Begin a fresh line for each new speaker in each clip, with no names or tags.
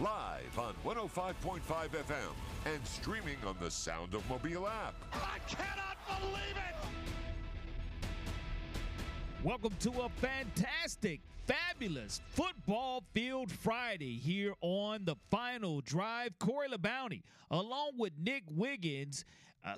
Live on 105.5 FM and streaming on the Sound of Mobile app.
I cannot believe it.
Welcome to a fantastic, fabulous football field Friday here on the final drive. Corey LeBounty, along with Nick Wiggins, uh,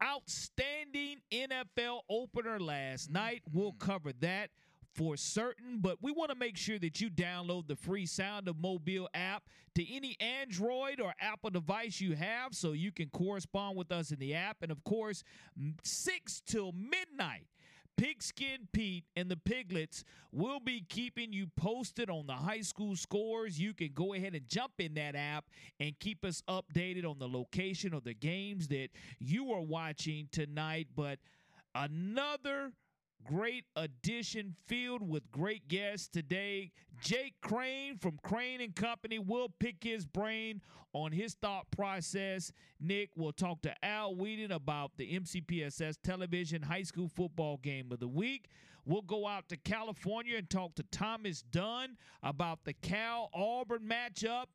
outstanding NFL opener last night. We'll cover that for certain, but we want to make sure that you download the free Sound of Mobile app to any Android or Apple device you have so you can correspond with us in the app. And of course, 6 till midnight. Pigskin Pete and the Piglets will be keeping you posted on the high school scores. You can go ahead and jump in that app and keep us updated on the location of the games that you are watching tonight. But another great edition filled with great guests today. Jake Crane from Crane and Company will pick his brain on his thought process. Nick will talk to Al Whedon about the MCPSS television high school football game of the week. We'll go out to California and talk to Thomas Dunn about the Cal Auburn matchup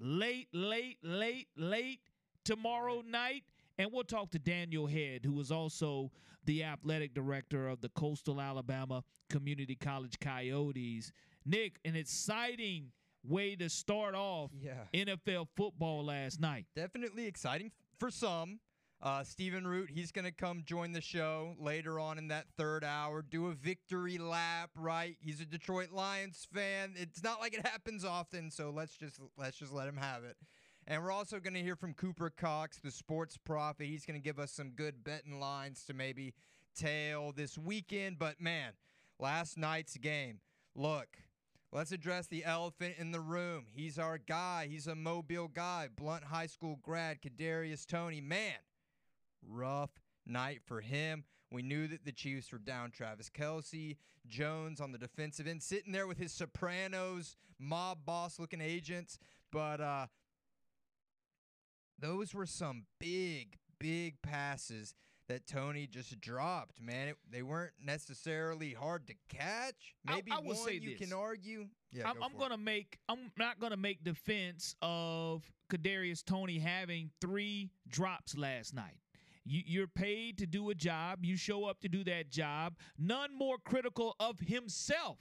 late, late, late, late tomorrow night. And we'll talk to Daniel Head, who is also the athletic director of the Coastal Alabama Community College Coyotes. Nick, an exciting way to start off
Yeah.
NFL football last night.
Definitely exciting for some. Uh, Stephen Root, he's going to come join the show later on in that third hour, do a victory lap, right? He's a Detroit Lions fan. It's not like it happens often, so let's just let's just let him have it. And we're also going to hear from Cooper Cox, the sports prophet. He's going to give us some good betting lines to maybe tail this weekend. But man, last night's game. Look, let's address the elephant in the room. He's our guy. He's a Mobile guy. Blunt High School grad, Kadarius Toney. Man, rough night for him. We knew that the Chiefs were down Travis Kelce, Jones on the defensive end, sitting there with his Sopranos mob boss looking agents. But uh, those were some big, big passes that Toney just dropped, man. It, they weren't necessarily hard to catch. Maybe
I will
one
say
you
this.
can argue. Yeah,
I'm,
go
I'm gonna make. I'm not gonna make defense of Kadarius Toney having three drops last night. You, you're paid to do a job. You show up to do that job. None more critical of himself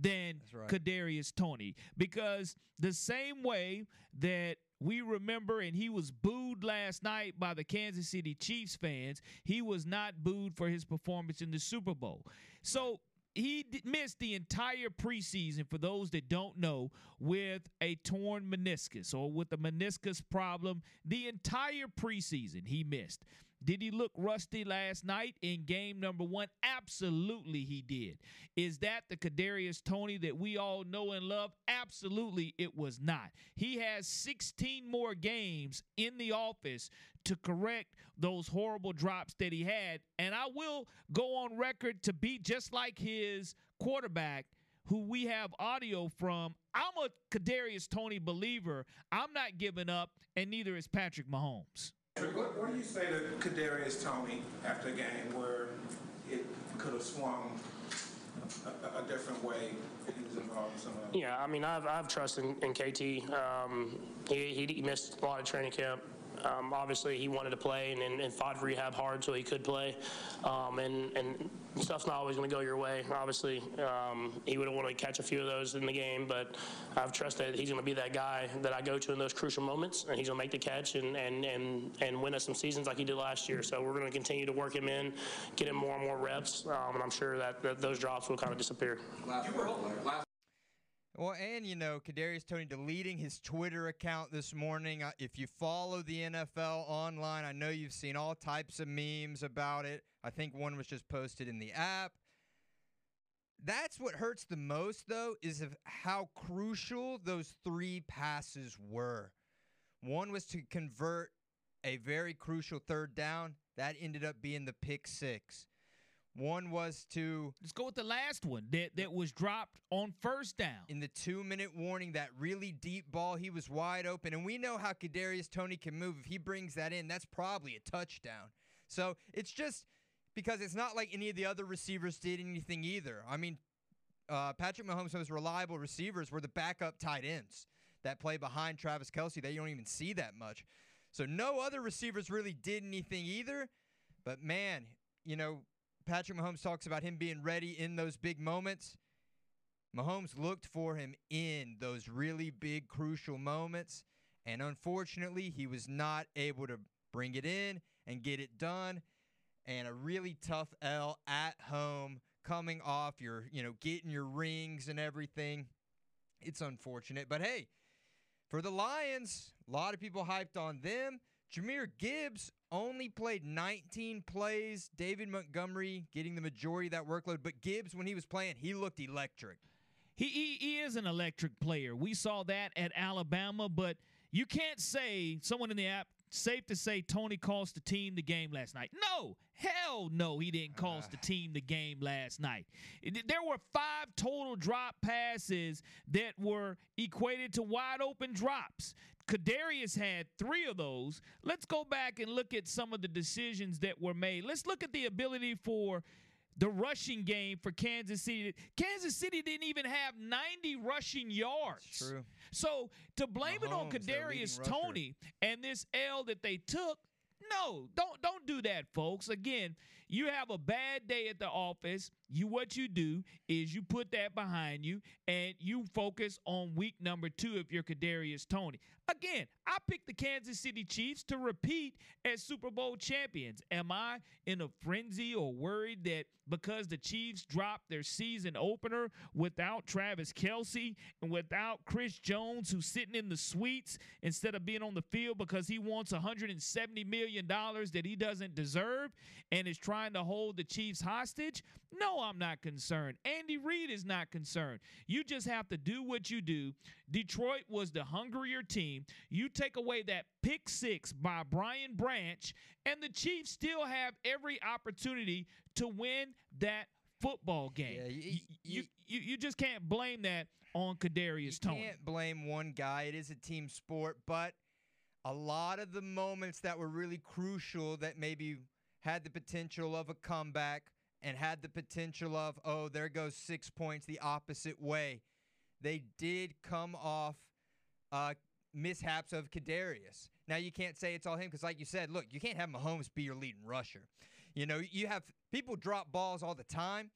than
That's right.
Kadarius Toney, because the same way that we remember, and he was booed last night by the Kansas City Chiefs fans. He was not booed for his performance in the Super Bowl. So he missed the entire preseason, for those that don't know, with a torn meniscus or with a meniscus problem. The entire preseason he missed. Did he look rusty last night in game number one? Absolutely, he did. Is that the Kadarius Toney that we all know and love? Absolutely, it was not. He has 16 more games in the office to correct those horrible drops that he had. And I will go on record to be just like his quarterback, who we have audio from. I'm a Kadarius Toney believer. I'm not giving up, and neither is Patrick Mahomes.
What, what do you say to Kadarius Toney after a game where it could have swung a, a, different way
Yeah, I mean, I've, I've trust in, in KT. Um, he, he missed a lot of training camp. Um, obviously, he wanted to play and, and, and fought rehab hard so he could play. Um, and, and stuff's not always going to go your way. Obviously, um, he would have wanted to catch a few of those in the game, but I've trusted that he's going to be that guy that I go to in those crucial moments, and he's going to make the catch and, and, and, and win us some seasons like he did last year. So we're going to continue to work him in, get him more and more reps, um, and I'm sure that, that those drops will kind of disappear.
Well, and you know, Kadarius Toney deleting his Twitter account this morning. Uh, If you follow the NFL online, I know you've seen all types of memes about it. I think one was just posted in the app. That's what hurts the most, though, is of how crucial those three passes were. One was to convert a very crucial third down. That ended up being the pick six. One was to
Let's go with the last one that, that was dropped on first down.
in the two minute warning, that really deep ball, he was wide open. And we know how Kadarius Toney can move. If he brings that in, that's probably a touchdown. So it's just because it's not like any of the other receivers did anything either. I mean, uh, Patrick Mahomes' most reliable receivers were the backup tight ends that play behind Travis Kelce. They don't even see that much. So no other receivers really did anything either. But man, you know, Patrick Mahomes talks about him being ready in those big moments. Mahomes looked for him in those really big, crucial moments. And unfortunately, he was not able to bring it in and get it done. And a really tough L at home, coming off your, you know, getting your rings and everything. It's unfortunate. But hey, for the Lions, a lot of people hyped on them. Jahmyr Gibbs only played 19 plays. David Montgomery getting the majority of that workload. But Gibbs, when he was playing, he looked electric.
He, he, he is an electric player. We saw that at Alabama, but you can't say someone in the app. Safe to say Toney cost the team the game last night. No, hell no, he didn't cost the team the game last night. There were five total drop passes that were equated to wide open drops. Kadarius had three of those. Let's go back and look at some of the decisions that were made. Let's look at the ability for the rushing game for Kansas City. Kansas City didn't even have 90 rushing yards.
true.
So to blame it on
Mahomes,
Kadarius. Toney and this L that they took, no, don't don't do that, folks. Again, you have a bad day at the office. You what you do is you put that behind you and you focus on week number two if you're Kadarius Toney. Again, I picked the Kansas City Chiefs to repeat as Super Bowl champions. Am I in a frenzy or worried that because the Chiefs dropped their season opener without Travis Kelce and without Chris Jones, who's sitting in the suites instead of being on the field because he wants $170 million that he doesn't deserve and is trying to hold the Chiefs hostage? No, I'm not concerned. Andy Reid is not concerned. You just have to do what you do. Detroit was the hungrier team. You take away that pick six by Brian Branch, and the Chiefs still have every opportunity to win that football game.
Yeah, you-
you, you,
you-
you, you just can't blame that on Kadarius
you
Toney.
can't blame one guy. It is a team sport, but a lot of the moments that were really crucial that maybe had the potential of a comeback and had the potential of, oh, there goes six points the opposite way. They did come off uh, mishaps of Kadarius. Now you can't say it's all him because, like you said, look, you can't have Mahomes be your leading rusher. You know, you have people drop balls all the time,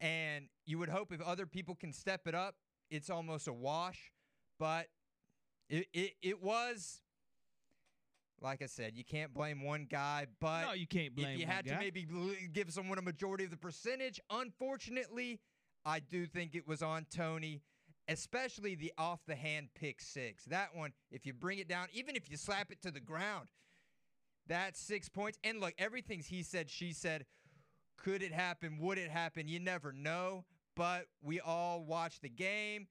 and you would hope if other people can step it up, it's almost a wash. But it it, it was. Like I said, you can't blame one guy, but
no, you can't blame
if you had
guy.
to maybe give someone a majority of the percentage, unfortunately, I do think it was on Toney, especially the off the hand pick six. That one, if you bring it down, even if you slap it to the ground, that's six points. And look, everything's he said, she said. Could it happen? Would it happen? You never know. But we all watched the game.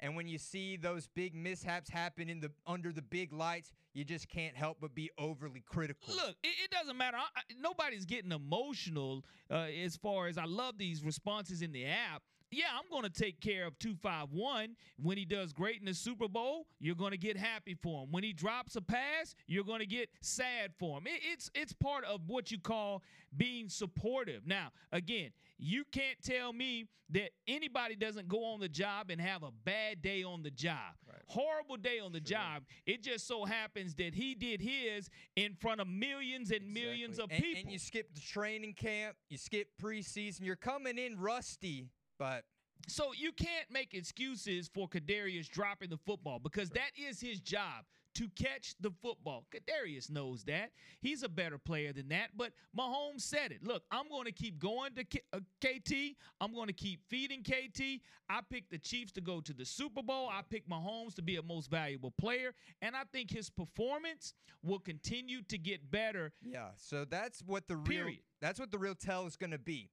And when you see those big mishaps happen in the under the big lights, you just can't help but be overly critical.
Look, it, it doesn't matter. I, I, nobody's getting emotional uh, as far as I love these responses in the app. Yeah, I'm going to take care of 251. When he does great in the Super Bowl, you're going to get happy for him. When he drops a pass, you're going to get sad for him. It, it's it's part of what you call being supportive. Now, again, you can't tell me that anybody doesn't go on the job and have a bad day on the job. Horrible day on the job. It just so happens that he did his in front of millions and millions of
and,
people.
And you skip the training camp, you skip preseason, you're coming in rusty, but
So you can't make excuses for Kadarius dropping the football because that is his job to catch the football. Kadarius knows that. He's a better player than that, but Mahomes said it. Look, I'm going to keep going to K- uh, KT. I'm going to keep feeding KT. I picked the Chiefs to go to the Super Bowl. I picked Mahomes to be a most valuable player, and I think his performance will continue to get better.
yeah. So that's what the real
Period.
that's what the real tell is going to be.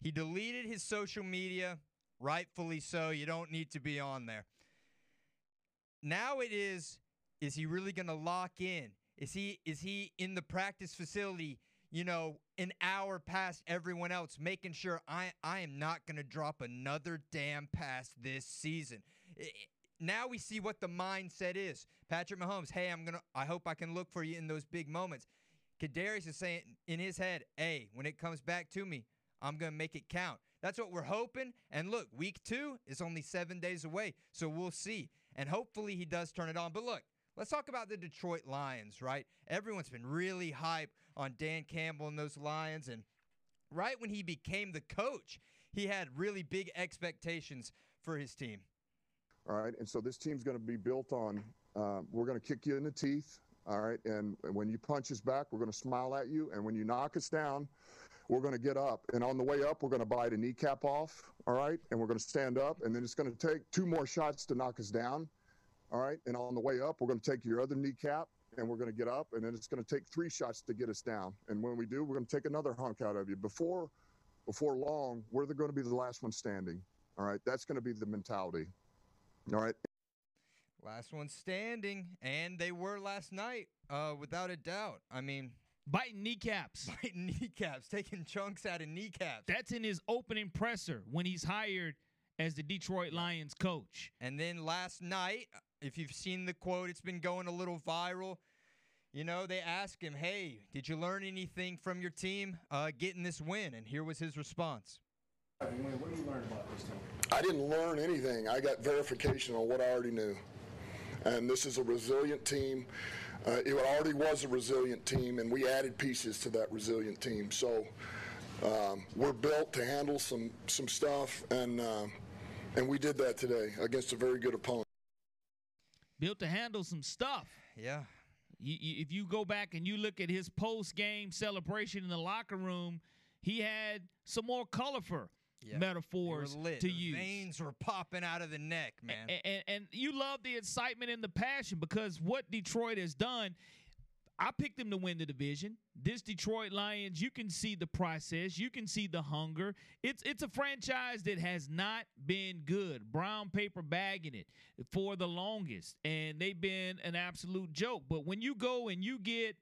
He deleted his social media, rightfully so. You don't need to be on there. Now it is is he really going to lock in? Is he is he in the practice facility, you know, an hour past everyone else, making sure I I am not going to drop another damn pass this season. I- now we see what the mindset is. Patrick Mahomes, hey, I'm gonna. I hope I can look for you in those big moments. Kadarius is saying in his head, hey, when it comes back to me, I'm gonna make it count. That's what we're hoping. And look, week two is only seven days away, so we'll see. And hopefully he does turn it on. But look, let's talk about the Detroit Lions, right? Everyone's been really hype on Dan Campbell and those Lions, and right when he became the coach, he had really big expectations for his team.
All right. And so this team's going to be built on uh, we're going to kick you in the teeth. All right. And when you punch us back, we're going to smile at you. And when you knock us down, we're going to get up. And on the way up, we're going to bite a kneecap off. All right. And we're going to stand up. And then it's going to take two more shots to knock us down. All right. And on the way up, we're going to take your other kneecap and we're going to get up. And then it's going to take three shots to get us down. And when we do, we're going to take another hunk out of you. Before, before long, we're going to be the last one standing. All right. That's going to be the mentality. All right.
Last one standing, and they were last night, uh, without a doubt. I mean,
Biting kneecaps.
biting kneecaps, taking chunks out of kneecaps.
That's in his opening presser when he's hired as the Detroit Lions coach.
And then last night, if you've seen the quote, it's been going a little viral. You know, they asked him, "Hey, did you learn anything from your team uh, getting this win?" And here was his response.
I didn't learn anything. I got verification on what I already knew. And this is a resilient team. Uh, it already was a resilient team, and we added pieces to that resilient team. So um, we're built to handle some some stuff, and um, and we did that today against a very good opponent.
Built to handle some stuff.
Yeah,
You, you, if you go back and you look at his post game celebration in the locker room, he had some more colorful
Yeah.
metaphors to
the
use.
Veins were popping out of the neck, man.
And, and, and you love the excitement and the passion because what Detroit has done, I picked them to win the division. This Detroit Lions, you can see the process, you can see the hunger. It's it's a franchise that has not been good, brown paper bagging it for the longest, and they've been an absolute joke. But when you go and you get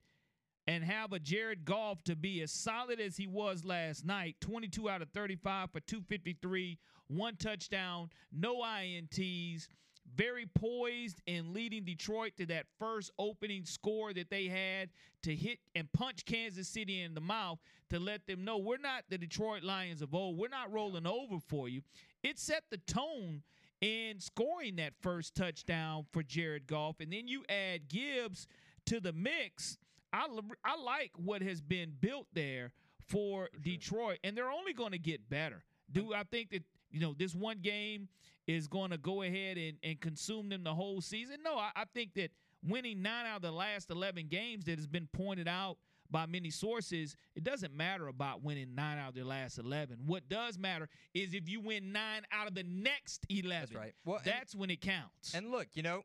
and have a Jared Goff to be as solid as he was last night 22 out of 35 for 253, one touchdown, no INTs, very poised and leading Detroit to that first opening score that they had to hit and punch Kansas City in the mouth to let them know we're not the Detroit Lions of old. We're not rolling over for you. It set the tone in scoring that first touchdown for Jared Goff. And then you add Gibbs to the mix. I, I like what has been built there for Detroit, and they're only going to get better. Do I think that you know this one game is going to go ahead and, and consume them the whole season? No, I, I think that winning nine out of the last eleven games that has been pointed out by many sources, it doesn't matter about winning nine out of the last eleven. What does matter is if you win nine out of the next eleven.
That's right. Well, and-
that's when it counts.
And look, you know,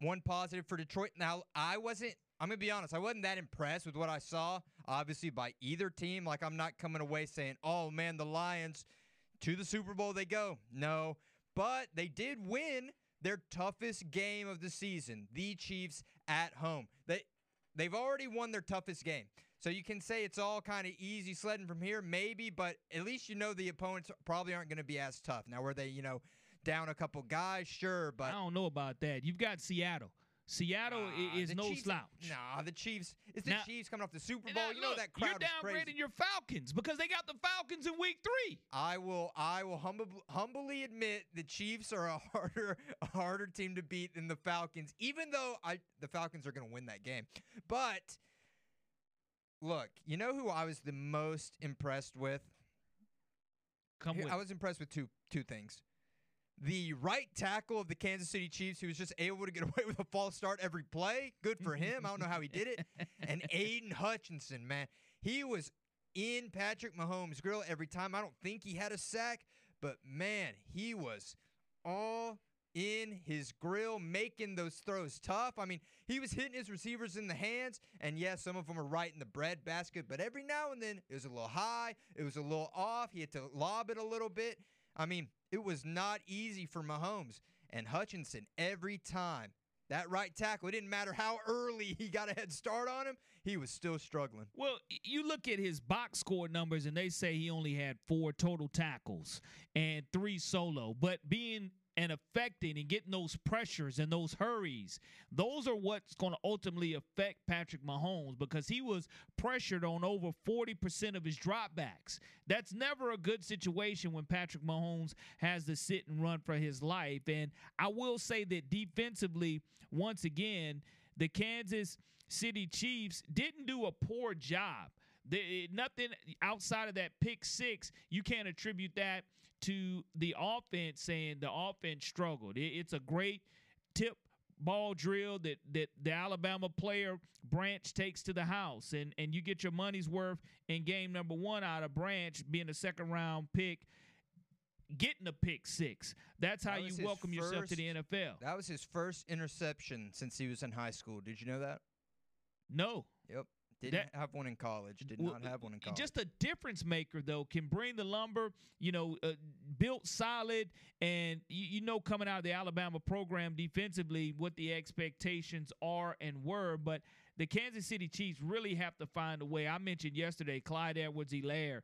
one positive for Detroit. Now, I wasn't, I'm going to be honest, I wasn't that impressed with what I saw, obviously, by either team. Like, I'm not coming away saying, oh, man, the Lions to the Super Bowl they go. No. But they did win their toughest game of the season, the Chiefs at home. They, they've already won their toughest game. So you can say it's all kind of easy sledding from here, maybe, but at least you know the opponents probably aren't going to be as tough. Now, were they, you know, down a couple guys? Sure, but
I don't know about that. You've got Seattle. Seattle
Nah,
is no
Chiefs-
slouch.
Nah, the Chiefs. It's the
Now-
Chiefs coming off the Super Bowl.
now,
you know
look,
that crowd
you're
is crazy.
downgrading your Falcons because they got the Falcons in week three.
I will. I will humble, humbly admit the Chiefs are a harder, a harder team to beat than the Falcons. Even though I, the Falcons are going to win that game. But look, you know who I was the most impressed with?
Come with
I was impressed with two two things. The right tackle of the Kansas City Chiefs, who was just able to get away with a false start every play. Good for him. I don't know how he did it. And Aidan Hutchinson, man, he was in Patrick Mahomes' grill every time. I don't think he had a sack, but man, he was all in his grill, making those throws tough. I mean, he was hitting his receivers in the hands, and yes, some of them were right in the bread basket, but every now and then it was a little high, it was a little off. He had to lob it a little bit. I mean, it was not easy for Mahomes. And Hutchinson, every time That right tackle, it didn't matter how early he got a head start on him, he was still struggling.
Well, you look at his box score numbers, and they say he only had four total tackles and three solo. But being and affecting and getting those pressures and those hurries, those are what's going to ultimately affect Patrick Mahomes because he was pressured on over 40% of his dropbacks. That's never a good situation when Patrick Mahomes has to sit and run for his life. And I will say that defensively, once again, the Kansas City Chiefs didn't do a poor job. They, nothing outside of that pick six, you can't attribute that to the offense saying the offense struggled. It, it's a great tip ball drill that that the Alabama player Branch takes to the house, and and you get your money's worth in game number one out of Branch being a second round pick. Getting a pick six. That's how you welcome first, yourself to the NFL.
That was his first interception since he was in high school. Did you know that?
No.
Yep. Didn't that, have one in college. Did well, not have one in college.
Just a difference maker, though, can bring the lumber, you know, uh, built solid. And you, you, know, coming out of the Alabama program defensively, what the expectations are and were. But the Kansas City Chiefs really have to find a way. I mentioned yesterday Clyde Edwards Helaire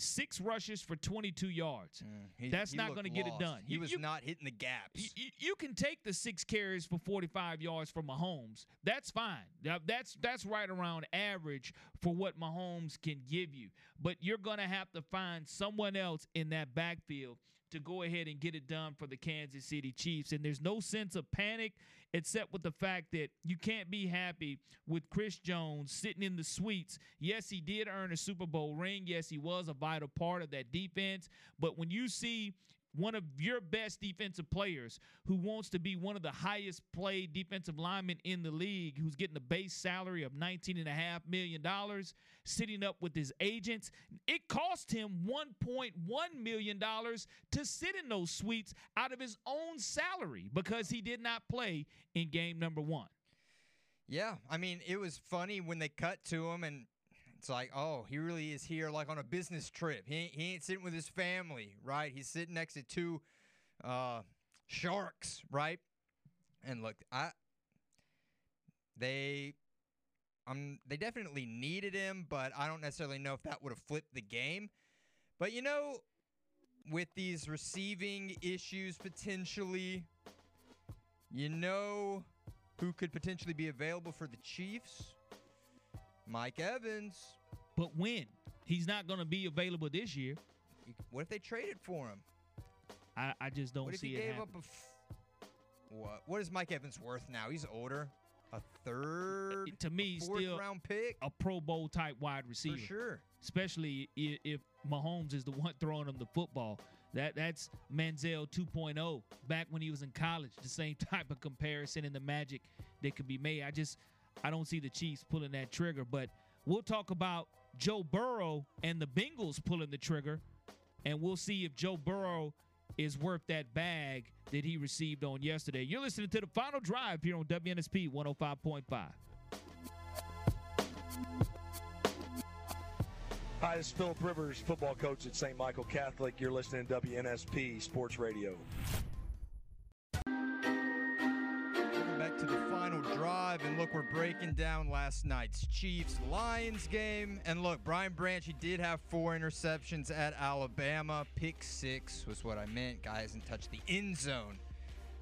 six rushes for 22 yards. Mm, he, That's
he
not going to get it done.
He you, was you, not hitting the gaps.
You, you, can take the six carries for 45 yards from Mahomes. That's fine. That's that's right around average for what Mahomes can give you. But you're going to have to find someone else in that backfield to go ahead and get it done for the Kansas City Chiefs. And there's no sense of panic except with the fact that you can't be happy with Chris Jones sitting in the suites. Yes, he did earn a Super Bowl ring. Yes, he was a vital part of that defense. But when you see one of your best defensive players who wants to be one of the highest paid defensive linemen in the league, who's getting a base salary of $19.5 million, sitting up with his agents. It cost him $1.1 million to sit in those suites out of his own salary because he did not play in game number one.
Yeah, I mean, it was funny when they cut to him and it's like, oh, he really is here like on a business trip. He ain't, he ain't sitting with his family, right? He's sitting next to two uh, sharks, right? And look, I they um they definitely needed him, but I don't necessarily know if that would have flipped the game. But you know, with these receiving issues potentially, you know who could potentially be available for the Chiefs? Mike Evans.
But when? He's not going to be available this year.
What if they traded for him?
I, I just don't
what
see
it. What if he gave up a f- what? What is Mike Evans worth now? He's older. A third,
to me, still
round pick,
a Pro Bowl type wide receiver.
For sure.
Especially if, if Mahomes is the one throwing him the football. That that's Manziel 2.0 back when he was in college. The same type of comparison and the magic that could be made. I just I don't see the Chiefs pulling that trigger. But we'll talk about Joe Burrow and the Bengals pulling the trigger, and we'll see if Joe Burrow is worth that bag that he received on yesterday. You're listening to the final drive here on WNSP 105.5.
Hi, this is Philip Rivers, football coach at St. Michael Catholic. You're listening to WNSP Sports Radio.
And look, we're breaking down last night's Chiefs Lions game. And look, Brian Branch, he did have four interceptions at Alabama. Pick six was what I meant. Guy hasn't touched the end zone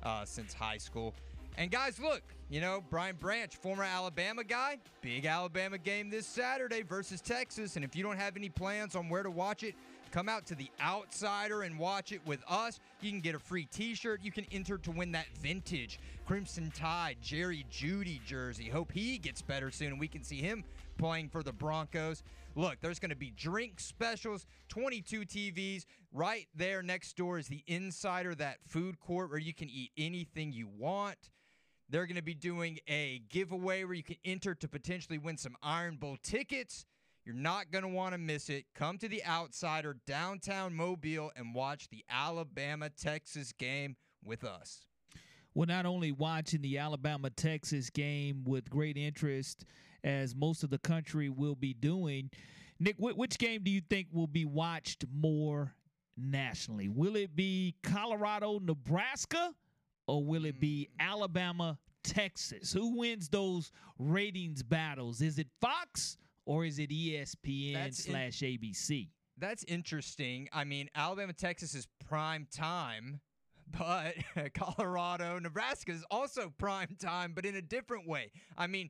uh, since high school. And guys, look, you know, Brian Branch, former Alabama guy, big Alabama game this Saturday versus Texas. And if you don't have any plans on where to watch it, Come out to the Outsider and watch it with us. You can get a free t-shirt. You can enter to win that vintage Crimson Tide Jerry Jeudy jersey. Hope he gets better soon and we can see him playing for the Broncos. Look, there's going to be drink specials, 22 TVs. Right there next door is the Insider, that food court where you can eat anything you want. They're going to be doing a giveaway where you can enter to potentially win some Iron Bowl tickets. You're not going to want to miss it. Come to the Outsider downtown Mobile and watch the Alabama Texas game with us.
We're not only watching the Alabama Texas game with great interest, as most of the country will be doing. Nick, which game do you think will be watched more nationally? Will it be Colorado, Nebraska, or will it be hmm. Alabama, Texas? Who wins those ratings battles? Is it Fox or is it ESPN
That's in-
slash ABC?
That's interesting. I mean, Alabama, Texas is prime time, but Colorado, Nebraska is also prime time, but in a different way. I mean,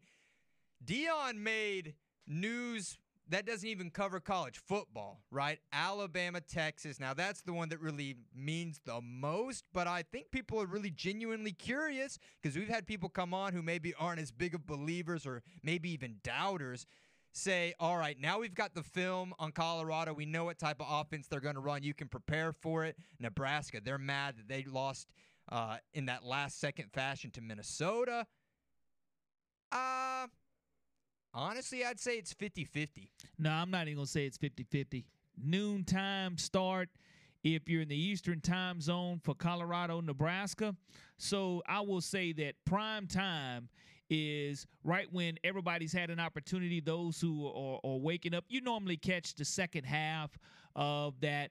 Deion made news that doesn't even cover college football, right? Alabama, Texas. Now, that's the one that really means the most, but I think people are really genuinely curious because we've had people come on who maybe aren't as big of believers or maybe even doubters say, all right, now we've got the film on Colorado. We know what type of offense they're going to run. You can prepare for it. Nebraska, they're mad that they lost uh, in that last second fashion to Minnesota. Uh, honestly, I'd say it's 50 50.
No, I'm not even going to say it's 50 50. Noontime start if you're in the Eastern time zone for Colorado, Nebraska. So I will say that prime time is right when everybody's had an opportunity. Those who are, are waking up, you normally catch the second half of that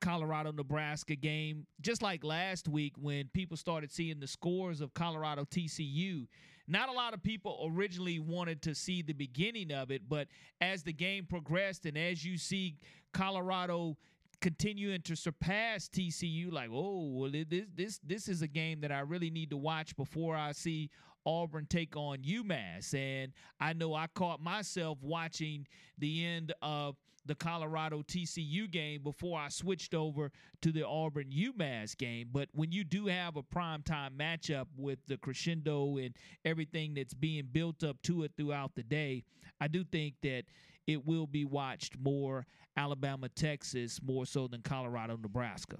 Colorado Nebraska game, just like last week when people started seeing the scores of Colorado TCU. Not a lot of people originally wanted to see the beginning of it, but as the game progressed and as you see Colorado continuing to surpass TCU, like, oh, well, this this this is a game that I really need to watch before I see Auburn take on UMass. And I know I caught myself watching the end of the Colorado TCU game before I switched over to the Auburn UMass game. But when you do have a primetime matchup with the crescendo and everything that's being built up to it throughout the day, I do think that it will be watched more Alabama, Texas, more so than Colorado, Nebraska.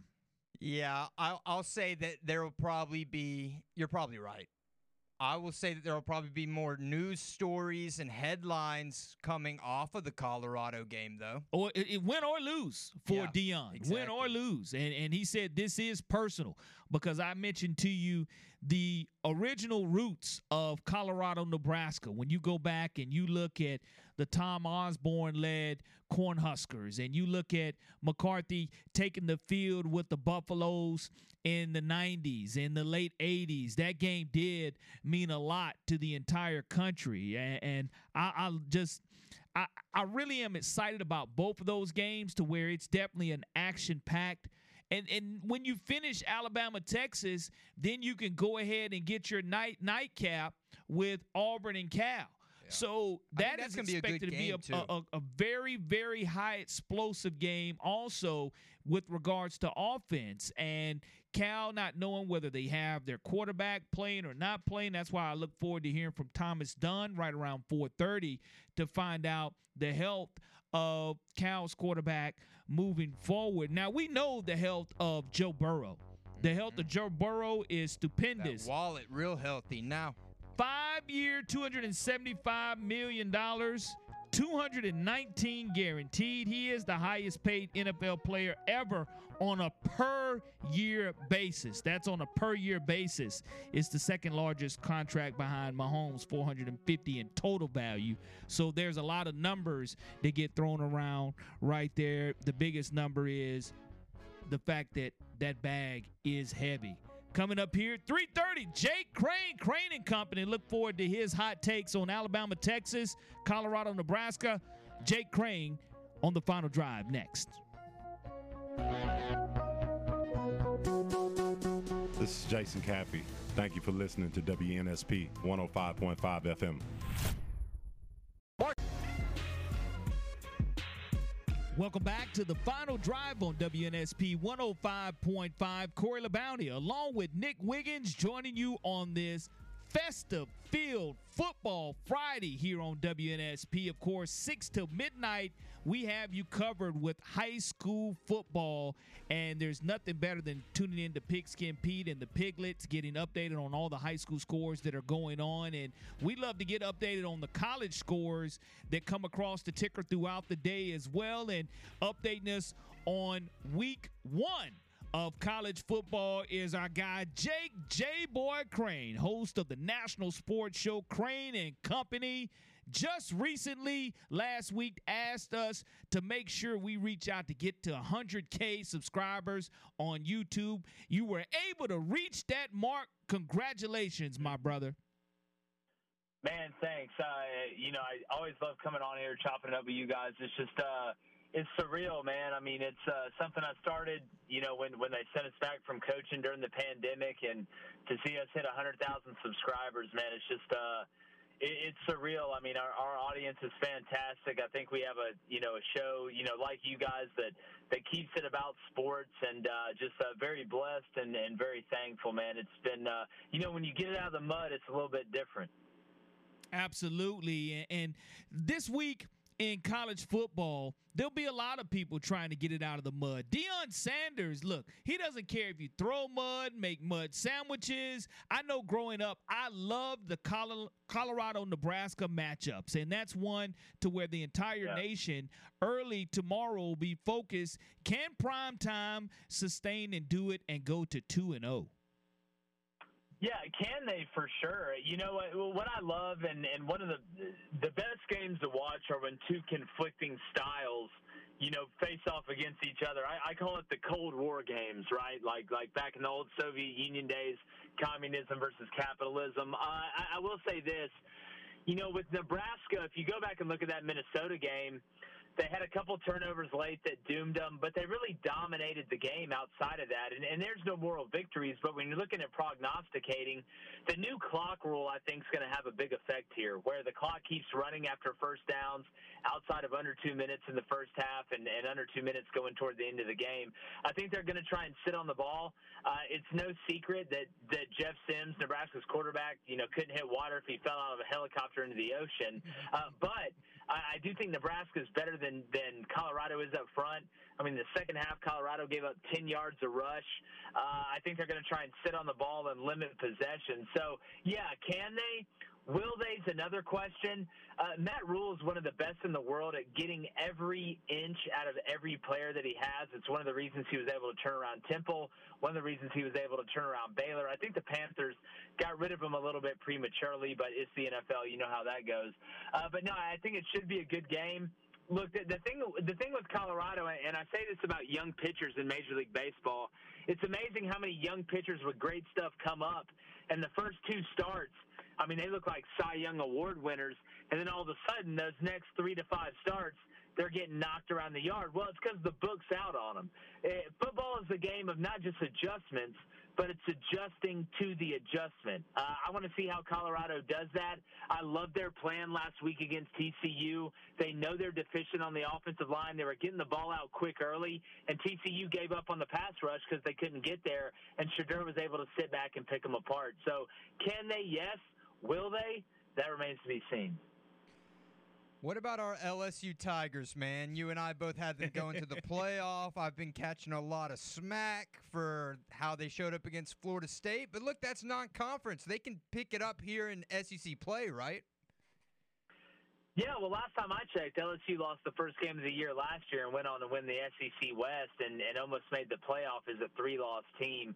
Yeah, I'll, I'll say that there will probably be, you're probably right. I will say that there will probably be more news stories and headlines coming off of the Colorado game, though.
Or it, it win or lose for
Yeah,
Deion. Win or lose. And and he said this is personal because I mentioned to you the original roots of Colorado, Nebraska. When you go back and you look at the Tom Osborne led Cornhuskers and you look at McCartney taking the field with the Buffaloes in the 90s, in the late 80s, that game did mean a lot to the entire country. And, I, I just I, I really am excited about both of those games to where it's definitely an action packed. And and when you finish Alabama Texas, then you can go ahead and get your night nightcap with Auburn and Cal. So
I think that's
is
gonna be
expected to be
game,
a,
too.
a, a, a very, very high explosive game also with regards to offense. And Cal not knowing whether they have their quarterback playing or not playing. That's why I look forward to hearing from Thomas Dunn right around 4:30 to find out the health of Cal's quarterback moving forward. Now we know the health of Joe Burrow. The health of mm-hmm. Joe Burrow is
That
stupendous.
wallet real healthy now.
Five year, $275 million, 219 guaranteed. He is the highest paid NFL player ever on a per year basis. That's on a per year basis. It's the second largest contract behind Mahomes, 450 in total value. So there's a lot of numbers that get thrown around right there. The biggest number is the fact that that bag is heavy. Coming up here, 3:30, Jake Crane, Crane and Company. Look forward to his hot takes on Alabama, Texas, Colorado, Nebraska. Jake Crane on the final drive next.
This is Jason Caffey. Thank you for listening to WNSP 105.5 FM.
Welcome back to the final drive on WNSP 105.5. Corey LeBounty, along with Nick Wiggins, joining you on this festive field football Friday here on WNSP. Of course, 6 till midnight, we have you covered with high school football. And there's nothing better than tuning in to Pigskin Pete and the Piglets, getting updated on all the high school scores that are going on. And we love to get updated on the college scores that come across the ticker throughout the day as well. And updating us on week one of college football is our guy Jake J Boy Crane, host of the national sports show Crane and Company. Just recently, last week, asked us to make sure we reach out to get to 100K subscribers on YouTube. You were able to reach that mark. Congratulations, my brother.
Man, thanks. Uh, you know, I always love coming on here, chopping it up with you guys. It's just, uh, it's surreal, man. I mean, it's uh, something I started, you know, when when they sent us back from coaching during the pandemic, and to see us hit 100,000 subscribers, man, it's just, uh, it, it's surreal. I mean, our, our audience is fantastic. I think we have a, you know, a show, you know, like you guys that that keeps it about sports, and uh, just uh, very blessed and and very thankful, man. It's been, uh, you know, when you get it out of the mud, it's a little bit different.
Absolutely, and, and this week in college football, there'll be a lot of people trying to get it out of the mud. Deion Sanders, look, he doesn't care if you throw mud, make mud sandwiches. I know growing up, I loved the Colorado Nebraska matchups, and that's one to where the entire yeah. nation early tomorrow will be focused. Can prime time sustain and do it and go to 2 and 0?
Yeah, can they for sure? You know what? What I love, and and one of the the best games to watch are when two conflicting styles, you know, face off against each other. I, I call it the Cold War games, right? Like like back in the old Soviet Union days, communism versus capitalism. Uh, I, I will say this, you know, with Nebraska, if you go back and look at that Minnesota game they had a couple turnovers late that doomed them, but they really dominated the game outside of that. And, and there's no moral victories, but when you're looking at prognosticating, the new clock rule I think is going to have a big effect here, where the clock keeps running after first downs outside of under two minutes in the first half and, and under two minutes going toward the end of the game. I think they're going to try and sit on the ball. Uh, it's no secret that that Jeff Sims, Nebraska's quarterback, you know, couldn't hit water if he fell out of a helicopter into the ocean. Uh, but I, I do think Nebraska is better than than Colorado is up front. I mean, the second half, Colorado gave up 10 yards a rush. Uh, I think they're going to try and sit on the ball and limit possession. So, yeah, can they? Will they's another question. Uh, Matt Rhule is one of the best in the world at getting every inch out of every player that he has. It's one of the reasons he was able to turn around Temple, one of the reasons he was able to turn around Baylor. I think the Panthers got rid of him a little bit prematurely, but it's the NFL. You know how that goes. Uh, but no, I think it should be a good game. Look, the, the thing the thing with Colorado, and I say this about young pitchers in Major League Baseball, it's amazing how many young pitchers with great stuff come up, and the first two starts I mean, they look like Cy Young Award winners, and then all of a sudden, those next three to five starts, they're getting knocked around the yard. Well, it's because the book's out on them. Uh, football is a game of not just adjustments, but it's adjusting to the adjustment. Uh, I want to see how Colorado does that. I love their plan last week against TCU. They know they're deficient on the offensive line. They were getting the ball out quick early, and TCU gave up on the pass rush because they couldn't get there, and Shedeur was able to sit back and pick them apart. So, can they? Yes. Will they? That remains to be seen.
What about our LSU Tigers, man? You and I both had them going to the playoff. I've been catching a lot of smack for how they showed up against Florida State. But look, that's non conference. They can pick it up here in SEC play, right?
Yeah, well, last time I checked, LSU lost the first game of the year last year and went on to win the SEC West and, and almost made the playoff as a three loss team.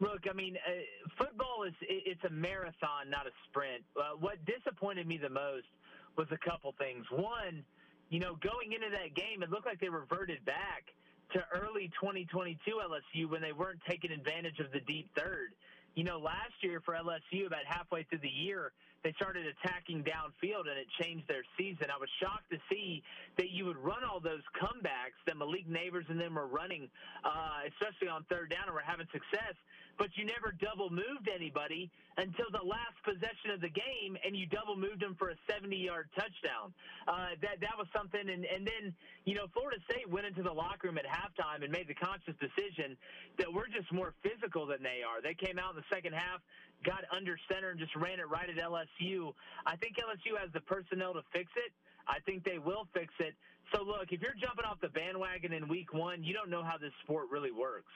Look, I mean, uh, football is it's a marathon, not a sprint. Uh, what disappointed me the most was a couple things. One, you know, going into that game, it looked like they reverted back to early 2022 LSU when they weren't taking advantage of the deep third. You know, last year for LSU, about halfway through the year, they started attacking downfield and it changed their season. I was shocked to see that you would run all those comebacks that Malik Nabers and them were running, uh, especially on third down, and were having success. But you never double moved anybody until the last possession of the game, and you double moved them for a 70-yard touchdown. Uh, that that was something. And and then you know Florida State went into the locker room at halftime and made the conscious decision that we're just more physical than they are. They came out in the second half got under center and just ran it right at LSU. I think LSU has the personnel to fix it. I think they will fix it. So look, if you're jumping off the bandwagon in week one, you don't know how this sport really works.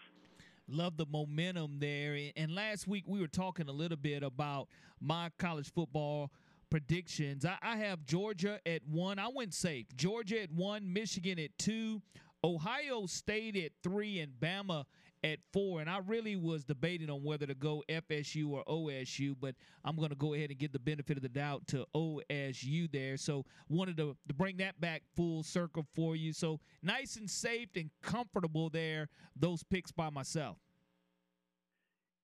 Love the momentum there. And last week we were talking a little bit about my college football predictions. I, I have Georgia at one. I went safe. Georgia at one, Michigan at two, Ohio State at three, and Bama at four, and I really was debating on whether to go FSU or OSU, but I'm going to go ahead and get the benefit of the doubt to OSU there. So wanted to, to bring that back full circle for you. So nice and safe and comfortable there. Those picks by myself.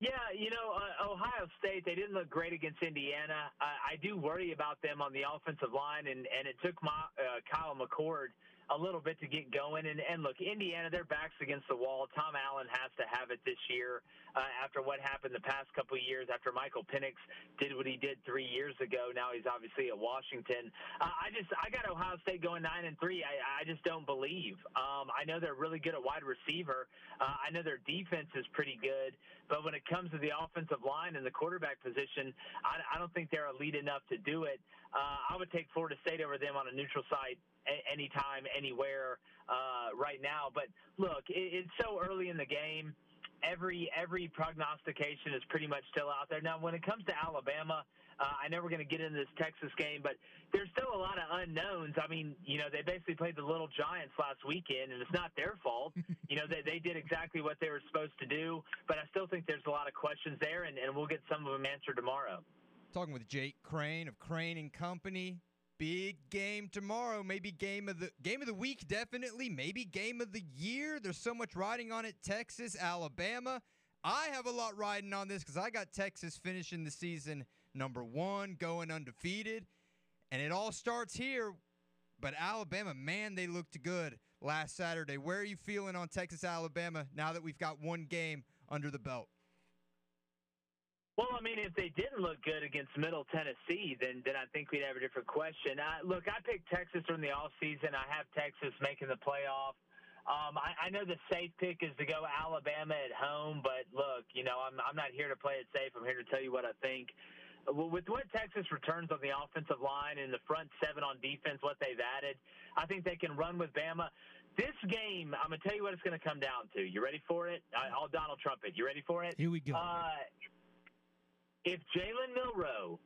Yeah, you know, uh, Ohio State, they didn't look great against Indiana. I, I do worry about them on the offensive line, and, and it took my, uh, Kyle McCord a little bit to get going. And, and look, Indiana, their backs against the wall. Tom Allen has to have it this year uh, after what happened the past couple years. After Michael Penix did what he did three years ago, now he's obviously at Washington. Uh, I just I got Ohio State going nine and three. I, I just don't believe. Um, I know they're really good at wide receiver. Uh, I know their defense is pretty good, but when it comes to the offensive line and the quarterback position, I, I don't think they're elite enough to do it. Uh, I would take Florida State over them on a neutral site anytime, anywhere uh, right now. But look, it, it's so early in the game. Every every prognostication is pretty much still out there. Now, when it comes to Alabama, uh, I know we're going to get into this Texas game, but there's still a lot of unknowns. I mean, you know, they basically played the Little Giants last weekend, and it's not their fault. you know, they, they did exactly what they were supposed to do, but I still think there's a lot of questions there, and, and we'll get some of them answered tomorrow.
Talking with Jake Crain of Crain and Company. Big game tomorrow, maybe game of the game of the week, definitely, maybe game of the year. There's so much riding on it. Texas, Alabama. I have a lot riding on this because I got Texas finishing the season number one, going undefeated, and it all starts here. But Alabama, man, they looked good last Saturday. Where are you feeling on Texas, Alabama now that we've got one game under the belt?
Well, I mean, if they didn't look good against Middle Tennessee, then then I think we'd have a different question. I, look, I picked Texas during the off season. I have Texas making the playoff. Um, I, I know the safe pick is to go Alabama at home, but look, you know, I'm I'm not here to play it safe. I'm here to tell you what I think. With what Texas returns on the offensive line and the front seven on defense, what they've added, I think they can run with Bama. This game, I'm gonna tell you what it's gonna come down to. You ready for it? I, will Donald Trump it. You ready for it?
Here we go.
Uh, if Jalen Milroe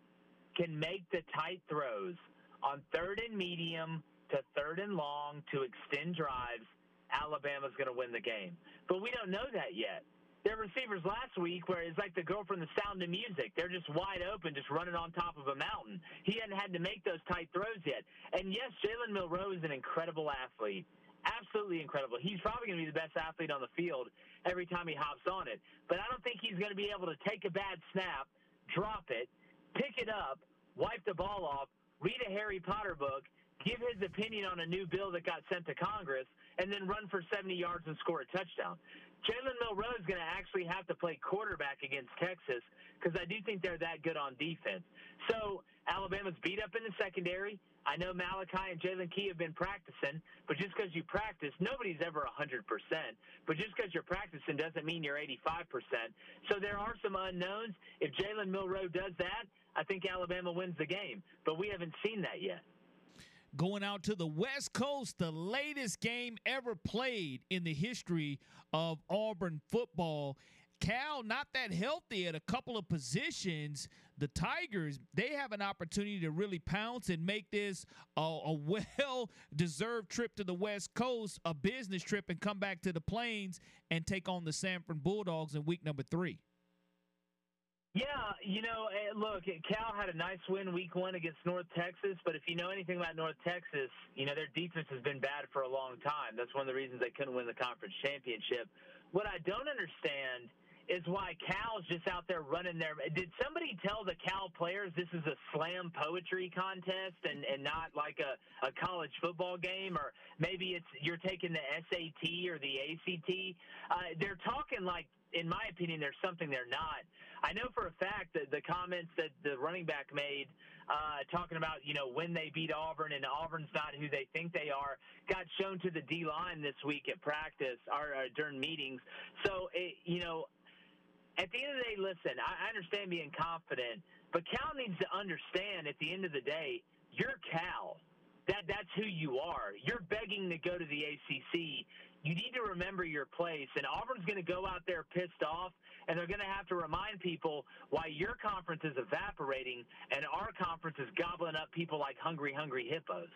can make the tight throws on third and medium to third and long to extend drives, Alabama's going to win the game. But we don't know that yet. Their receivers last week, where it's like the girl from the Sound of Music, they're just wide open, just running on top of a mountain. He hadn't had to make those tight throws yet. And yes, Jalen Milroe is an incredible athlete absolutely incredible. He's probably going to be the best athlete on the field every time he hops on it. But I don't think he's going to be able to take a bad snap drop it, pick it up, wipe the ball off, read a Harry Potter book, give his opinion on a new bill that got sent to Congress, and then run for 70 yards and score a touchdown. Jalen Milroe is going to actually have to play quarterback against Texas because I do think they're that good on defense. So Alabama's beat up in the secondary. I know Malachi and Jaylen Key have been practicing, but just because you practice, nobody's ever 100%. But just because you're practicing doesn't mean you're 85%. So there are some unknowns. If Jalen Milroe does that, I think Alabama wins the game. But we haven't seen that yet.
Going out to the West Coast, the latest game ever played in the history of Auburn football. Cal not that healthy at a couple of positions. The Tigers, they have an opportunity to really pounce and make this a, a well deserved trip to the West Coast, a business trip, and come back to the Plains and take on the Samford Bulldogs in week number three.
Yeah, you know, eh, look, Cal had a nice win week one against North Texas, but if you know anything about North Texas, you know, their defense has been bad for a long time. That's one of the reasons they couldn't win the conference championship. What I don't understand is why Cal's just out there running their. Did somebody tell the Cal players this is a slam poetry contest and, and not like a, a college football game? Or maybe it's you're taking the SAT or the ACT? Uh, they're talking like in my opinion, there's something they're not. I know for a fact that the comments that the running back made, uh, talking about you know when they beat Auburn and Auburn's not who they think they are, got shown to the D line this week at practice or uh, during meetings. So it, you know, at the end of the day, listen, I, understand being confident, but Cal needs to understand at the end of the day, you're Cal. That that's who you are. You're begging to go to the ACC you need to remember your place. And Auburn's going to go out there pissed off, and they're going to have to remind people why your conference is evaporating and our conference is gobbling up people like hungry, hungry hippos.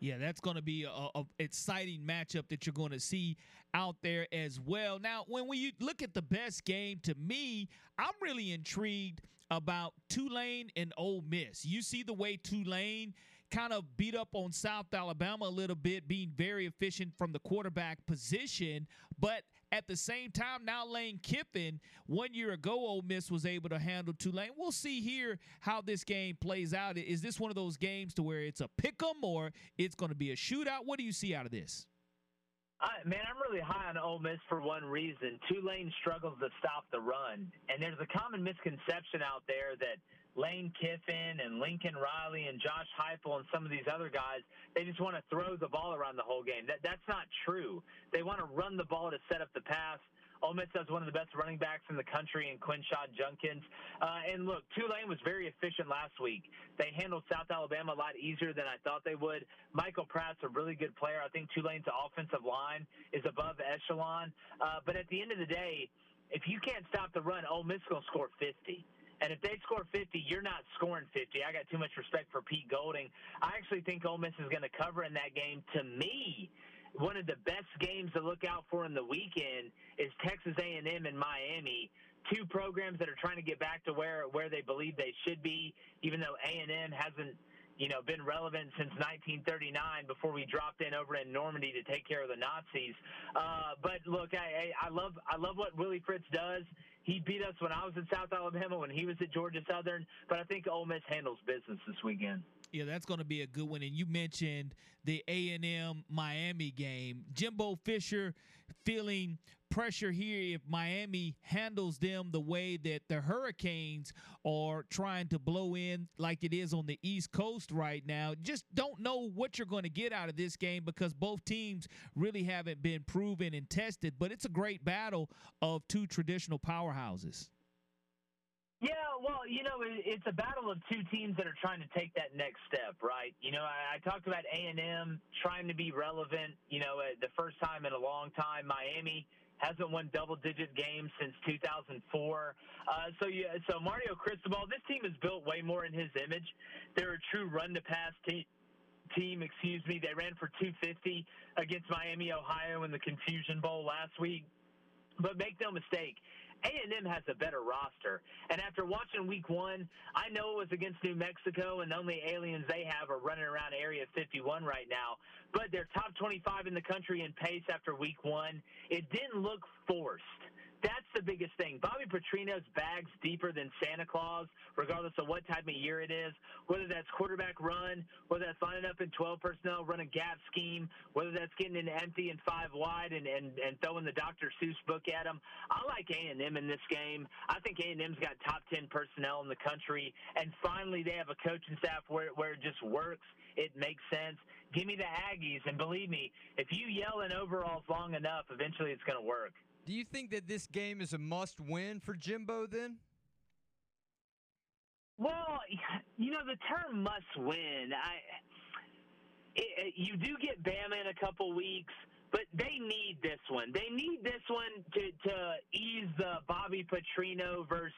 Yeah, that's going to be a, a, exciting matchup that you're going to see out there as well. Now, when we look at the best game, to me, I'm really intrigued about Tulane and Ole Miss. You see the way Tulane kind of beat up on South Alabama a little bit, being very efficient from the quarterback position. But at the same time, now Lane Kiffin, one year ago, Ole Miss was able to handle Tulane. We'll see here how this game plays out. Is this one of those games to where it's a pick 'em or it's going to be a shootout? What do you see out of this?
Man, I'm really high on Ole Miss for one reason. Tulane struggles to stop the run, and there's a common misconception out there that Lane Kiffin and Lincoln Riley and Josh Heupel and some of these other guys, they just want to throw the ball around the whole game. That that's not true. They want to run the ball to set up the pass. Ole Miss has one of the best running backs in the country in Quinshon Judkins. Uh, and look, Tulane was very efficient last week. They handled South Alabama a lot easier than I thought they would. Michael Pratt's a really good player. I think Tulane's offensive line is above echelon. Uh, but at the end of the day, if you can't stop the run, Ole Miss to score 50. And if they score 50, you're not scoring 50. I got too much respect for Pete Golding. I actually think Ole Miss is going to cover in that game. To me, one of the best games to look out for in the weekend is Texas A&M and Miami. Two programs that are trying to get back to where where they believe they should be, even though A&M hasn't you know, been relevant since 1939 before we dropped in over in Normandy to take care of the Nazis. Uh, but look, I, I, I love I love what Willie Fritz does. He beat us when I was in South Alabama, when he was at Georgia Southern. But I think Ole Miss handles business this weekend.
Yeah, that's going to be a good one. And you mentioned the A and M Miami game. Jimbo Fisher feeling pressure here if Miami handles them the way that the Hurricanes are trying to blow in like it is on the East Coast right now. Just don't know what you're going to get out of this game because both teams really haven't been proven and tested, but it's a great battle of two traditional powerhouses.
Yeah, well, you know, it's a battle of two teams that are trying to take that next step, right? You know, I, I talked about A and M trying to be relevant. You know, uh, the first time in a long time, Miami hasn't won double-digit games since 2004. Uh, so yeah, so Mario Cristobal, this team is built way more in his image. They're a true run-to-pass team. Team, excuse me, they ran for 250 against Miami, Ohio in the Confusion Bowl last week. But make no mistake, a&M has a better roster. And after watching week one, I know it was against New Mexico, and the only aliens they have are running around Area 51 right now. But they're top 25 in the country in pace after week one. It didn't look forced. That's the biggest thing. Bobby Petrino's bags deeper than Santa Claus, regardless of what type of year it is. Whether that's quarterback run, whether that's lining up in 12 personnel, run a gap scheme, whether that's getting an empty and five wide and, and, and throwing the Dr. Seuss book at them. I like A&M in this game. I think A&M's got top 10 personnel in the country, and finally they have a coaching staff where, where it just works. It makes sense. Give me the Aggies, and believe me, if you yell in overalls long enough, eventually it's going to work.
Do you think that this game is a must win for Jimbo then?
Well, you know the term must win. I it, you do get Bama in a couple weeks, but they need this one. They need this one to to ease the Bobby Petrino versus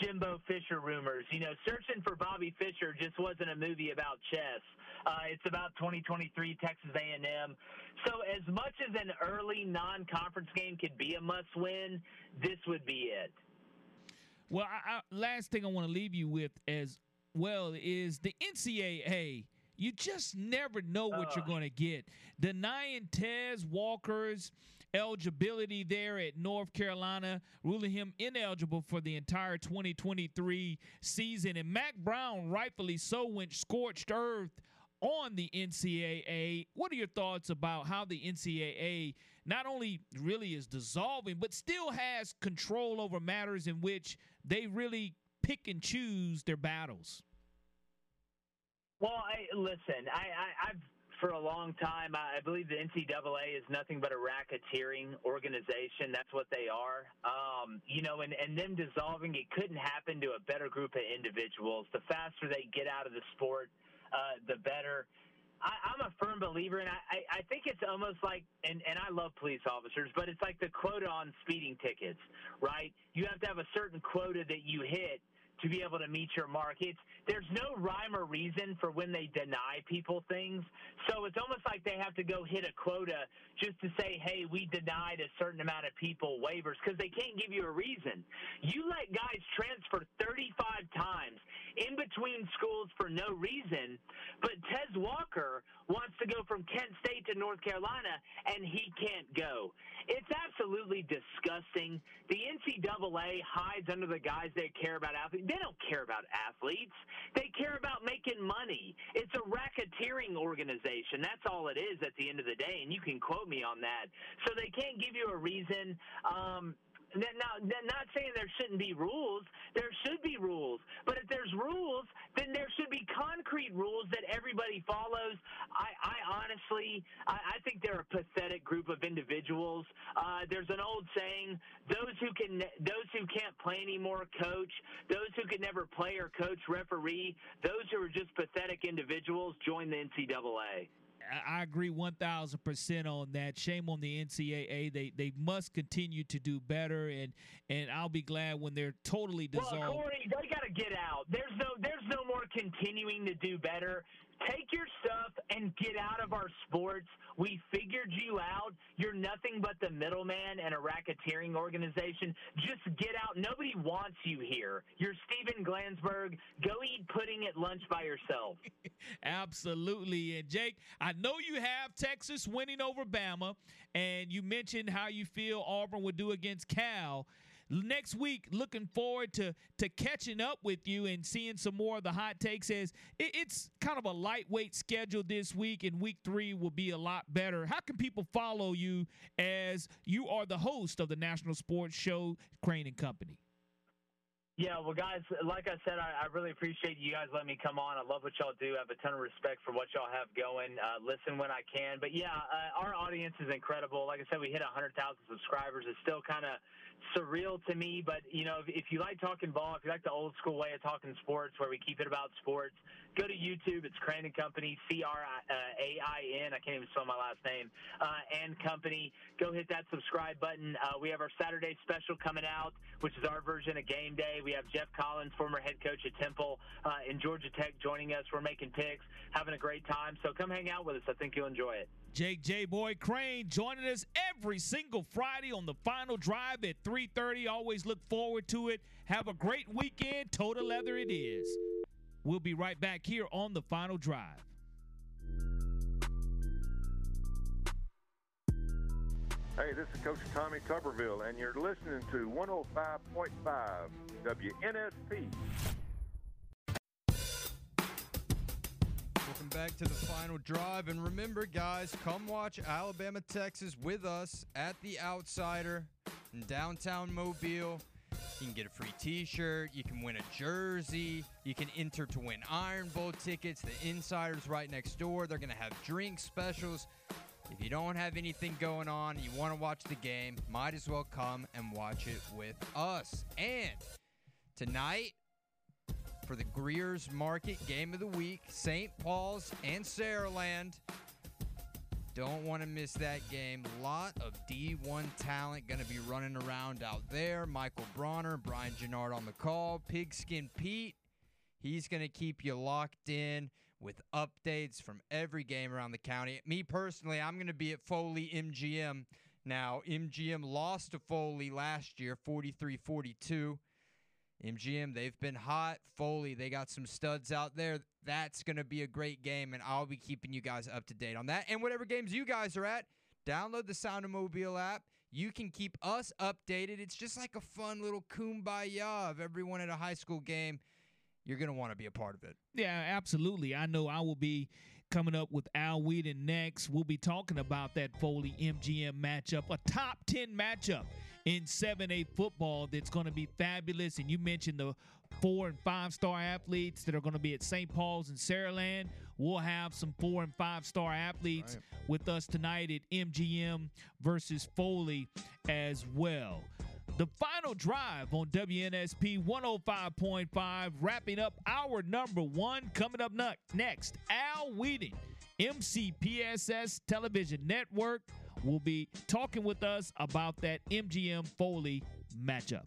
Jimbo Fisher rumors. You know, searching for Bobby Fisher just wasn't a movie about chess. Uh, it's about 2023 Texas A&M. So as much as an early non-conference game could be a must-win, this would be it.
Well, I, I, last thing I want to leave you with as well is the NCAA. You just never know what uh. you're going to get. Denying Tez Walker's eligibility there at North Carolina, ruling him ineligible for the entire 2023 season. And Mack Brown, rightfully so, went scorched earth on the NCAA. What are your thoughts about how the NCAA not only really is dissolving, but still has control over matters in which they really pick and choose their battles?
Well, I, listen, I, I, I've for a long time. I believe the NCAA is nothing but a racketeering organization. That's what they are. Um, you know, and, and them dissolving, it couldn't happen to a better group of individuals. The faster they get out of the sport, uh, the better. I, I'm a firm believer, and I, I think it's almost like, and, and I love police officers, but it's like the quota on speeding tickets, right? You have to have a certain quota that you hit to be able to meet your markets. There's no rhyme or reason for when they deny people things. So it's almost like they have to go hit a quota just to say, hey, we denied a certain amount of people waivers because they can't give you a reason. You let guys transfer 35 times in between schools for no reason, but Tez Walker wants to go from Kent State to North Carolina and he can't go. It's absolutely disgusting. The NCAA hides under the guys they care about athletes. They don't care about athletes. They care about making money. It's a racketeering organization. That's all it is at the end of the day, and you can quote me on that. So they can't give you a reason. Um, now, not saying there shouldn't be rules. There should be rules. But if there's rules, then there should be concrete rules that everybody follows. I, I honestly, I, I think they're a pathetic group of individuals. Uh, there's an old saying: those who can, those who can't play anymore, coach. Those who can never play or coach, referee. Those who are just pathetic individuals, join the NCAA.
I agree 1000% on that. Shame on the NCAA. They they must continue to do better and and I'll be glad when they're totally dissolved.
Well, Corey, they got to get out. There's no there's no more continuing to do better. Take your stuff and get out of our sports. We figured you out. You're nothing but the middleman and a racketeering organization. Just get out. Nobody wants you here. You're Steven Glansberg. Go eat pudding at lunch by yourself.
Absolutely. And Jake, I know you have Texas winning over Bama, and you mentioned how you feel Auburn would do against Cal next week looking forward to to catching up with you and seeing some more of the hot takes as it, it's kind of a lightweight schedule this week and week three will be a lot better. How can people follow you as you are the host of the national sports show Crain and company
yeah, well, guys, like I said, I, I really appreciate you guys letting me come on. I love what y'all do. I have a ton of respect for what y'all have going. Uh, listen when I can. But yeah, uh, our audience is incredible. Like I said, we hit 100,000 subscribers. It's still kind of surreal to me. But you know, if, if you like talking ball, if you like the old school way of talking sports, where we keep it about sports, go to YouTube. It's Crain and Company, C R A I N. I can't even spell my last name. Uh, and Company. Go hit that subscribe button. Uh, we have our Saturday special coming out, which is our version of Game Day. We have Geoff Collins, former head coach at Temple uh, in Georgia Tech, joining us. We're making picks, having a great time. So come hang out with us. I think you'll enjoy it.
Jake J. Boy Crain joining us every single Friday on the final drive at 3:30. Always look forward to it. Have a great weekend. Total leather it is. We'll be right back here on the final drive.
Hey, this is Coach Tommy Tuberville, and you're listening to 105.5 WNSP.
Welcome back to the final drive. And remember, guys, come watch Alabama, Texas with us at the Outsider in downtown Mobile. You can get a free t shirt. You can win a jersey. You can enter to win Iron Bowl tickets. The Insider's right next door. They're going to have drink specials. If you don't have anything going on you want to watch the game, might as well come and watch it with us. And tonight, for the Greer's Market Game of the Week, St. Paul's and Saraland. Don't want to miss that game. Lot of D1 talent going to be running around out there. Michael Bronner, Brian Gennard on the call. Pigskin Pete, he's going to keep you locked in with updates from every game around the county. Me personally, I'm going to be at Foley MGM. Now, MGM lost to Foley last year, 43 42. MGM, they've been hot. Foley, they got some studs out there. That's going to be a great game, and I'll be keeping you guys up to date on that. And whatever games you guys are at, download the Sound of Mobile app. You can keep us updated. It's just like a fun little kumbaya of everyone at a high school game. You're going to want to be a part of it.
Yeah, absolutely. I know I will be coming up with Al Whedon next. We'll be talking about that Foley MGM matchup, a top 10 matchup in 7A football that's going to be fabulous. And you mentioned the four and five star athletes that are going to be at St. Paul's and Saraland. We'll have some four and five star athletes right. with us tonight at MGM versus Foley as well. The final drive on WNSP 105.5, wrapping up our number one. Coming up next, Al Whedon, MCPSS Television Network will be talking with us about that MGM Foley matchup.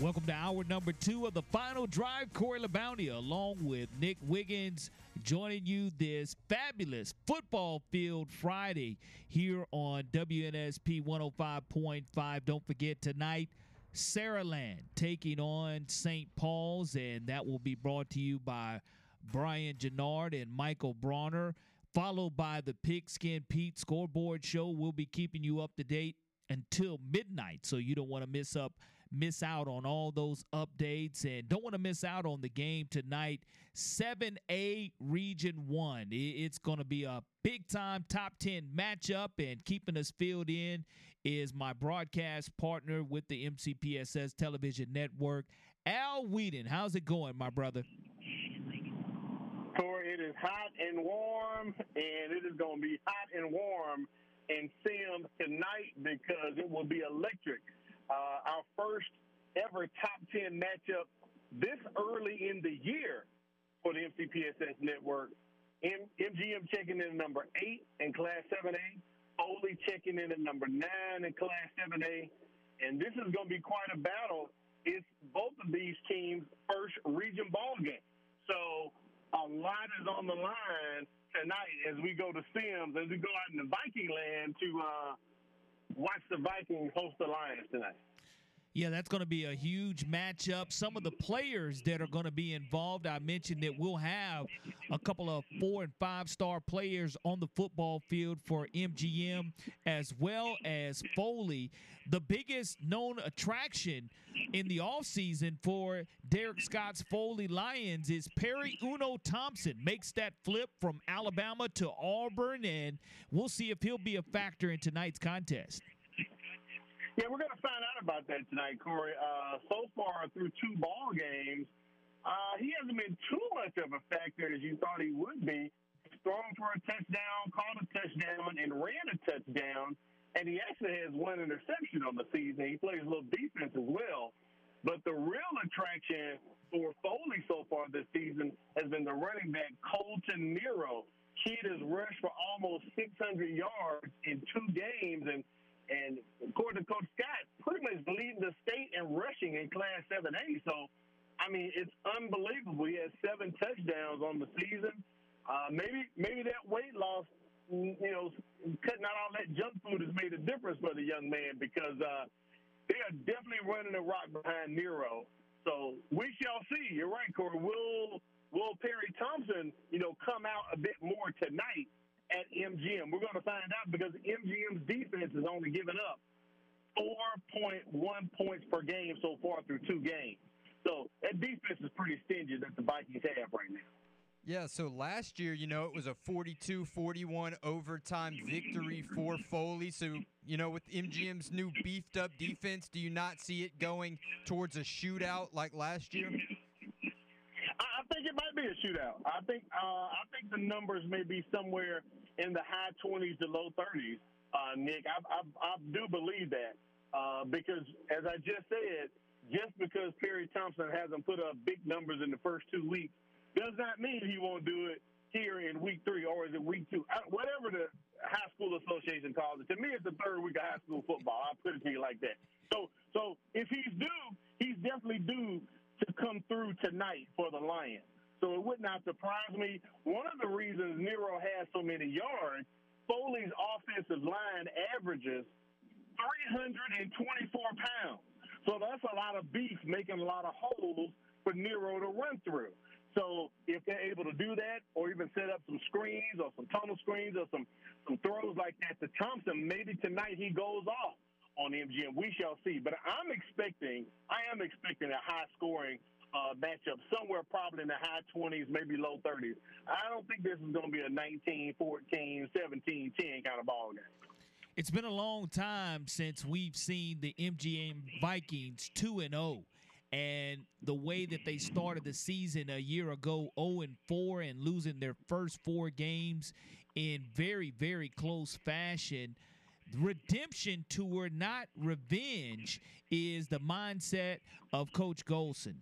Welcome to hour number two of the final drive. Corey LeBounty, along with Nick Wiggins, joining you this fabulous football field Friday here on WNSP 105.5. Don't forget tonight, Saraland taking on St. Paul's, and that will be brought to you by Brian Gennard and Michael Bronner, followed by the Pigskin Pete scoreboard show. We'll be keeping you up to date until midnight, so you don't want to miss up miss out on all those updates and don't want to miss out on the game tonight. 7a region 1 it's going to be a big time top 10 matchup and keeping us filled in is my broadcast partner with the mcpss television network al whedon. How's it going my brother?
It is hot and warm, and it is going to be hot and warm in Semmes tonight because it will be electric. Uh, our first ever top 10 matchup this early in the year for the MCPSS network. M- MGM checking in at number eight in Class 7A, Foley checking in at number nine in Class 7A, and this is going to be quite a battle. It's both of these teams' first region ball game. So a lot is on the line tonight as we go to Semmes, as we go out in the Viking land to uh, watch the Vikings host the Lions tonight.
Yeah, that's going to be a huge matchup. Some of the players that are going to be involved, I mentioned that we'll have a couple of four and five star players on the football field for MGM as well as Foley. The biggest known attraction in the offseason for Derek Scott's Foley Lions is Perry Uno Thompson makes that flip from Alabama to Auburn, and we'll see if he'll be a factor in tonight's contest.
Yeah, we're going to find out about that tonight, Corey. Uh, so far through two ball games, uh, he hasn't been too much of a factor as you thought he would be. He's thrown for a touchdown, caught a touchdown, and ran a touchdown. And he actually has one interception on the season. He plays a little defense as well. But the real attraction for Foley so far this season has been the running back Colton Nero. Kid has rushed for almost 600 yards in two games, and and according to Coach Scott, pretty much leading the state in rushing in Class 7A. So, I mean, it's unbelievable. He has seven touchdowns on the season. Uh, maybe maybe that weight loss, you know, cutting out all that junk food has made a difference for the young man because uh, they are definitely running a rock behind Nero. So we shall see. You're right, Corey. Will Will Perry Thompson, you know, come out a bit more tonight? At MGM. We're going to find out because MGM's defense is only giving up 4.1 points per game so far through two games. So that defense is pretty stingy that the Vikings have right now.
Yeah, so last year, you know, it was a 42 41 overtime victory for Foley. So, you know, with MGM's new beefed up defense, do you not see it going towards a shootout like last year?
I think it might be a shootout. I think uh, I think the numbers may be somewhere in the high 20s to low 30s. Uh, Nick, I, I, I do believe that uh, because, as I just said, just because Perry Thompson hasn't put up big numbers in the first two weeks does not mean he won't do it here in week three or is it week two? I, whatever the high school association calls it. To me, it's the third week of high school football. I'll put it to you like that. So, so if he's due, he's definitely due to come through tonight for the Lions. So it would not surprise me. One of the reasons Nero has so many yards, Foley's offensive line averages 324 pounds. So that's a lot of beef making a lot of holes for Nero to run through. So if they're able to do that, or even set up some screens or some tunnel screens or some some throws like that to Thompson, maybe tonight he goes off on MGM. We shall see. But I'm expecting, I am expecting a high scoring uh, matchup somewhere probably in the high 20s, maybe low 30s. I don't think this is going to be a 19, 14, 17, 10 kind of ball game.
It's been a long time since we've seen the MGM Vikings 2 and 0 and the way that they started the season a year ago 0 and 4 and losing their first four games in very very close fashion redemption tour not revenge is the mindset of coach golson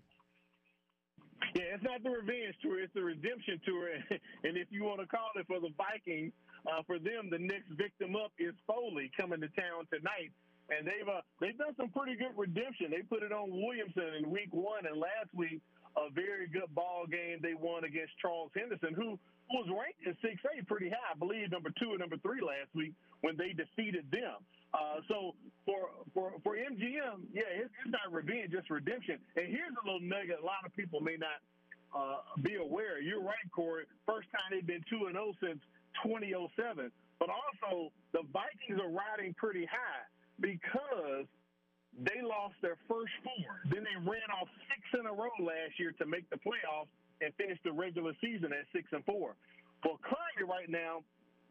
yeah, it's not the revenge tour; it's the redemption tour. and if you want to call it for the Vikings, uh, for them, the next victim up is Foley coming to town tonight and they've uh, they've done some pretty good redemption. They put it on Williamson in week one, and last week a very good ball game they won against Charles Henderson, who was ranked in six A pretty high, I believe number two and number three last week when they defeated them. Uh, so for for for MGM, yeah, it's, it's not revenge, just redemption. And here's a little nugget: a lot of people may not uh, be aware. You're right, Corey. First time they've been two and zero oh since 2007. But also, the Vikings are riding pretty high because they lost their first four. Then they ran off six in a row last year to make the playoffs and finish the regular season at six and four. Well, currently, right now,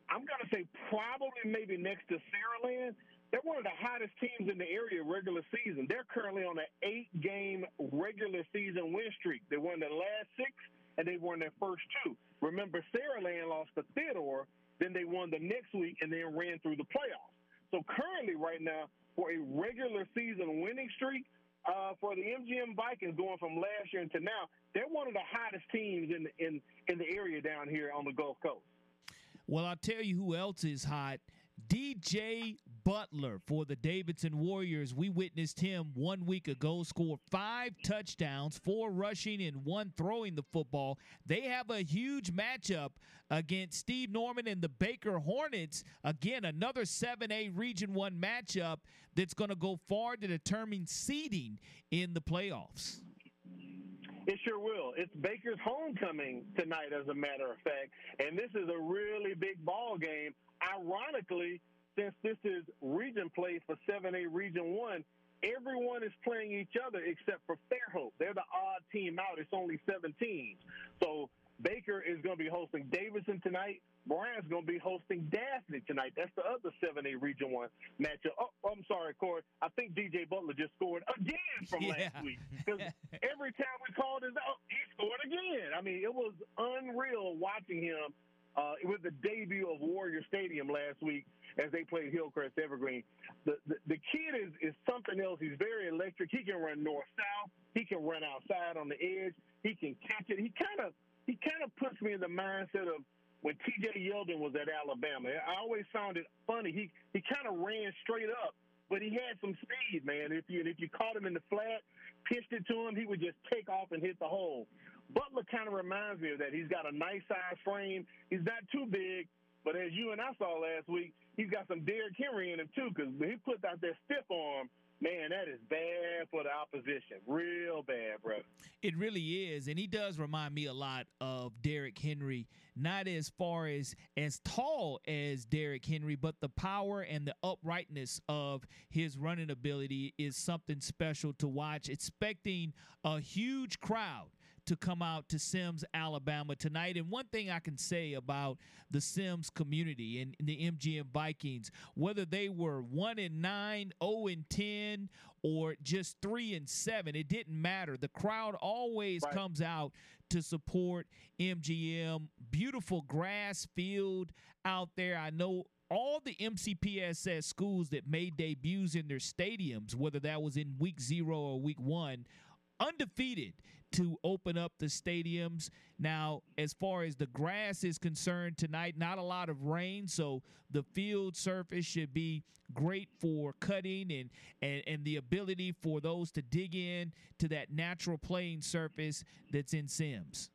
I'm to say probably maybe next to Saraland, they're one of the hottest teams in the area regular season. They're currently on an eight game regular season win streak. They won their last six and they won their first two. Remember, Saraland lost to Theodore, then they won the next week and then ran through the playoffs. So currently, right now, for a regular season winning streak, uh, for the MGM Vikings going from last year into now, they're one of the hottest teams in in in the area down here on the Gulf Coast.
Well, I'll tell you who else is hot. DJ Butler for the Davidson Warriors. We witnessed him one week ago score five touchdowns, four rushing and one throwing the football. They have a huge matchup against Steve Norman and the Baker Hornets. Again, another 7A Region 1 matchup that's going to go far to determine seeding in the playoffs.
It sure will. It's Baker's homecoming tonight, as a matter of fact, and this is a really big ball game ironically, since this is region play for 7A Region 1, everyone is playing each other except for Fairhope. They're the odd team out. It's only seven teams. So Baker is going to be hosting Davidson tonight. Bryant's going to be hosting Daphne tonight. That's the other 7A Region 1 matchup. Oh, I'm sorry, Corey. I think DJ Butler just scored again from yeah. last week. Because every time we called his out, he scored again. I mean, it was unreal watching him uh, it was the debut of Warrior Stadium last week as they played Hillcrest Evergreen. The, the, the kid is, is something else. He's very electric. He can run north south. He can run outside on the edge. He can catch it. He kind of he kind of puts me in the mindset of when T.J. Yeldon was at Alabama. I always found it funny. He he kind of ran straight up, but he had some speed, man. If you if you caught him in the flat, pitched it to him, he would just take off and hit the hole. Butler kind of reminds me of that. He's got a nice size frame. He's not too big, but as you and I saw last week, he's got some Derrick Henry in him too. Because when he puts out that stiff arm, man, that is bad for the opposition. Real bad, bro.
It really is, and he does remind me a lot of Derrick Henry. Not as far as as tall as Derrick Henry, but the power and the uprightness of his running ability is something special to watch. Expecting a huge crowd to come out to Semmes, Alabama tonight. And one thing I can say about the Semmes community and, the MGM Vikings, whether they were 1 and 9, 0 and 10, or just 3 and 7, it didn't matter. The crowd always right. comes out to support MGM. Beautiful grass field out there. I know all the MCPSS schools that made debuts in their stadiums, whether that was in week zero or week one, undefeated to open up the stadiums. Now, as far as the grass is concerned tonight, not a lot of rain, so the field surface should be great for cutting and, and, and the ability for those to dig in to that natural playing surface that's in Semmes.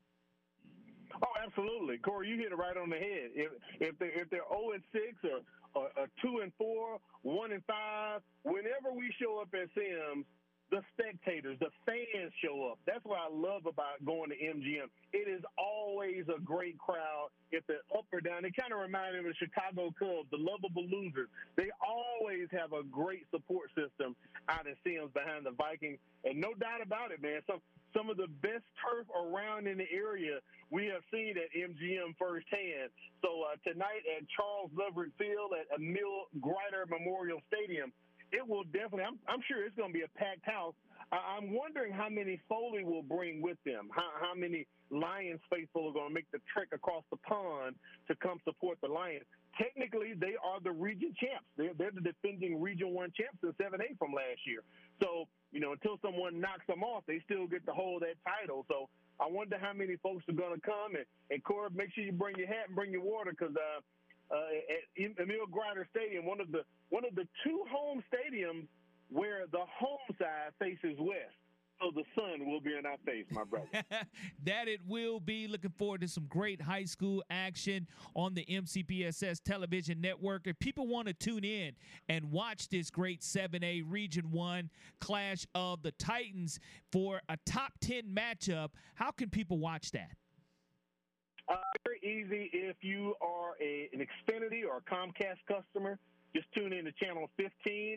Oh, absolutely, Corey. You hit it right on the head. If if they if they're zero oh and six or, or, or two and four, one and five, whenever we show up at Semmes, the spectators, the fans show up. That's what I love about going to MGM. It is always a great crowd. If they're up or down, it kind of reminds me of the Chicago Cubs, the lovable losers. They always have a great support system out of Semmes behind the Vikings, and no doubt about it, man. Some some of the best turf around in the area we have seen at MGM firsthand. So uh, tonight at Charles Leverick Field at Emil Gruyter Memorial Stadium, it will definitely. I'm, I'm sure it's going to be a packed house. I- I'm wondering how many Foley will bring with them. How, how many Lions faithful are going to make the trek across the pond to come support the Lions? Technically, they are the region champs. They're, they're the defending Region 1 champs in 7A from last year. So, you know, until someone knocks them off, they still get to hold that title. So I wonder how many folks are going to come. And, and Corey, make sure you bring your hat and bring your water because uh, uh, at Emil Grider Stadium, one of the one of the two home stadiums where the home side faces west. So the sun will be in our face, my brother.
that it will be. Looking forward to some great high school action on the MCPSS television network. If people want to tune in and watch this great 7A Region 1 clash of the Titans for a top 10 matchup, how can people watch that?
Uh, very easy. If you are a, an Xfinity or a Comcast customer, just tune in to channel 15.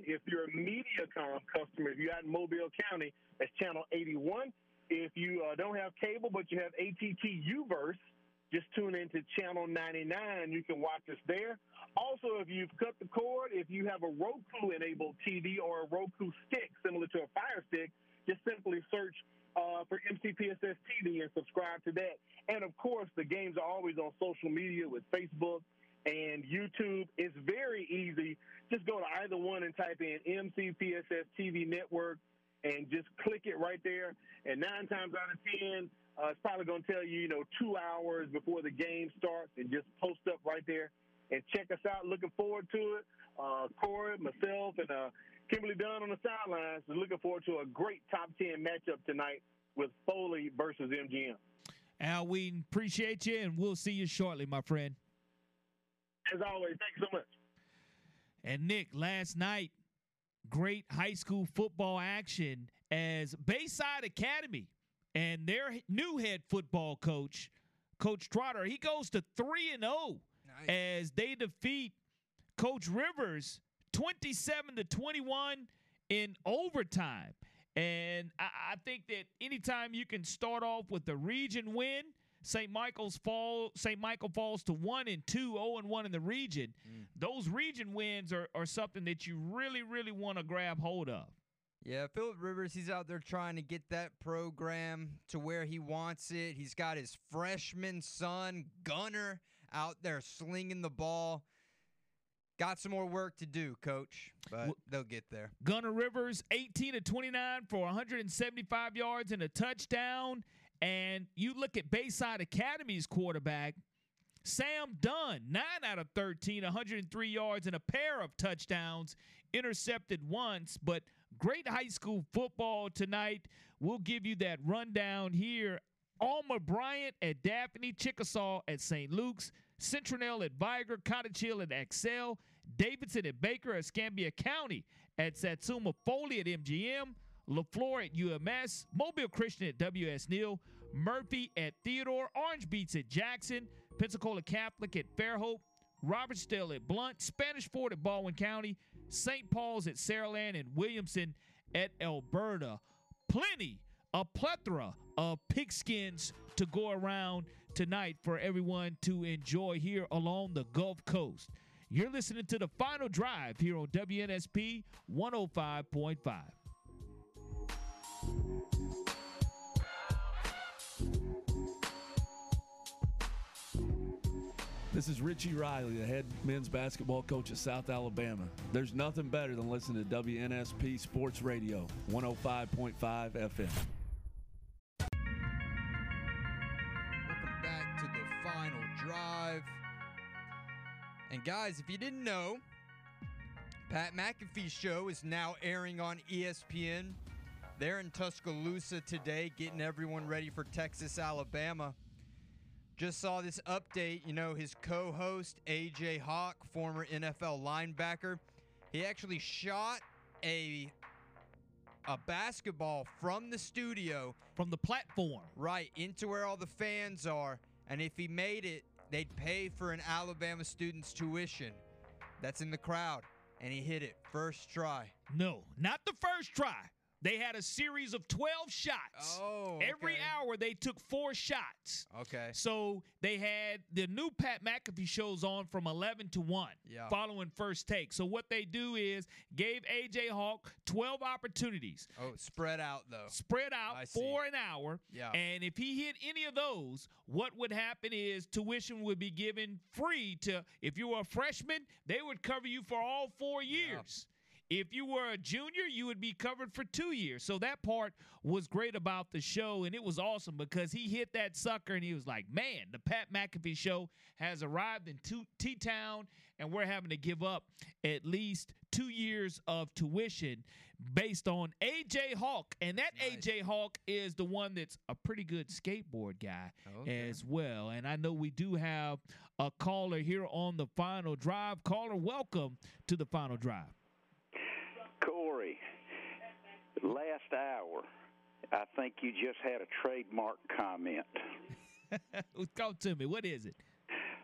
If you're a MediaCom customer, if you're out in Mobile County, that's channel 81. If you uh, don't have cable but you have ATT Uverse, just tune in to channel 99. You can watch us there. Also, if you've cut the cord, if you have a Roku enabled TV or a Roku stick similar to a Fire Stick, just simply search uh, for MCPSS TV and subscribe to that. And of course, the games are always on social media with Facebook, and YouTube. It's very easy. Just go to either one and type in MCPSS TV Network and just click it right there. And nine times out of ten, uh, it's probably going to tell you, you know, two hours before the game starts and just post up right there and check us out. Looking forward to it. Uh, Corey, myself, and uh, Kimberly Dunn on the sidelines. Looking forward to a great top 10 matchup tonight with Foley versus MGM.
Al, we appreciate you, and we'll see you shortly, my friend.
As always, thanks so much.
And Nick, last night, great high school football action as Bayside Academy and their new head football coach, Coach Trotter, he goes to 3 and 0 as they defeat Coach Rivers 27 to 21 in overtime. And I, I think that anytime you can start off with the region win, St. Michael's fall St. Michael falls to one and two, 0 and one in the region. Mm. Those region wins are, are something that you really, really want to grab hold of.
Yeah, Philip Rivers, he's out there trying to get that program to where he wants it. He's got his freshman son, Gunner, out there slinging the ball. Got some more work to do, coach, but they'll get there.
Gunner Rivers, 18 to 29 for 175 yards and a touchdown. And you look at Bayside Academy's quarterback, Sam Dunn, 9 out of 13, 103 yards and a pair of touchdowns, intercepted once, but great high school football tonight. We'll give you that rundown here. Alma Bryant at Daphne, Chickasaw at St. Luke's, Citronelle at Vigor, Cottage Hill at Excel, Davidson at Baker, Escambia County at Satsuma Foley at MGM, LeFlore at UMS, Mobile Christian at WS Neal, Murphy at Theodore, Orange Beach at Jackson, Pensacola Catholic at Fairhope, Robertsdale at Blount, Spanish Fort at Baldwin County, St. Paul's at Saraland, and Williamson at Alberta. Plenty, a plethora of pigskins to go around tonight for everyone to enjoy here along the Gulf Coast. You're listening to the final drive here on WNSP 105.5.
This is Richie Riley, the head men's basketball coach at South Alabama. There's nothing better than listening to WNSP Sports Radio, 105.5 FM.
And guys, if you didn't know, Pat McAfee's show is now airing on ESPN. They're in Tuscaloosa today, getting everyone ready for Texas, Alabama. Just saw this update. You know, his co host, AJ Hawk, former NFL linebacker, he actually shot a a basketball from the studio
from the platform
right into where all the fans are and if he made it they'd pay for an alabama student's tuition that's in the crowd and he hit it first try.
No not the first try They had a series of 12 shots.
Oh,
Every hour they took four shots.
Okay.
So they had the new Pat McAfee shows on from 11 to 1
Yeah.
following first take. So what they do is gave AJ Hawk 12 opportunities.
Oh, spread out though.
Spread out
I see.
for an hour.
Yeah.
And if he hit any of those, what would happen is tuition would be given free to if you were a freshman, they would cover you for all four years. If you were a junior, you would be covered for two years. So that part was great about the show, and it was awesome because he hit that sucker and he was like, Man, the Pat McAfee show has arrived in T Town, and we're having to give up at least two years of tuition based on AJ Hawk. And that AJ Hawk is the one that's a pretty good skateboard guy
Okay.
as well. And I know we do have a caller here on the final drive. Caller, welcome to the final drive.
Corey, last hour, I think you just had a trademark comment.
Talk to me. What is it?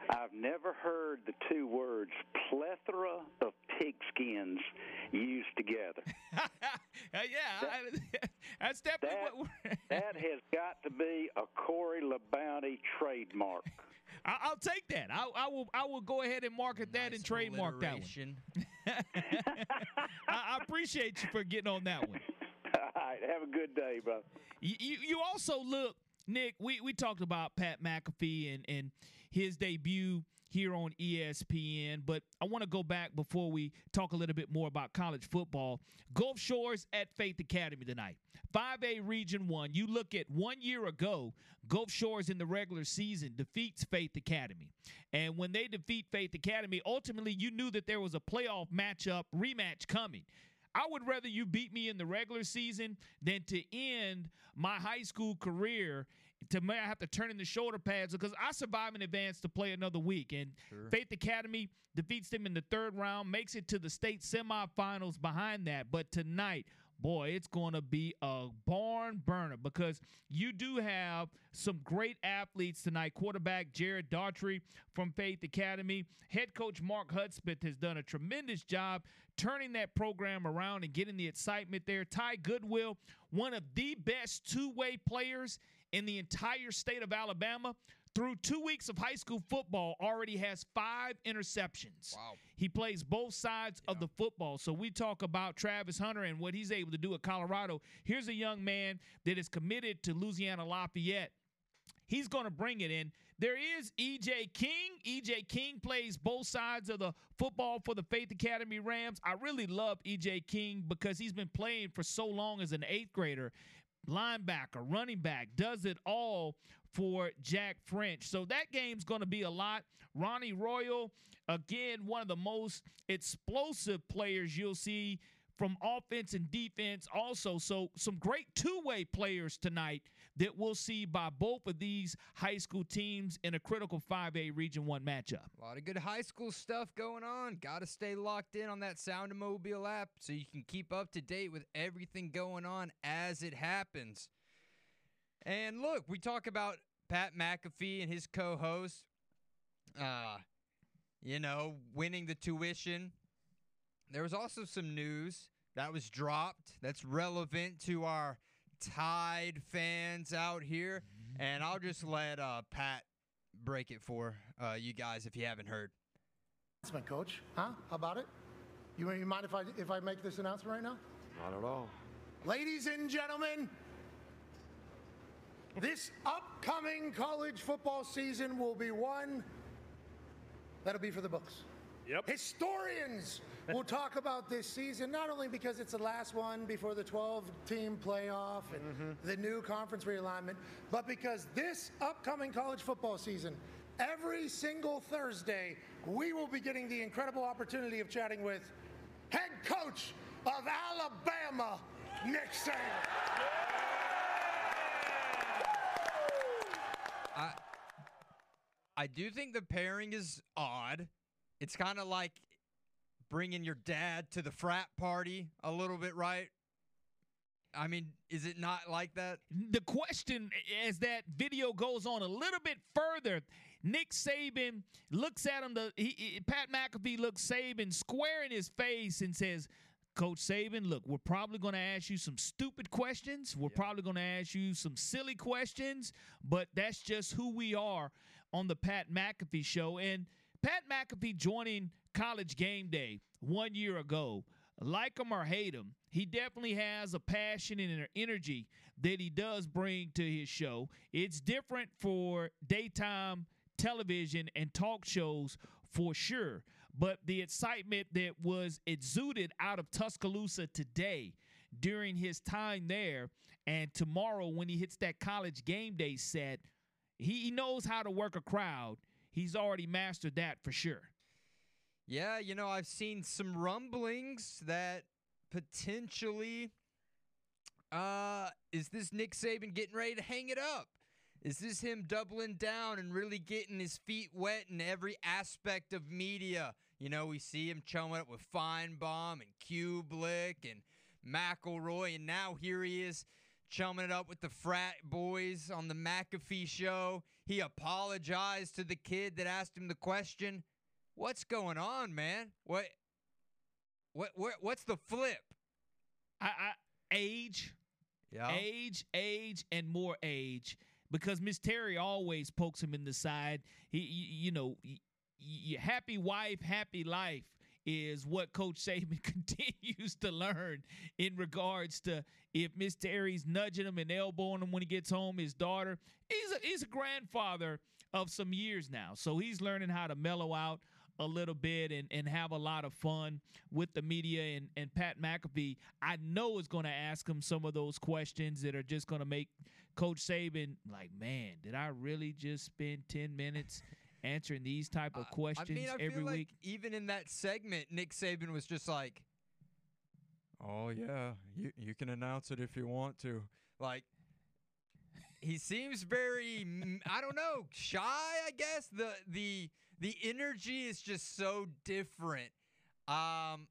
I've never heard the two words plethora of pigskins used together.
Uh, yeah, I, that's definitely
That,
what we're.
that has got to be a Corey LeBounty trademark.
I, I'll take that. I, I will. I will go ahead and market that and trademark that one. I, I appreciate you for getting on that one.
All right, have a good day, brother.
You, you, you also look, Nick. We, we talked about Pat McAfee and, and his debut here on ESPN, but I want to go back before we talk a little bit more about college football. Gulf Shores at Faith Academy tonight. 5A Region 1. You look at one year ago, Gulf Shores in the regular season defeats Faith Academy. And when they defeat Faith Academy, ultimately you knew that there was a playoff matchup rematch coming. I would rather you beat me in the regular season than to end my high school career to may I have to turn in the shoulder pads because I survive in advance to play another week. And Faith Academy defeats them in the third round, makes it to the state semifinals behind that. But tonight, boy, it's going to be a barn burner because you do have some great athletes tonight. Quarterback Jared Daughtry from Faith Academy. Head coach Mark Hudspeth has done a tremendous job turning that program around and getting the excitement there. Ty Goodwill, one of the best two way players in the entire state of Alabama. Through two weeks of high school football, already has five interceptions.
Wow.
He plays both sides of the football. So we talk about Travis Hunter and what he's able to do at Colorado. Here's a young man that is committed to Louisiana Lafayette. He's going to bring it in. There is EJ King. EJ King plays both sides of the football for the Faith Academy Rams. I really love EJ King because he's been playing for so long as an eighth grader, linebacker, running back, does it all for Jack French. So that game's going to be a lot. Ronnie Royal, again, one of the most explosive players you'll see from offense and defense also. So some great two-way players tonight that we'll see by both of these high school teams in a critical 5A Region 1 matchup.
A lot of good high school stuff going on. Got to stay locked in on that Sound of Mobile app so you can keep up to date with everything going on as it happens. And look, we talk about Pat McAfee and his co-host uh you know, winning the tuition. There was also some news that was dropped that's relevant to our Tide fans out here, and I'll just let uh, Pat break it for uh, you guys if you haven't heard.
Announcement, Coach. Huh? How about it? You, you mind if I if I make this announcement right now?
Not at all.
Ladies and gentlemen, this upcoming college football season will be one that'll be for the books.
Yep.
Historians will talk about this season not only because it's the last one before the 12 team playoff and mm-hmm. the new conference realignment, but because this upcoming college football season, every single Thursday, we will be getting the incredible opportunity of chatting with head coach of Alabama, Nick Saban.
I I do think the pairing is odd. It's kind of like bringing your dad to the frat party a little bit, right? I mean, is it not like that?
The question as that video goes on a little bit further, Nick Saban looks at him. The he, he- Pat McAfee looks Saban square in his face and says, Coach Saban, look, we're probably going to ask you some stupid questions. We're probably going to ask you some silly questions, but that's just who we are on the Pat McAfee show. And Pat McAfee joining College Game Day one year ago, like him or hate him, he definitely has a passion and an energy that he does bring to his show. It's different for daytime television and talk shows for sure. But the excitement that was exuded out of Tuscaloosa today during his time there and tomorrow when he hits that college game day set, he knows how to work a crowd. He's already mastered that for sure.
Yeah, you know, I've seen some rumblings that potentially uh is this Nick Saban getting ready to hang it up? Is this him doubling down and really getting his feet wet in every aspect of media? You know, we see him chumming up with Finebaum and Cubelic and McElroy, and now here he is chumming it up with the frat boys on the McAfee show. He apologized to the kid that asked him the question. What's going on, man? What what, what what's the flip?
I, I age,
yeah,
age, age, and more age. Because Miss Terry always pokes him in the side. He, you, you know, happy wife, happy life is what Coach Saban continues to learn in regards to if Miss Terry's nudging him and elbowing him when he gets home. His daughter, he's a, he's a grandfather of some years now, so he's learning how to mellow out a little bit and, and have a lot of fun with the media and, and Pat McAfee, I know is going to ask him some of those questions that are just going to make Coach Saban like, man, did I really just spend 10 minutes answering these type of questions
I mean, I
every
feel
week?
Like even in that segment, Nick Saban was just like, "Oh yeah, you you can announce it if you want to." Like he seems very I don't know, shy, I guess. The the the energy is just so different. Um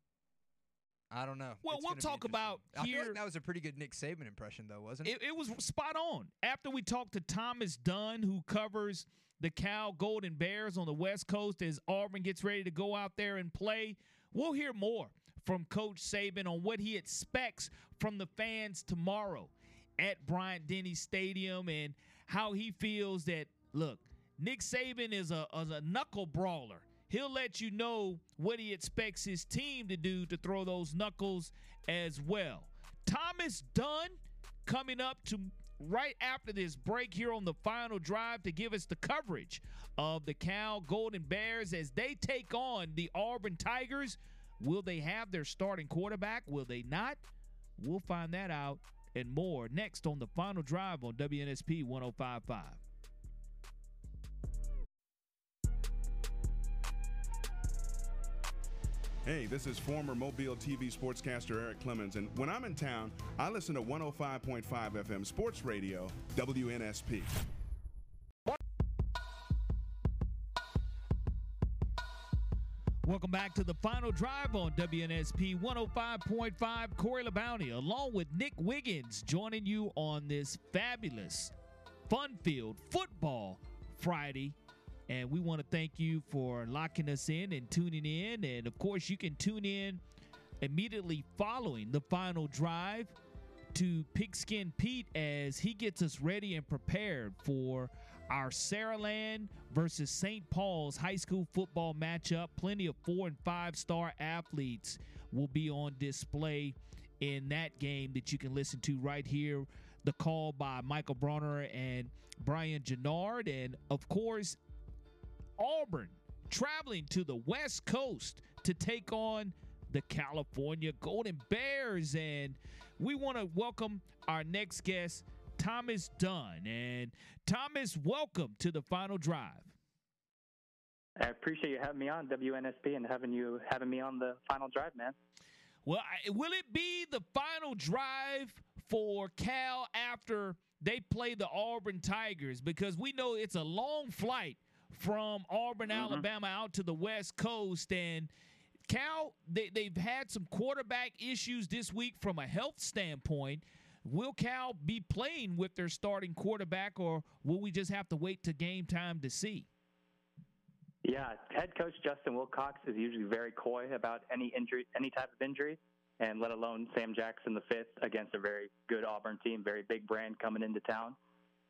I don't know.
Well,
It's
we'll talk about
I feel
here.
like that was a pretty good Nick Saban impression though, wasn't it?
It, it was spot on. After we talked to Thomas Dunn, who covers the Cal Golden Bears on the West Coast as Auburn gets ready to go out there and play, we'll hear more from Coach Saban on what he expects from the fans tomorrow at Bryant Denny Stadium and how he feels that, look, Nick Saban is a, is a knuckle brawler. He'll let you know what he expects his team to do to throw those knuckles as well. Thomas Dunn coming up to right after this break here on the final drive to give us the coverage of the Cal Golden Bears as they take on the Auburn Tigers. Will they have their starting quarterback? Will they not? We'll find that out and more next on the final drive on WNSP 1055.
Hey, this is former Mobile TV sportscaster Eric Clemens, and when I'm in town, I listen to 105.5 FM Sports Radio, WNSP.
Welcome back to the final drive on WNSP 105.5. Corey LeBounty, along with Nick Wiggins, joining you on this fabulous, fun filled football Friday. And we want to thank you for locking us in and tuning in. And of course, you can tune in immediately following the final drive to Pigskin Pete as he gets us ready and prepared for our Saraland versus St. Paul's high school football matchup. Plenty of four and five star athletes will be on display in that game that you can listen to right here. The call by Michael Bronner and Brian Gennard. And of course, Auburn traveling to the West Coast to take on the California Golden Bears. And we want to welcome our next guest, Thomas Dunn. And Thomas, welcome to the final drive.
I appreciate you having me on WNSP and having you having me on the final drive, man.
Well, will it be the final drive for Cal after they play the Auburn Tigers? Because we know it's a long flight from Auburn, mm-hmm. Alabama, out to the West Coast, and Cal they, they've had some quarterback issues this week from a health standpoint. Will Cal be playing with their starting quarterback, or will we just have to wait to game time to see?
Yeah, head coach Justin Wilcox is usually very coy about any injury, any type of injury. and let alone Sam Jackson the fifth against a very good Auburn team, very big brand coming into town.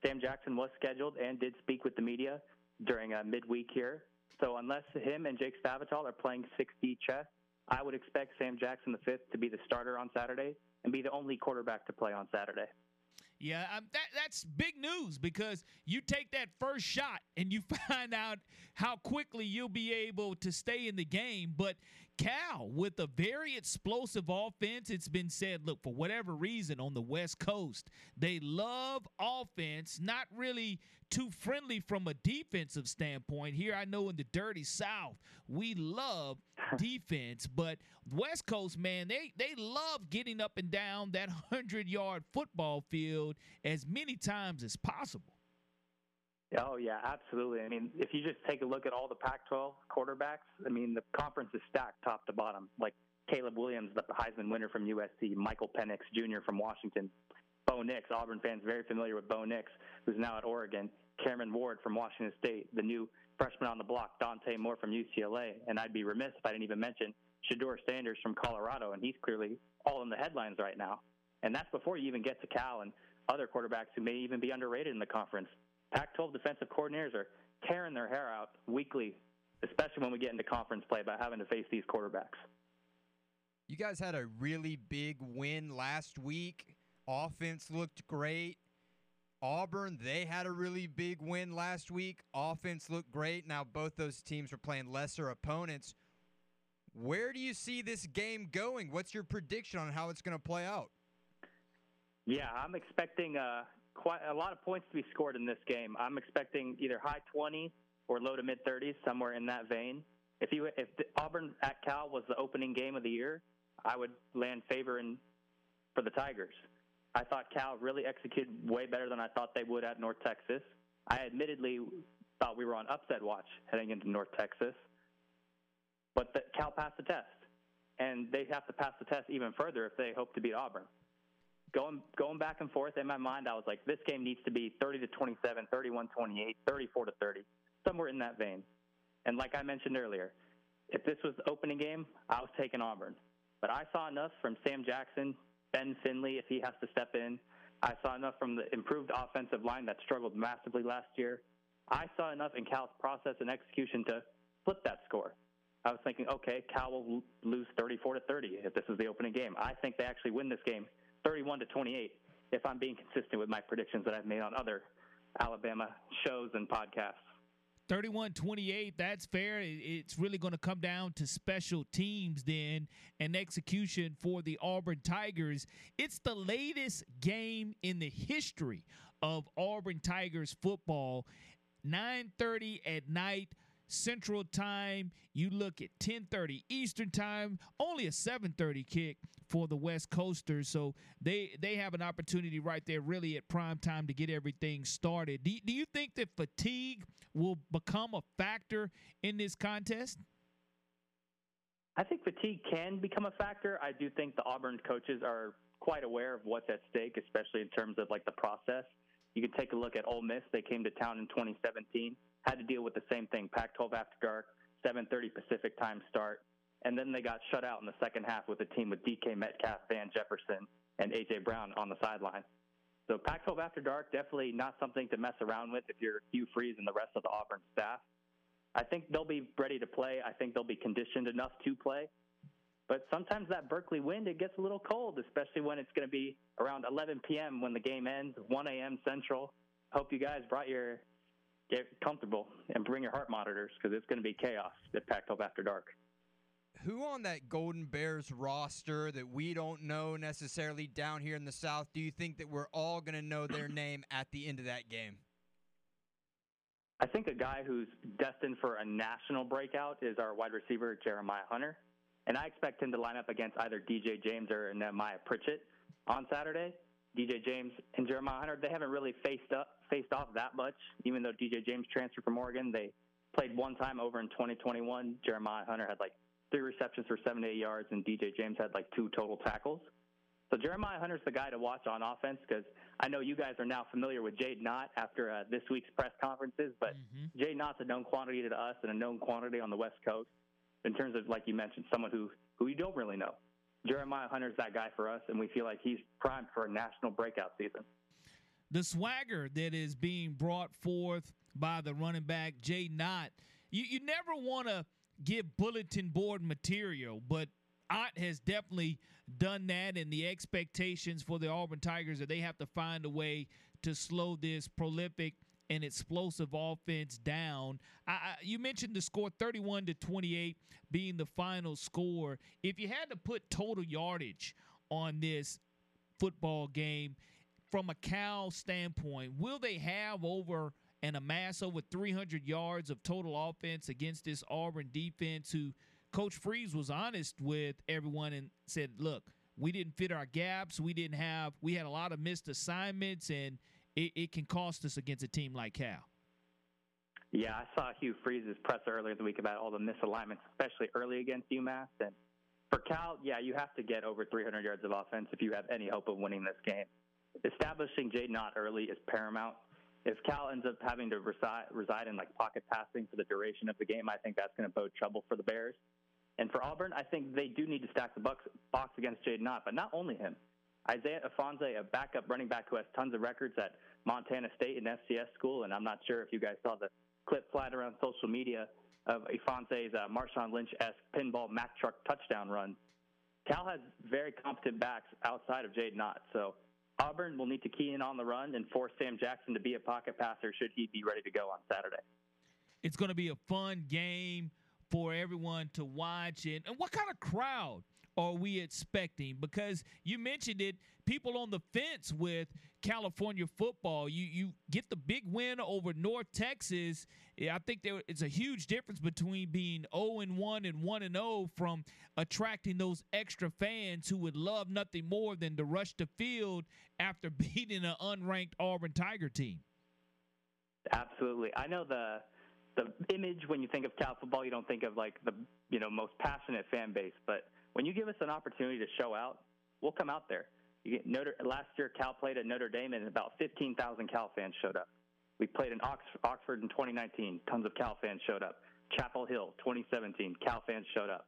Sam Jackson was scheduled and did speak with the media during a midweek here. So unless him and Jake Spavital are playing 6D chess, I would expect Sam Jackson the fifth to be the starter on Saturday and be the only quarterback to play on Saturday.
Yeah, um, that that's big news because you take that first shot and you find out how quickly you'll be able to stay in the game. But Cal, with a very explosive offense, it's been said, look, for whatever reason on the West Coast, they love offense, not really too friendly from a defensive standpoint. Here, I know in the dirty South, we love defense, but West Coast, man, they they love getting up and down that hundred yard football field as many times as possible.
Oh yeah, absolutely. I mean, if you just take a look at all the Pac-12 quarterbacks, I mean, the conference is stacked top to bottom. Like Caleb Williams, the Heisman winner from USC, Michael Penix Jr. from Washington, Bo Nix, Auburn fans very familiar with Bo Nix, who's now at Oregon, Cameron Ward from Washington State, the new freshman on the block, Dante Moore from UCLA, and I'd be remiss if I didn't even mention Shedeur Sanders from Colorado, and he's clearly all in the headlines right now. And that's before you even get to Cal and other quarterbacks who may even be underrated in the conference. Pac 12 defensive coordinators are tearing their hair out weekly, especially when we get into conference play by having to face these quarterbacks.
You guys had a really big win last week. Offense looked great. Auburn, they had a really big win last week. Offense looked great. Now, both those teams were playing lesser opponents. Where do you see this game going? What's your prediction on how it's going to play out?
Yeah, I'm expecting uh, quite a lot of points to be scored in this game. I'm expecting either high 20s or low to mid 30s, somewhere in that vein. If you if Auburn at Cal was the opening game of the year, I would land favor in for the Tigers. I thought Cal really executed way better than I thought they would at North Texas. I admittedly thought we were on upset watch heading into North Texas, but the, Cal passed the test, and they have to pass the test even further if they hope to beat Auburn going going back and forth in my mind, I was like, this game needs to be 30 to 27, 31 28, 34 to 30, somewhere in that vein. And like I mentioned earlier, if this was the opening game, I was taking Auburn. But I saw enough from Sam Jackson, Ben Finley, if he has to step in. I saw enough from the improved offensive line that struggled massively last year. I saw enough in Cal's process and execution to flip that score. I was thinking, okay, Cal will lose 34 to 30 if this is the opening game. I think they actually win this game 31 to 28 if I'm being consistent with my predictions that I've made on other Alabama shows and podcasts.
31 28, that's fair. It's really going to come down to special teams then and execution for the Auburn Tigers. It's the latest game in the history of Auburn Tigers football. 9:30 at night Central Time. You look at 10:30 Eastern Time. Only a 7:30 kick for the West Coasters, so they they have an opportunity right there, really at prime time to get everything started. Do, do you think that fatigue will become a factor in this contest?
I think fatigue can become a factor. I do think the Auburn coaches are quite aware of what's at stake, especially in terms of like the process. You can take a look at Ole Miss. They came to town in 2017 had to deal with the same thing. Pac-12 after dark, 7:30 Pacific time start, and then they got shut out in the second half with a team with DK Metcalf, Van Jefferson, and AJ Brown on the sideline. So Pac-12 after dark definitely not something to mess around with if you're Hugh Freeze and the rest of the Auburn staff. I think they'll be ready to play. I think they'll be conditioned enough to play. But sometimes that Berkeley wind it gets a little cold, especially when it's going to be around 11 p.m. when the game ends, 1 a.m. Central. Hope you guys brought your get comfortable and bring your heart monitors because it's going to be chaos at Pac-12 after dark.
Who on that Golden Bears roster that we don't know necessarily down here in the South do you think that we're all going to know their name at the end of that game?
I think a guy who's destined for a national breakout is our wide receiver Jeremiah Hunter, and I expect him to line up against either DJ James or Nehemiah Pritchett on Saturday. DJ James and Jeremiah Hunter, they haven't really faced up faced off that much. Even though DJ James transferred from Oregon, they played one time over in 2021. Jeremiah Hunter had like three receptions for 78 yards, and DJ James had like two total tackles. So Jeremiah Hunter's the guy to watch on offense because I know you guys are now familiar with Jaydn Ott after uh, this week's press conferences, but mm-hmm. Jaydn Ott's a known quantity to us and a known quantity on the West Coast in terms of, like you mentioned, someone who who you don't really know. Jeremiah Hunter's that guy for us, and we feel like he's primed for a national breakout season.
The swagger that is being brought forth by the running back Jaydn Ott, you, you never want to give bulletin board material, but Ott has definitely done that, and the expectations for the Auburn Tigers that they have to find a way to slow this prolific and explosive offense down. I, I, you mentioned the score 31 to 28 being the final score. If you had to put total yardage on this football game from a Cal standpoint, will they have over and amass over 300 yards of total offense against this Auburn defense who Coach Freeze was honest with everyone and said, look, we didn't fit our gaps. We didn't have, we had a lot of missed assignments, and it, it can cost us against a team like Cal.
Yeah, I saw Hugh Freeze's presser earlier in the week about all the misalignments, especially early against UMass. And for Cal, yeah, you have to get over 300 yards of offense if you have any hope of winning this game. Establishing Jaydn Ott early is paramount. If Cal ends up having to reside, reside in like pocket passing for the duration of the game, I think that's going to bode trouble for the Bears. And for Auburn, I think they do need to stack the box, box against Jaydn Ott, but not only him. Isaiah Ifanse, a backup running back who has tons of records at Montana State and FCS school, and I'm not sure if you guys saw the clip flying around social media of Ifanse's uh, Marshawn Lynch-esque pinball Mack truck touchdown run. Cal has very competent backs outside of Jaydn Ott, so Auburn will need to key in on the run and force Sam Jackson to be a pocket passer should he be ready to go on Saturday.
It's going to be a fun game for everyone to watch it. And what kind of crowd are we expecting? Because you mentioned it, people on the fence with California football. You you get the big win over North Texas. I think there is a huge difference between being 0 and 1 and 1 and 0 from attracting those extra fans who would love nothing more than to rush the field after beating an unranked Auburn Tiger team.
Absolutely. I know the the image when you think of Cal football, you don't think of like the you know most passionate fan base. But when you give us an opportunity to show out, we'll come out there. Notre, last year, Cal played at Notre Dame, and about 15,000 Cal fans showed up. We played in Oxford in 2019. Tons of Cal fans showed up. Chapel Hill, 2017. Cal fans showed up.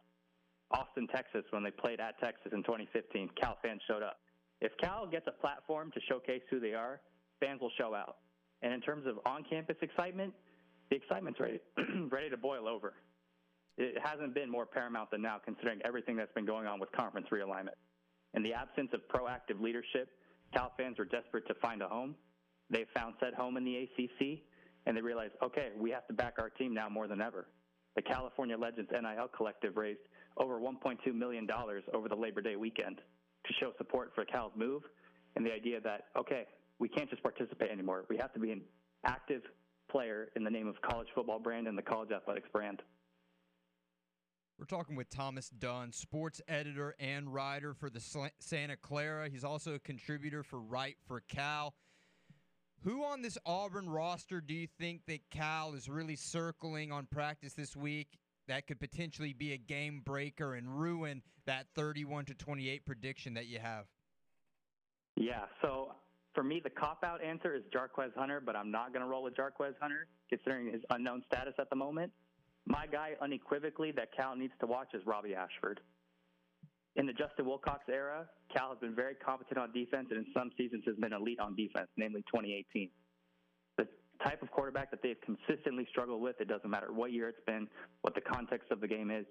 Austin, Texas, when they played at Texas in 2015, Cal fans showed up. If Cal gets a platform to showcase who they are, fans will show out. And in terms of on-campus excitement, the excitement's ready, ready to boil over. It hasn't been more paramount than now, considering everything that's been going on with conference realignment. In the absence of proactive leadership, Cal fans were desperate to find a home. They found said home in the ACC, and they realized, okay, we have to back our team now more than ever. The California Legends NIL Collective raised over $1.2 million over the Labor Day weekend to show support for Cal's move and the idea that, okay, we can't just participate anymore. We have to be an active player in the name of college football brand and the college athletics brand.
We're talking with Thomas Dunn, sports editor and writer for the Santa Clara. He's also a contributor for Write for Cal. Who on this Auburn roster do you think that Cal is really circling on practice this week that could potentially be a game breaker and ruin that 31 to 28 prediction that you have?
Yeah, so for me, the cop out answer is Jarquez Hunter, but I'm not going to roll with Jarquez Hunter considering his unknown status at the moment. My guy, unequivocally, that Cal needs to watch is Robbie Ashford. In the Justin Wilcox era, Cal has been very competent on defense and in some seasons has been elite on defense, namely 2018. The type of quarterback that they've consistently struggled with, it doesn't matter what year it's been, what the context of the game is,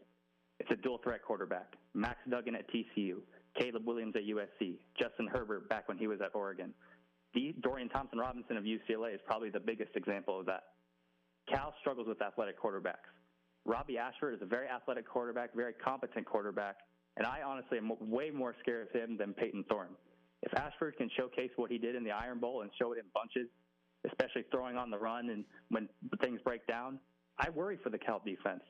it's a dual threat quarterback. Max Duggan at TCU, Caleb Williams at USC, Justin Herbert back when he was at Oregon. The Dorian Thompson Robinson of UCLA is probably the biggest example of that. Cal struggles with athletic quarterbacks. Robbie Ashford is a very athletic quarterback, very competent quarterback, and I honestly am way more scared of him than Payton Thorne. If Ashford can showcase what he did in the Iron Bowl and show it in bunches, especially throwing on the run and when things break down, I worry for the Cal defense.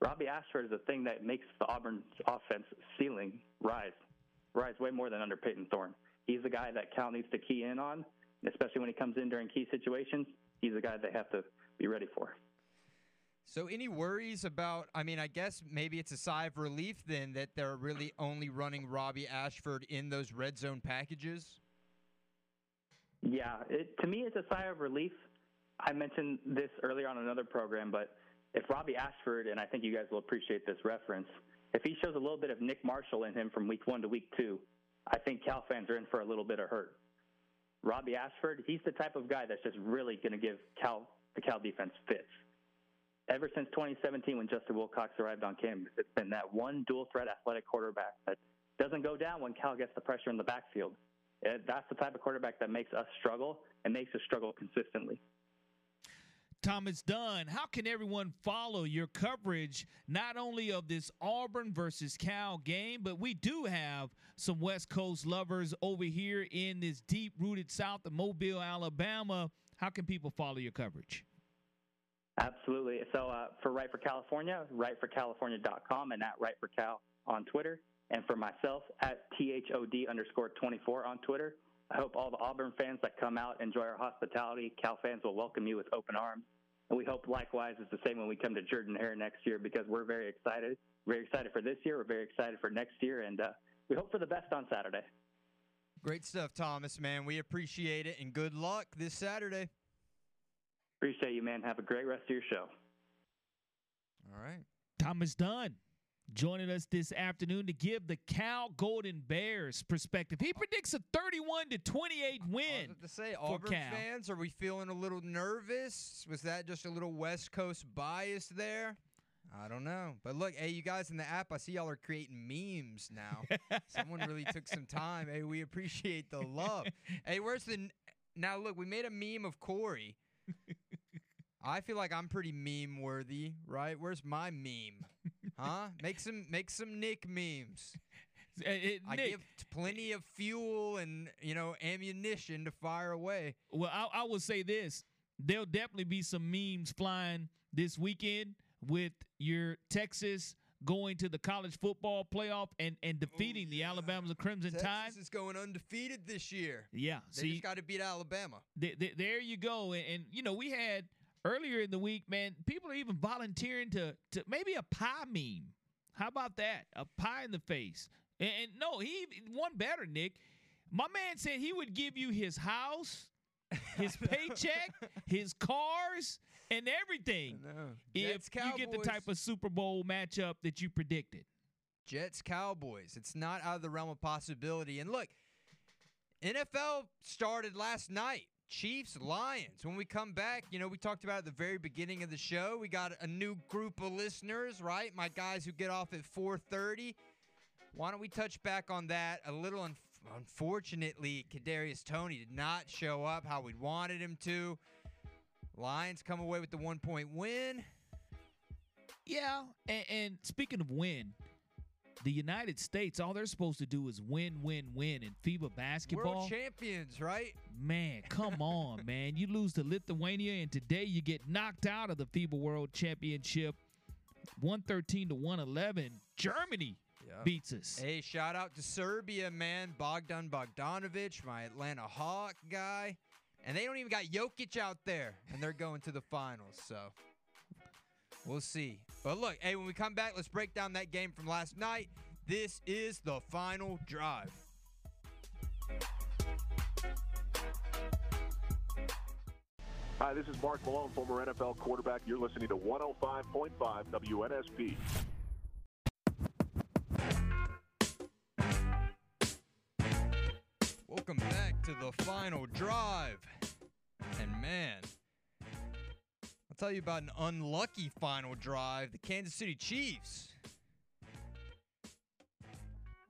Robbie Ashford is the thing that makes the Auburn offense ceiling rise, rise way more than under Payton Thorne. He's the guy that Cal needs to key in on, especially when he comes in during key situations. He's the guy they have to be ready for.
So, any worries about? I mean, I guess maybe it's a sigh of relief then that they're really only running Robbie Ashford in those red zone packages.
Yeah, it, to me, it's a sigh of relief. I mentioned this earlier on another program, but if Robbie Ashford, and I think you guys will appreciate this reference, if he shows a little bit of Nick Marshall in him from week one to week two, I think Cal fans are in for a little bit of hurt. Robbie Ashford, he's the type of guy that's just really going to give Cal the Cal defense fits. Ever since 2017, when Justin Wilcox arrived on campus, it's been that one dual threat athletic quarterback that doesn't go down when Cal gets the pressure in the backfield. That's the type of quarterback that makes us struggle and makes us struggle consistently.
Thomas Dunn, how can everyone follow your coverage not only of this Auburn versus Cal game, but we do have some West Coast lovers over here in this deep rooted South of Mobile, Alabama. How can people follow your coverage?
Absolutely. So uh, for Write for California, writeforcalifornia.com and at Write for Cal on Twitter. And for myself, at THOD underscore 24 on Twitter. I hope all the Auburn fans that come out enjoy our hospitality. Cal fans will welcome you with open arms. And we hope likewise is the same when we come to Jordan Hare next year because we're very excited. Very excited for this year. We're very excited for next year. And uh, we hope for the best on Saturday.
Great stuff, Thomas, man. We appreciate it. And good luck this Saturday.
Appreciate you, man. Have a great rest of your show.
All right.
Thomas Dunn joining us this afternoon to give the Cal Golden Bears perspective. He predicts a 31 to 28 win.
to say, Auburn
Cal.
fans, are we feeling a little nervous? Was that just a little West Coast bias there? I don't know. But look, hey, you guys in the app, I see y'all are creating memes now. Someone really took some time. Hey, we appreciate the love. hey, where's the. Now, look, we made a meme of Corey. I feel like I'm pretty meme worthy, right? Where's my meme? Huh? Make some make some Nick memes.
It,
I
Nick,
give plenty of fuel and you know ammunition to fire away.
Well, I, I will say this: there'll definitely be some memes flying this weekend with your Texas going to the college football playoff and and oh, defeating the Alabama Crimson
Texas
Tide.
is going undefeated this year.
Yeah,
They
see,
just got to beat Alabama.
th- th- there you go. And, and you know, we had earlier in the week, man. People are even volunteering to to maybe a pie meme. How about that? A pie in the face. And, and no, he one better, Nick. My man said he would give you his house, his paycheck, his cars, and everything if
Jets,
you get the type of Super Bowl matchup that you predicted.
Jets Cowboys. It's not out of the realm of possibility. And look, NFL started last night. Chiefs Lions. When we come back, you know, we talked about at the very beginning of the show. We got a new group of listeners, right? My guys who get off at 4:30. Why don't we touch back on that a little? Un- unfortunately, Kadarius Toney did not show up how we wanted him to. Lions come away with the one point win.
Yeah, and, and speaking of win, the United States, all they're supposed to do is win, win, win in FIBA basketball.
World champions, right?
Man, come on, man. You lose to Lithuania, and today you get knocked out of the FIBA World Championship 113 to 111. Germany beats us.
Hey, shout out to Serbia, man. Bogdan Bogdanovic, my Atlanta Hawk guy. And they don't even got Jokic out there, and they're going to the finals. So we'll see. But look, hey, when we come back, let's break down that game from last night. This is the final drive.
Hi, this is Mark Malone, former NFL quarterback. You're listening to 105.5 WNSP.
Welcome back to the final drive. And man, tell you about an unlucky final drive the Kansas City Chiefs.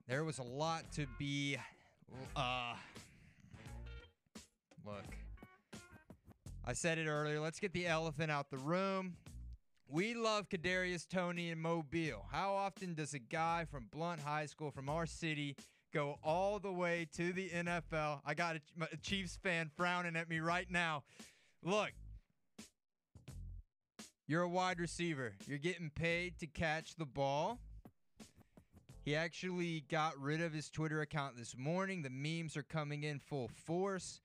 There was a lot to be. Uh, look, I said it earlier. Let's get the elephant out the room. We love Kadarius Toney and Mobile. How often does a guy from Blount High School from our city go all the way to the NFL? I got a, a Chiefs fan frowning at me right now. Look, you're a wide receiver. You're getting paid to catch the ball. He actually got rid of his Twitter account this morning. The memes are coming in full force.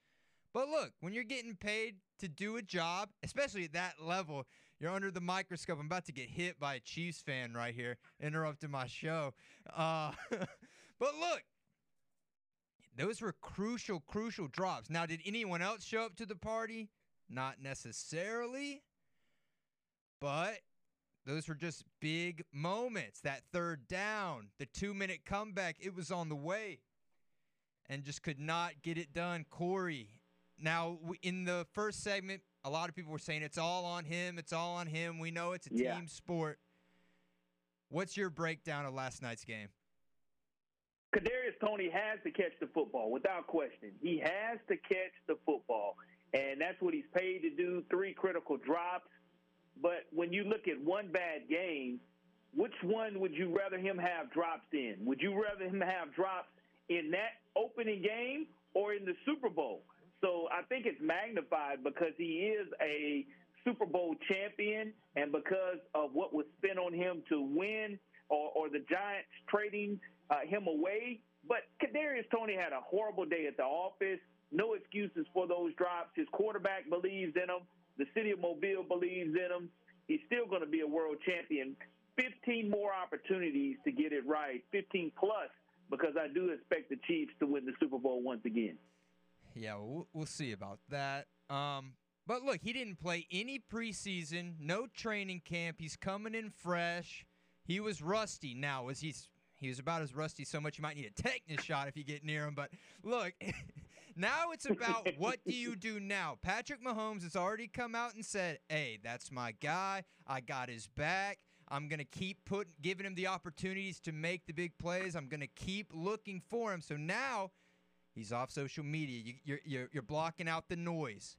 But look, when you're getting paid to do a job, especially at that level, you're under the microscope. I'm about to get hit by a Chiefs fan right here, interrupting my show. Uh, but look, those were crucial, crucial drops. Now, did anyone else show up to the party? Not necessarily. But those were just big moments. That third down, the two minute comeback, it was on the way and just could not get it done. Corey, now in the first segment, a lot of people were saying it's all on him. It's all on him. We know it's a
Yeah.
team sport. What's your breakdown of last night's game?
Kadarius Toney has to catch the football without question. He has to catch the football, and that's what he's paid to do. Three critical drops, but when you look at one bad game, which one would you rather him have drops in? Would you rather him have drops in that opening game or in the Super Bowl? So I think it's magnified because he is a Super Bowl champion, and because of what was spent on him to win, or, or the Giants trading uh, him away. But Kadarius Toney had a horrible day at the office. No excuses for those drops. His quarterback believes in him. The city of Mobile believes in him. He's still going to be a world champion. 15 more opportunities to get it right, 15 plus, because I do expect the Chiefs to win the Super Bowl once again.
Yeah, we'll, we'll see about that. Um, but look, he didn't play any preseason, no training camp. He's coming in fresh. He was rusty. Now, was he? He was about as rusty so much you might need a tetanus shot if you get near him. But look, now it's about what do you do now? Patrick Mahomes has already come out and said, "Hey, that's my guy. I got his back. I'm gonna keep putting, giving him the opportunities to make the big plays. I'm gonna keep looking for him." So now he's off social media. You, you're, you're you're blocking out the noise.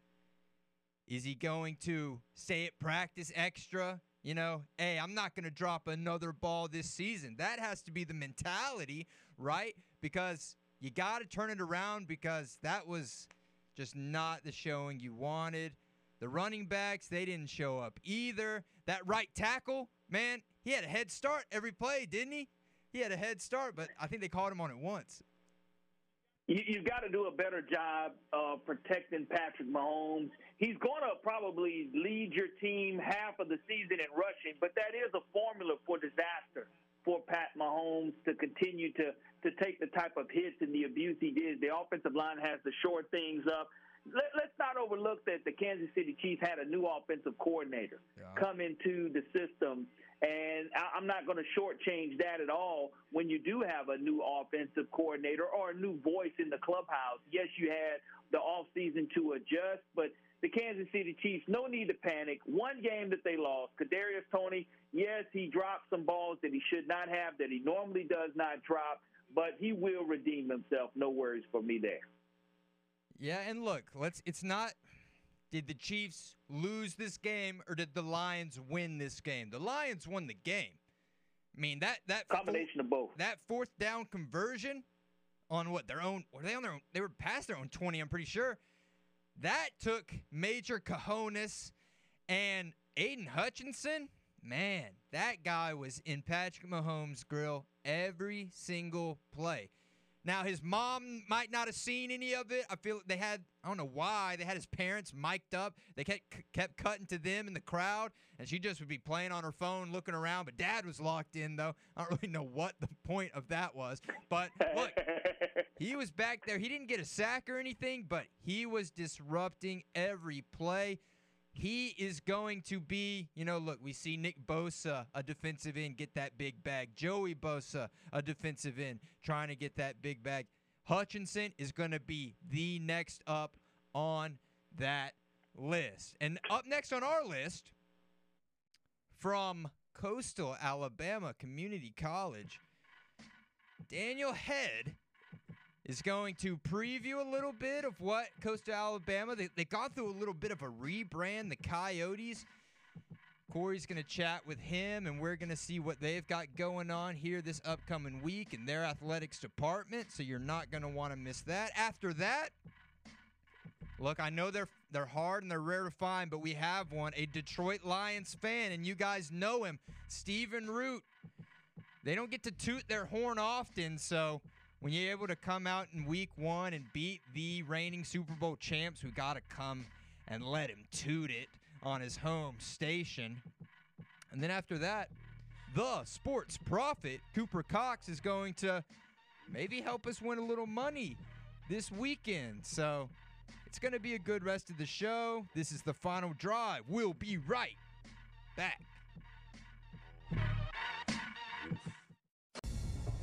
Is he going to say it practice extra? You know, hey, I'm not going to drop another ball this season. That has to be the mentality, right? Because you got to turn it around because that was just not the showing you wanted. The running backs, they didn't show up either. That right tackle, man, he had a head start every play, didn't he? He had a head start, but I think they called him on it once.
You, you've got to do a better job of protecting Patrick Mahomes. He's going to probably lead your team half of the season in rushing, but that is a formula for disaster To continue to to take the type of hits and the abuse he did. The offensive line has to shore things up. Let, let's not overlook that the Kansas City Chiefs had a new offensive coordinator come into the system and I'm not going to shortchange that at all when you do have a new offensive coordinator or a new voice in the clubhouse. Yes, you had the offseason to adjust, but the Kansas City Chiefs, no need to panic. One game that they lost, Kadarius Toney, yes, he dropped some balls that he should not have, that he normally does not drop, but he will redeem himself. No worries for me there.
Yeah, and look, let's it's not did the Chiefs lose this game or did the Lions win this game? The Lions won the game. I mean that that
combination of both.
That fourth down conversion on what their own were they on their own they were past their own 20, I'm pretty sure. That took major cojones and Aidan Hutchinson, man, that guy was in Patrick Mahomes' grill every single play. Now his mom might not have seen any of it. I feel they had I don't know why they had his parents mic'd up. They kept kept cutting to them in the crowd, and she just would be playing on her phone, looking around. But Dad was locked in though. I don't really know what the point of that was. But look, he was back there. He didn't get a sack or anything, but he was disrupting every play. He is going to be, you know, look, we see Nick Bosa, a defensive end, get that big bag. Joey Bosa, a defensive end, trying to get that big bag. Hutchinson is going to be the next up on that list. And up next on our list from Coastal Alabama Community College, Daniel Head is going to preview a little bit of what Coastal Alabama they, they got through a little bit of a rebrand, the Coyotes. Corey's going to chat with him, and we're going to see what they've got going on here this upcoming week in their athletics department. So you're not going to want to miss that. After that, look, I know they're they're hard and they're rare to find, but we have one, a Detroit Lions fan, and you guys know him, Stephen Root. They don't get to toot their horn often, so when you're able to come out in week one and beat the reigning Super Bowl champs, we got to come and let him toot it on his home station. And then after that, the sports prophet, Cooper Cox, is going to maybe help us win a little money this weekend. So it's going to be a good rest of the show. This is the final drive. We'll be right back.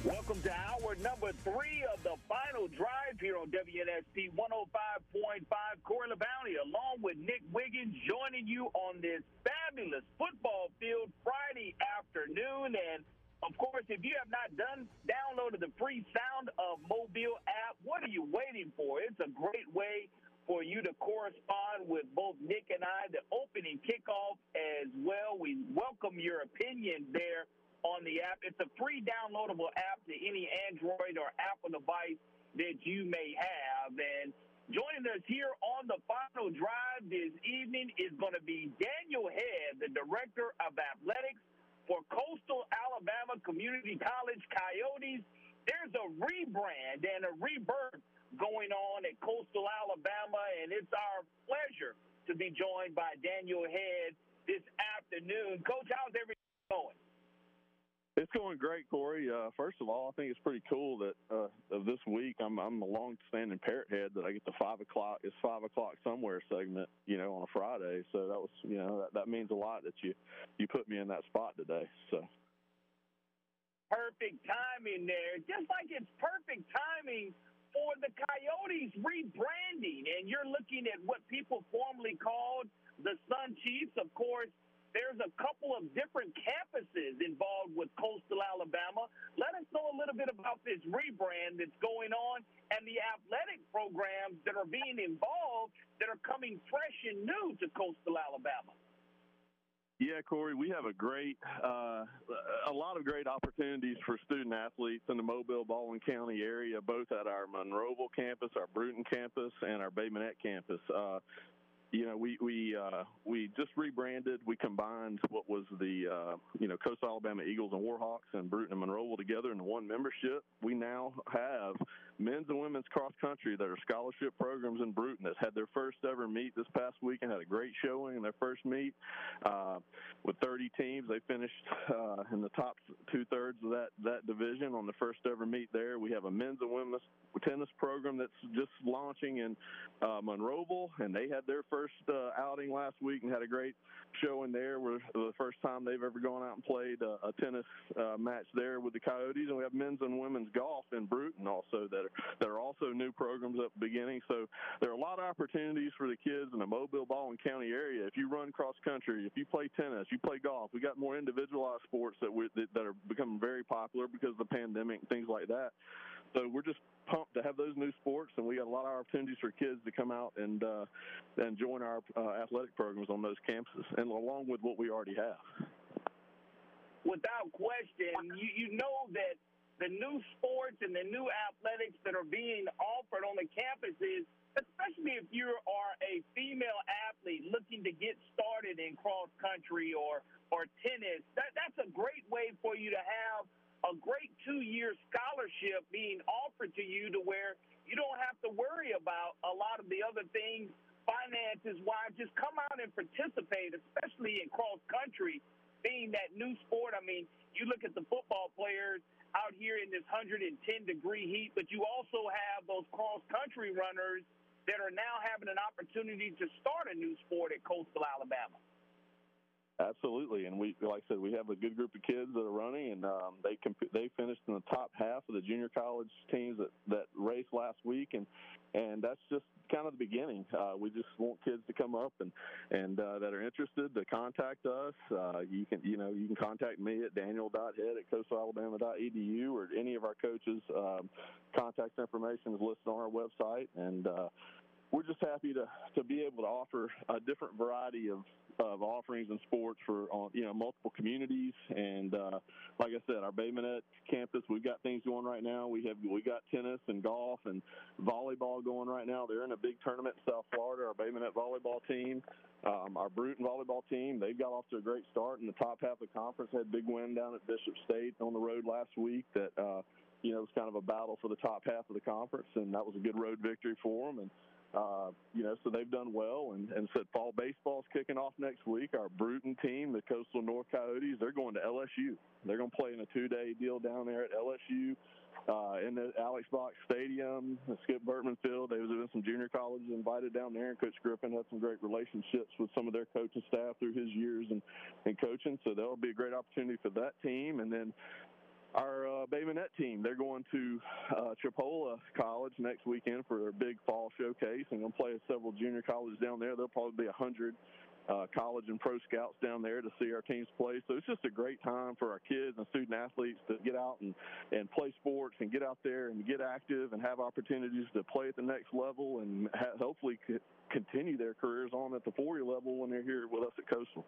Welcome to hour number three of the final drive here on WNSP 105.5. Corey LaBounty, along with Nick Wiggins, joining you on this fabulous football field Friday afternoon. And of course, if you have not done downloaded the free Sound of Mobile app, what are you waiting for? It's a great way for you to correspond with both Nick and I, the opening kickoff as well. We welcome your opinion there on the app. It's a free downloadable app to any Android or Apple device that you may have. And joining us here on the final drive this evening is going to be Daniel Head, the Director of Athletics for Coastal Alabama Community College Coyotes. There's a rebrand and a rebirth going on at Coastal Alabama, and it's our pleasure to be joined by Daniel Head this afternoon. Coach, how's everything going?
It's going great, Corey. Uh, first of all, I think it's pretty cool that uh, of this week I'm I'm a long-standing parrot head that I get the five o'clock it's five o'clock somewhere segment, you know, on a Friday. So that was you know that, that means a lot that you you put me in that spot today. So
perfect timing there, just like it's perfect timing for the Coyotes rebranding. And you're looking at what people formerly called the Sun Chiefs. Of course, there's a couple of different campuses involved with Coastal Alabama. Let us know a little bit about this rebrand that's going on and the athletic programs that are being involved that are coming fresh and new to Coastal Alabama.
Yeah, Corey, we have a great, uh, a lot of great opportunities for student athletes in the Mobile, Baldwin County area, both at our Monroeville campus, our Brewton campus, and our Bay Minette campus. Uh, you know, we we uh, we just rebranded. We combined what was the uh, you know Coastal Alabama Eagles and Warhawks and Brewton and Monroeville together into one membership. We now have men's and women's cross country that are scholarship programs in Brewton that had their first ever meet this past week and had a great showing in their first meet uh, with 30 teams. They finished uh, in the top two thirds of that that division on the first ever meet there. We have a men's and women's tennis program that's just launching in uh, Monroeville, and they had their first uh, outing last week and had a great showing there. We're the first time they've ever gone out and played a, a tennis uh, match there with the Coyotes, and we have men's and women's golf in Brewton also that that are also new programs the beginning. So there are a lot of opportunities for the kids in the Mobile, Baldwin County area. If you run cross country, if you play tennis, you play golf, we got more individualized sports that we that, that are becoming very popular because of the pandemic and things like that. So we're just pumped to have those new sports, and we got a lot of opportunities for kids to come out and uh, and join our uh, athletic programs on those campuses, and along with what we already have.
Without question, you, you know that the new sports and the new athletics that are being offered on the campuses, especially if you are a female athlete looking to get started in cross country or or tennis, that, that's a great way for you to have a great two year scholarship being offered to you to where you don't have to worry about a lot of the other things finances wise. Just come out and participate, especially in cross country, being that new sport. I mean, you look at the football players out here in this 110 degree heat, but you also have those cross country runners that are now having an opportunity to start a new sport at Coastal Alabama.
Absolutely, and we, like I said, we have a good group of kids that are running, and um, they comp- they finished in the top half of the junior college teams that that raced last week, and and that's just kind of the beginning. Uh, we just want kids to come up and and uh, that are interested to contact us. Uh, you can you know you can contact me at daniel.head at coastalalabama.edu or any of our coaches. Um, contact information is listed on our website, and uh, we're just happy to to be able to offer a different variety of of offerings and sports for you know multiple communities and uh, like I said, our Bay Minette campus, we've got things going right now. We have we got tennis and golf and volleyball going right now. They're in a big tournament in South Florida. Our Bay Minette volleyball team, um, our Brewton volleyball team, they've got off to a great start in the top half of the conference. Had big win down at Bishop State on the road last week that. Uh, you know, it was kind of a battle for the top half of the conference, and that was a good road victory for them. And uh, you know, so they've done well. And, and said fall baseball's kicking off next week. Our Brewton team, the Coastal North Coyotes, they're going to LSU. They're going to play in a two-day deal down there at LSU. Uh, in the Alex Box Stadium, Skip Bertman Field. There was been some junior colleges invited down there, and Coach Griffin had some great relationships with some of their coaching staff through his years and, and coaching. So that'll be a great opportunity for that team. And then our uh, Bay Minette team, they're going to uh, Chipola College next weekend for their big fall showcase, and they'll play at several junior colleges down there. There'll probably be a hundred uh, college and pro scouts down there to see our teams play. So it's just a great time for our kids and student athletes to get out and, and play sports and get out there and get active and have opportunities to play at the next level and ha- hopefully c- continue their careers on at the four-year level when they're here with us at Coastal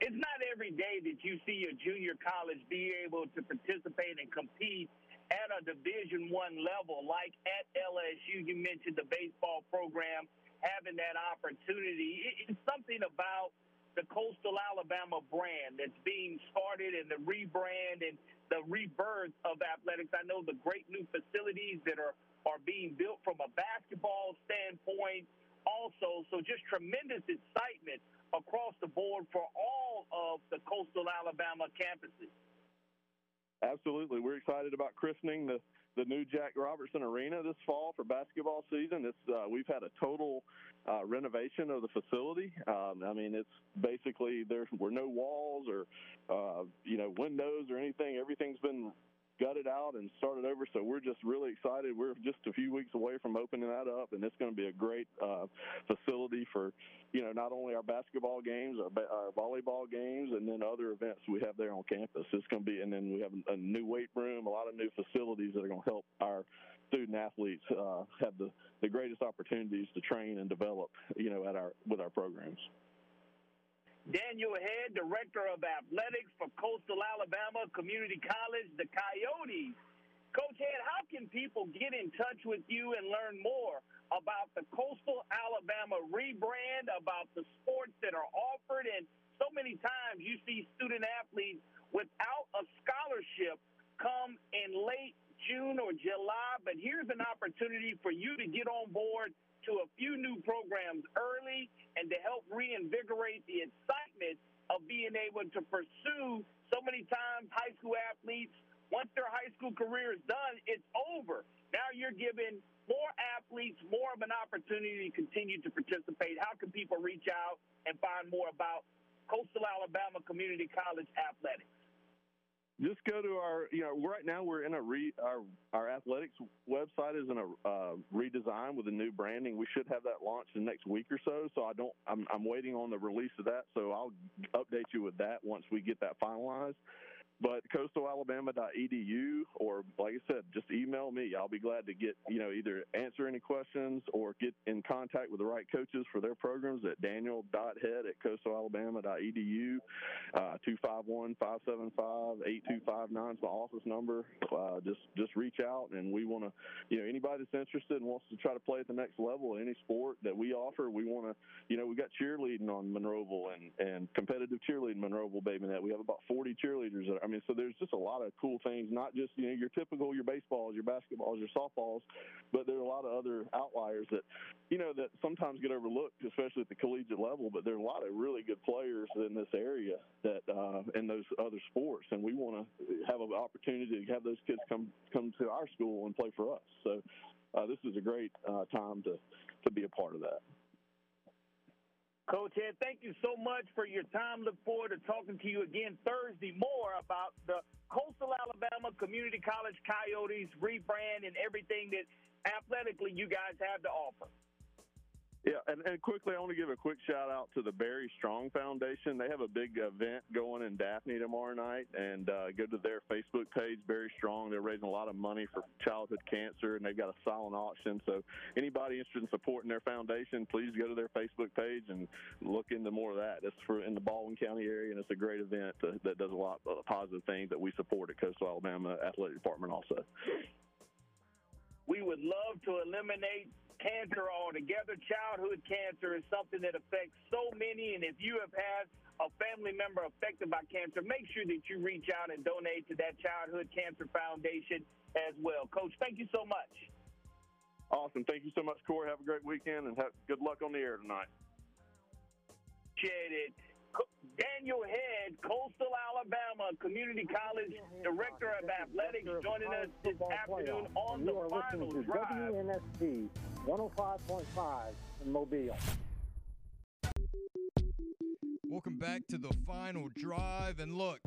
it's not every day that you see a junior college be able to participate and compete at a division one level like at lsu you mentioned the baseball program having that opportunity. It's something about the coastal alabama brand that's being started and the rebrand and the rebirth of athletics. I know the great new facilities that are are being built from a basketball standpoint also. So just tremendous excitement across the board for all of the coastal Alabama campuses.
Absolutely. We're excited about christening the, the new Jack Robertson Arena this fall for basketball season. It's uh, we've had a total uh, renovation of the facility. Um, I mean, it's basically there were no walls or uh, you know windows or anything. Everything's been gutted out and started over. So we're just really excited. We're just a few weeks away from opening that up, and it's going to be a great uh, facility for you know not only our basketball games, our, our volleyball games, and then other events we have there on campus. It's going to be, and then we have a new weight room, a lot of new facilities that are going to help our student athletes uh, have the, the greatest opportunities to train and develop, you know, at our with our programs.
Daniel Head, Director of Athletics for Coastal Alabama Community College, the Coyotes. Coach Head, how can people get in touch with you and learn more about the Coastal Alabama rebrand, about the sports that are offered? And so many times you see student athletes without a scholarship come in late June or July, but here's an opportunity for you to get on board to a few new programs early and to help reinvigorate the excitement of being able to pursue so many times high school athletes. Once their high school career is done it's over. Now you're giving more athletes more of an opportunity to continue to participate. How can people reach out and find more about coastal alabama community college athletics
just go to our you know right now we're in a re our our athletics website is in a uh, redesign with a new branding. We should have that launched in the next week or so. So i don't i'm i'm waiting on the release of that. So i'll update you with that once we get that finalized but coastalalabama.edu or like I said, just email me. I'll be glad to get, you know, either answer any questions or get in contact with the right coaches for their programs at daniel.head at coastalalabama.edu. Uh, 251-575-8259 is my office number. Uh, just, just reach out and we want to, you know, anybody that's interested and wants to try to play at the next level in any sport that we offer, we want to, you know, we got cheerleading on Monroeville and, and competitive cheerleading Monroeville, Bay Minette. We have about 40 cheerleaders that I mean, so there's just a lot of cool things, not just, you know, your typical, your baseballs, your basketballs, your softballs, but there are a lot of other outliers that, you know, that sometimes get overlooked, especially at the collegiate level, but there are a lot of really good players in this area that, uh, in those other sports. And we want to have an opportunity to have those kids come, come to our school and play for us. So, uh, this is a great, uh, time to, to be a part of that.
Coach Head, thank you so much for your time. Look forward to talking to you again Thursday more about the Coastal Alabama Community College Coyotes rebrand and everything that athletically you guys have to offer.
Yeah, and, and quickly, I want to give a quick shout out to the Barry Strong Foundation. They have a big event going in Daphne tomorrow night, and uh, go to their Facebook page, Barry Strong. They're raising a lot of money for childhood cancer, and they've got a silent auction. So, anybody interested in supporting their foundation, please go to their Facebook page and look into more of that. It's for in the Baldwin County area, and it's a great event uh, that does a lot of positive things that we support at Coastal Alabama Athletic Department also.
We would love to eliminate cancer altogether. Childhood cancer is something that affects so many, and if you have had
a family member affected by cancer, make sure that you reach out and donate to that Childhood Cancer Foundation as well. Coach, thank you so much.
Awesome. Thank you so much, Corey. Have a great weekend and have good luck on the air tonight.
Appreciate it. Daniel Head, Coastal Alabama Community College Director of Athletics, joining us this afternoon on the final
listening to
drive.
WNSP 105.5 in Mobile.
Welcome back to the final drive. And look,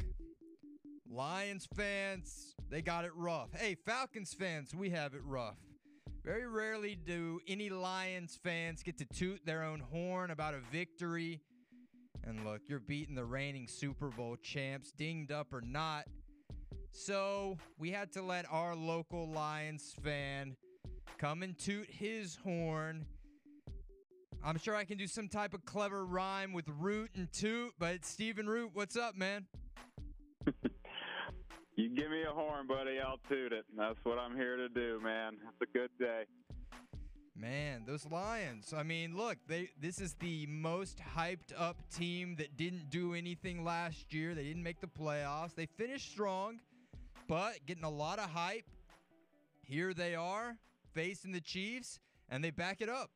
Lions fans, they got it rough. Hey, Falcons fans, we have it rough. Very rarely do any Lions fans get to toot their own horn about a victory. And look, you're beating the reigning Super Bowl champs, dinged up or not. So we had to let our local Lions fan come and toot his horn. I'm sure I can do some type of clever rhyme with root and toot, but Stephen Root, what's up, man?
You give me a horn, buddy, I'll toot it. That's what I'm here to do, man. It's a good day.
Man, those Lions. I mean, look, they this is the most hyped up team that didn't do anything last year. They didn't make the playoffs. They finished strong, but getting a lot of hype. Here they are facing the Chiefs and they back it up.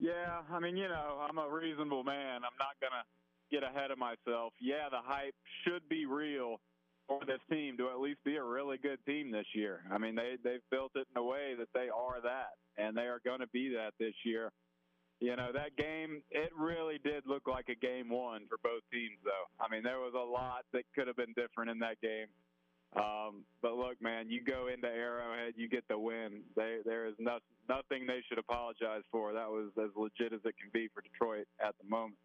Yeah, I mean, you know, I'm a reasonable man. I'm not going to get ahead of myself. Yeah, the hype should be real for this team to at least be a really good team this year. I mean, they they've built it in a way that they are that, and they are going to be that this year. You know, that game it really did look like a game one for both teams, though. I mean, there was a lot that could have been different in that game. Um, but look, man, you go into Arrowhead, you get the win. They, there is no, nothing they should apologize for. That was as legit as it can be for Detroit at the moment.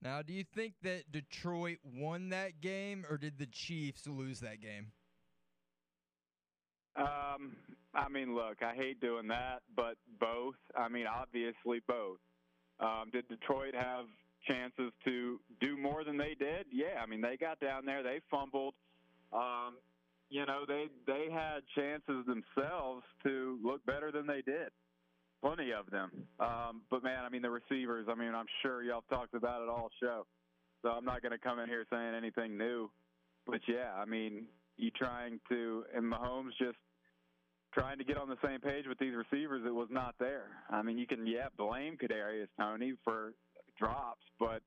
Now, do you think that Detroit won that game or did the Chiefs lose that game?
Um, I mean, look, I hate doing that, but both. I mean, obviously both. Um, did Detroit have chances to do more than they did? Yeah, I mean, they got down there, they fumbled. Um, you know, they they had chances themselves to look better than they did. Plenty of them. Um, but man, I mean, the receivers. I mean, I'm sure y'all talked about it all show, so I'm not going to come in here saying anything new. But yeah, I mean, you trying to and Mahomes just trying to get on the same page with these receivers. It was not there. I mean, you can yeah blame Kadarius Toney for drops, but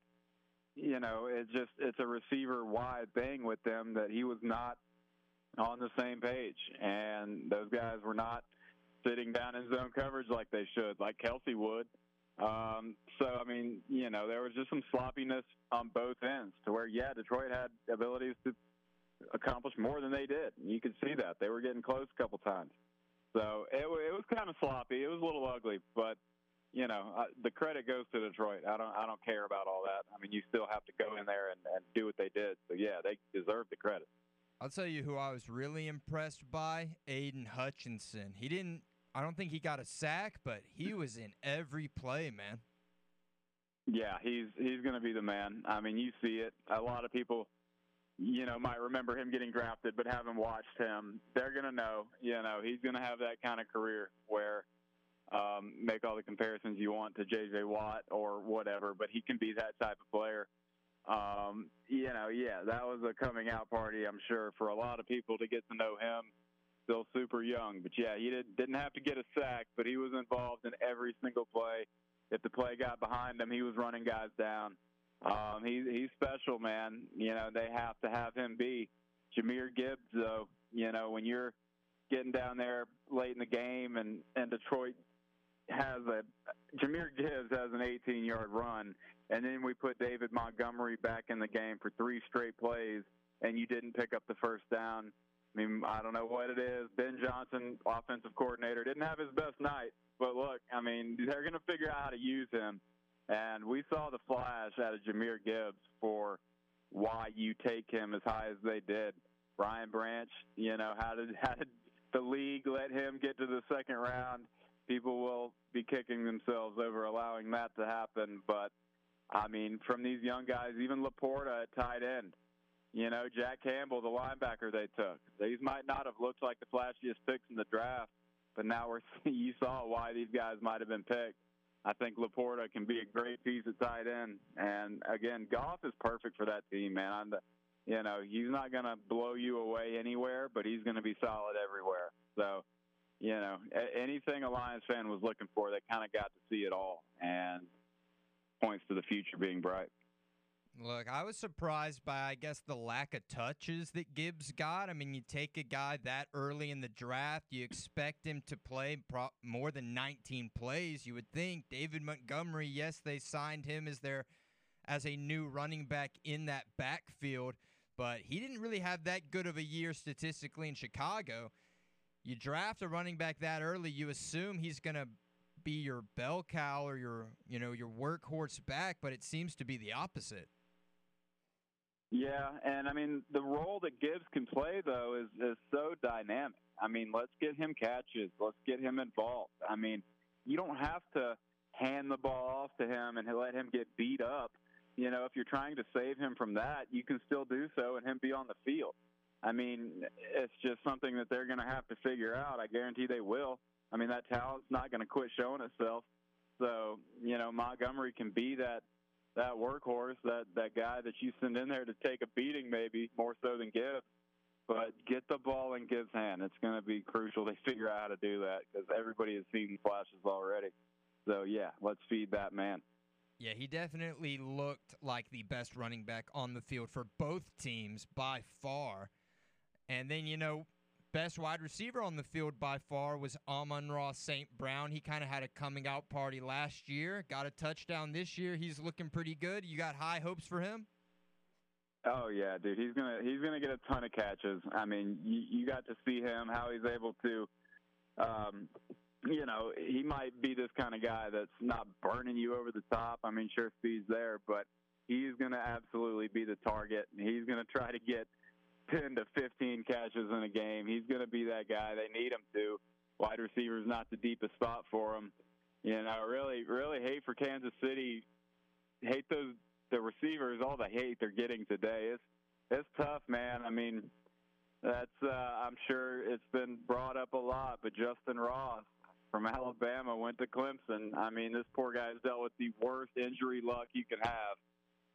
you know, it's just it's a receiver wide thing with them that he was not on the same page, and those guys were not sitting down in zone coverage like they should, like Kelce would. Um, so I mean, you know, there was just some sloppiness on both ends to where yeah, Detroit had abilities to accomplish more than they did. You could see that they were getting close a couple times. So it, it was kind of sloppy. It was a little ugly, but you know, the credit goes to Detroit. I don't, I don't care about all that. I mean, you still have to go in there and, and do what they did. So yeah, they deserve the credit.
I'll tell you who I was really impressed by Aidan Hutchinson. He didn't, I don't think he got a sack, but he was in every play, man.
Yeah, he's he's going to be the man. I mean, you see it. A lot of people, you know, might remember him getting drafted, but haven't watched him. They're going to know. You know, he's going to have that kind of career where um, make all the comparisons you want to J.J. Watt or whatever, but he can be that type of player. Um, you know, yeah, that was a coming out party, I'm sure, for a lot of people to get to know him. Still super young, but yeah, he did, didn't have to get a sack, but he was involved in every single play. If the play got behind him, he was running guys down. Um, he, he's special, man. You know, they have to have him be. Jahmyr Gibbs, though, you know, when you're getting down there late in the game and, and Detroit has a Jahmyr Gibbs has an 18 yard run, and then we put David Montgomery back in the game for three straight plays, and you didn't pick up the first down. I mean, I don't know what it is. Ben Johnson, offensive coordinator, didn't have his best night, but look, I mean, they're going to figure out how to use him, and we saw the flash out of Jahmyr Gibbs for why you take him as high as they did. Brian Branch, you know, how did how did the league let him get to the second round? people will be kicking themselves over allowing that to happen. But I mean, from these young guys, even LaPorta at tight end, you know, Jack Campbell, the linebacker they took, these might not have looked like the flashiest picks in the draft, but now we're you saw why these guys might have been picked. I think LaPorta can be a great piece at tight end, and again, Goff is perfect for that team, man. I'm the, you know, he's not going to blow you away anywhere, but he's going to be solid everywhere. So, you know, anything a Lions fan was looking for, they kind of got to see it all, and points to the future being bright.
Look, I was surprised by, I guess, the lack of touches that Gibbs got. I mean, you take a guy that early in the draft, you expect him to play pro- more than 19 plays. You would think David Montgomery, yes, they signed him as their as a new running back in that backfield, but he didn't really have that good of a year statistically in Chicago. You draft a running back that early, you assume he's going to be your bell cow or your, you know, your workhorse back, but it seems to be the opposite.
Yeah, and I mean the role that Gibbs can play though is is so dynamic. I mean, let's get him catches, let's get him involved. I mean, you don't have to hand the ball off to him and let him get beat up. You know, if you're trying to save him from that, you can still do so and him be on the field. I mean, it's just something that they're going to have to figure out. I guarantee they will. I mean, that talent's not going to quit showing itself. So, you know, Montgomery can be that that workhorse, that that guy that you send in there to take a beating, maybe more so than Gibbs. But get the ball in Gibbs' hand. It's going to be crucial they figure out how to do that because everybody has seen flashes already. So yeah, let's feed that man.
Yeah, he definitely looked like the best running back on the field for both teams by far. And then, you know, best wide receiver on the field by far was Amon-Ra St. Brown. He kind of had a coming out party last year, got a touchdown this year. He's looking pretty good. You got high hopes for him?
Oh yeah, dude, he's gonna he's gonna get a ton of catches. I mean, you, you got to see him how he's able to, um, you know, he might be this kind of guy that's not burning you over the top. I mean, sure, speed's there, but he's gonna absolutely be the target. He's gonna try to get 10 to 15 catches in a game. He's going to be that guy. They need him to. Wide receiver is not the deepest spot for him. You know, really, really hate for Kansas City. Hate those the receivers. All the hate they're getting today. It's it's tough, man. I mean, that's uh, I'm sure it's been brought up a lot. But Justyn Ross from Alabama went to Clemson. I mean, this poor guy's dealt with the worst injury luck you can have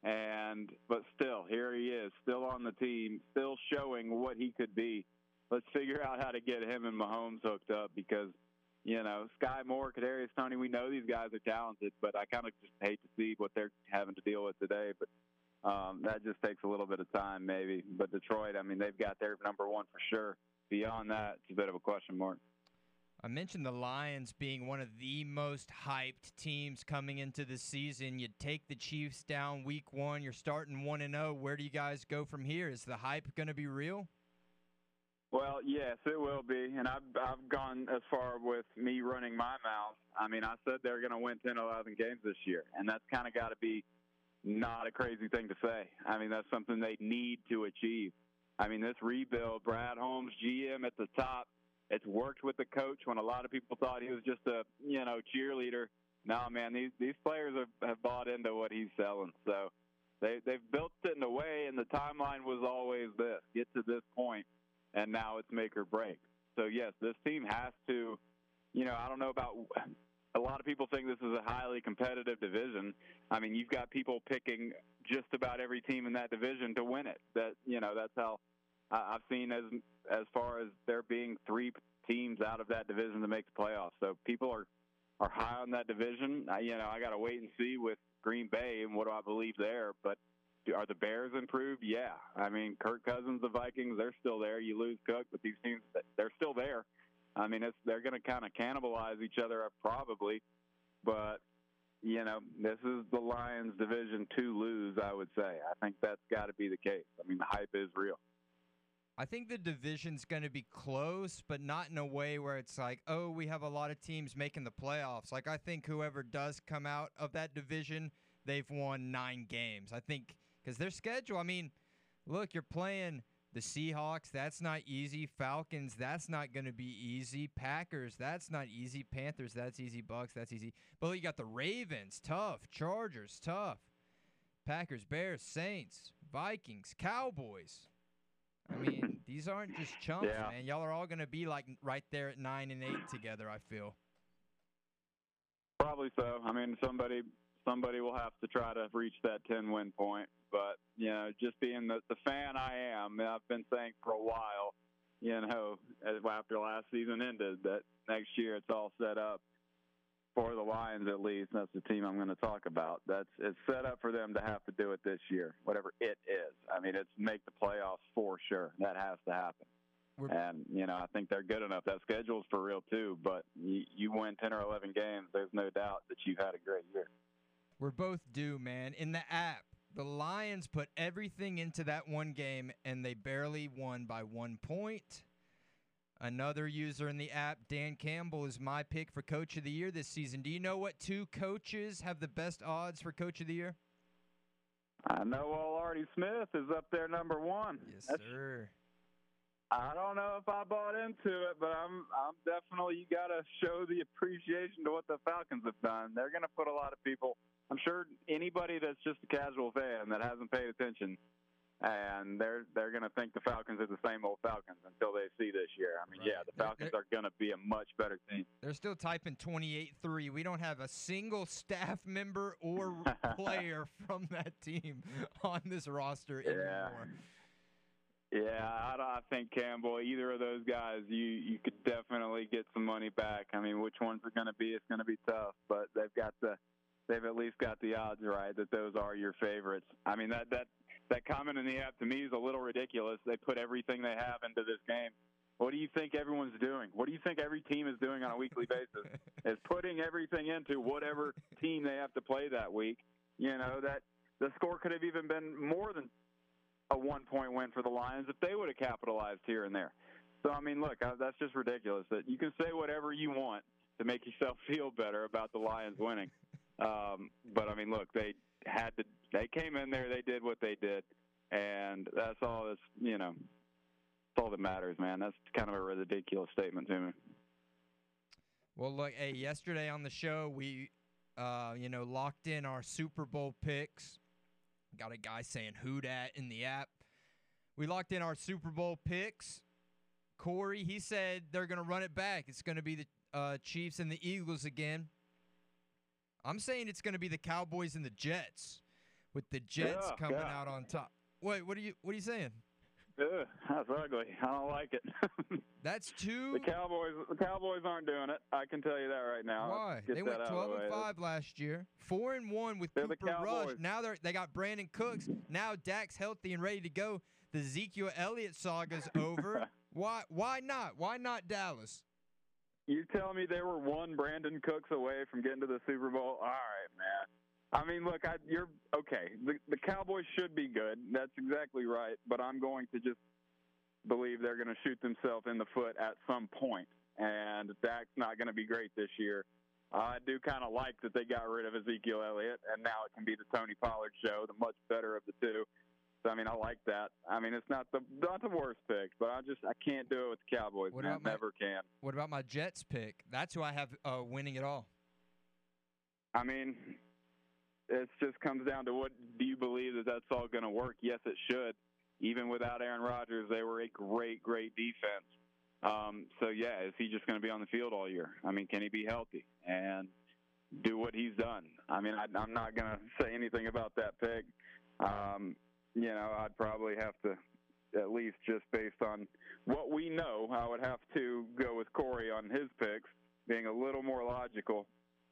and but still here he is still on the team still showing what he could be. Let's figure out how to get him and Mahomes hooked up because you know Skyy Moore Kadarius Toney we know these guys are talented but I kind of just hate to see what they're having to deal with today. But um, that just takes a little bit of time maybe. But Detroit I mean they've got their number one for sure. Beyond that it's a bit of a question mark
I mentioned the Lions being one of the most hyped teams coming into the season. You take the Chiefs down week one. You're starting one and zero. Where do you guys go from here? Is the hype going to be real?
Well, yes, it will be, and I've I've gone as far with me running my mouth. I mean, I said they're going to win 10, 11 games this year, and that's kind of got to be not a crazy thing to say. I mean, that's something they need to achieve. I mean, this rebuild, Brad Holmes, GM at the top, it's worked with the coach when a lot of people thought he was just a you know cheerleader. No, man, these these players have, have bought into what he's selling. So they they've built it in a way, and the timeline was always this: get to this point, and now it's make or break. So yes, this team has to. You know, I don't know about. A lot of people think this is a highly competitive division. I mean, you've got people picking just about every team in that division to win it. That you know, that's how I've seen as as far as there being three teams out of that division to make the playoffs. So people are are high on that division. I, you know, I got to wait and see with Green Bay and what do I believe there. But are the Bears improved? Yeah. I mean, Kirk Cousins, the Vikings, they're still there. You lose Cook, but these teams they're still there. I mean, it's they're going to kind of cannibalize each other probably, but you know, this is the Lions division to lose, I would say. I think that's got to be the case. I mean, the hype is real.
I think the division's going to be close, but not in a way where it's like, oh, we have a lot of teams making the playoffs. Like, I think whoever does come out of that division, they've won nine games. I think because their schedule, I mean, look, you're playing the Seahawks, that's not easy. Falcons, that's not going to be easy. Packers, that's not easy. Panthers, that's easy. Bucks, that's easy. But you got the Ravens, tough. Chargers, tough. Packers, Bears, Saints, Vikings, Cowboys. I mean, these aren't just chumps,
Yeah.
man. Y'all are all going to be like right there at nine and eight together. I feel.
Probably so. I mean, somebody somebody will have to try to reach that 10 win point. But you know, just being the the fan I am, I've been saying for a while, you know, after last season ended, that next year it's all set up for the Lions at least. That's the team I'm going to talk about. That's it's set up for them to have to do it this year, whatever it is. I mean, it's make the playoffs for sure. That has to happen. and you know, I think they're good enough. That schedule's for real too. But you, you win ten or eleven games, there's no doubt that you've had a great year.
We're both due, man. In the app, the Lions put everything into that one game and they barely won by one point. Another user in the app, Dan Campbell, is my pick for Coach of the Year this season. Do you know what two coaches have the best odds for Coach of the Year?
I know old Artie Smith is up there number one.
Yes,
That's-
sir.
I don't know if I bought into it, but I'm I'm definitely you got to show the appreciation to what the Falcons have done. They're going to put a lot of people. I'm sure anybody that's just a casual fan that hasn't paid attention, and they're they're going to think the Falcons are the same old Falcons until they see this year. I mean, yeah, the Falcons are going to be a much better team.
They're still typing 28-3. We don't have a single staff member or player from that team on this roster
Yeah.
anymore.
Yeah, I, don't- I think Campbell, either of those guys, you you could definitely get some money back. I mean, which ones are going to be? It's going to be tough, but they've got the they've at least got the odds right that those are your favorites. I mean, that that that comment in the app to me is a little ridiculous. They put everything they have into this game. What do you think everyone's doing? What do you think every team is doing on a weekly basis? is putting everything into whatever team they have to play that week. You know that the score could have even been more than a one point win for the Lions if they would have capitalized here and there. So I mean, look, that's just ridiculous. That you can say whatever you want to make yourself feel better about the Lions winning. Um, but I mean, look, they had to. They came in there, they did what they did, and that's all. That's you know, that's all that matters, man. That's kind of a ridiculous statement to me.
Well, look, hey, yesterday on the show we, uh, you know, locked in our Super Bowl picks. Got a guy saying "Who dat" in the app. We locked in our Super Bowl picks. Corey, he said they're gonna run it back. It's gonna be the uh, Chiefs and the Eagles again. I'm saying it's gonna be the Cowboys and the Jets, with the Jets
Yeah,
coming out on top. Wait, what are you? What are you saying?
Ugh, that's ugly. I don't like it.
That's two.
The Cowboys, the Cowboys aren't doing it. I can tell you that right now.
Why? They went 12 and
way.
5 last year. 4 and 1 with
They're the
Cooper Rush. Now they they got Brandin Cooks. Now Dak's healthy and ready to go. The Ezekiel Elliott saga's over. why why not? Why not Dallas?
You tell me they were one Brandin Cooks away from getting to the Super Bowl. All right, man. I mean, look, I, you're okay. The, the Cowboys should be good. That's exactly right. But I'm going to just believe they're going to shoot themselves in the foot at some point, and Dak's not going to be great this year. I do kind of like that they got rid of Ezekiel Elliott, and now it can be the Tony Pollard show, the much better of the two. I mean, I like that. I mean, it's not the not the worst pick, but I just I can't do it with the Cowboys.
What about my-
Never can.
What about my Jets pick? That's who I have uh, winning it all.
I mean, it just comes down to what do you believe that that's all going to work? Yes, it should. Even without Aaron Rodgers, they were a great, great defense. Um, so yeah, is he just going to be on the field all year? I mean, can he be healthy and do what he's done? I mean, I, I'm not going to say anything about that pick. Um, you know, I'd probably have to at least just based on what we know, I would have to go with Corey on his picks, being a little more logical.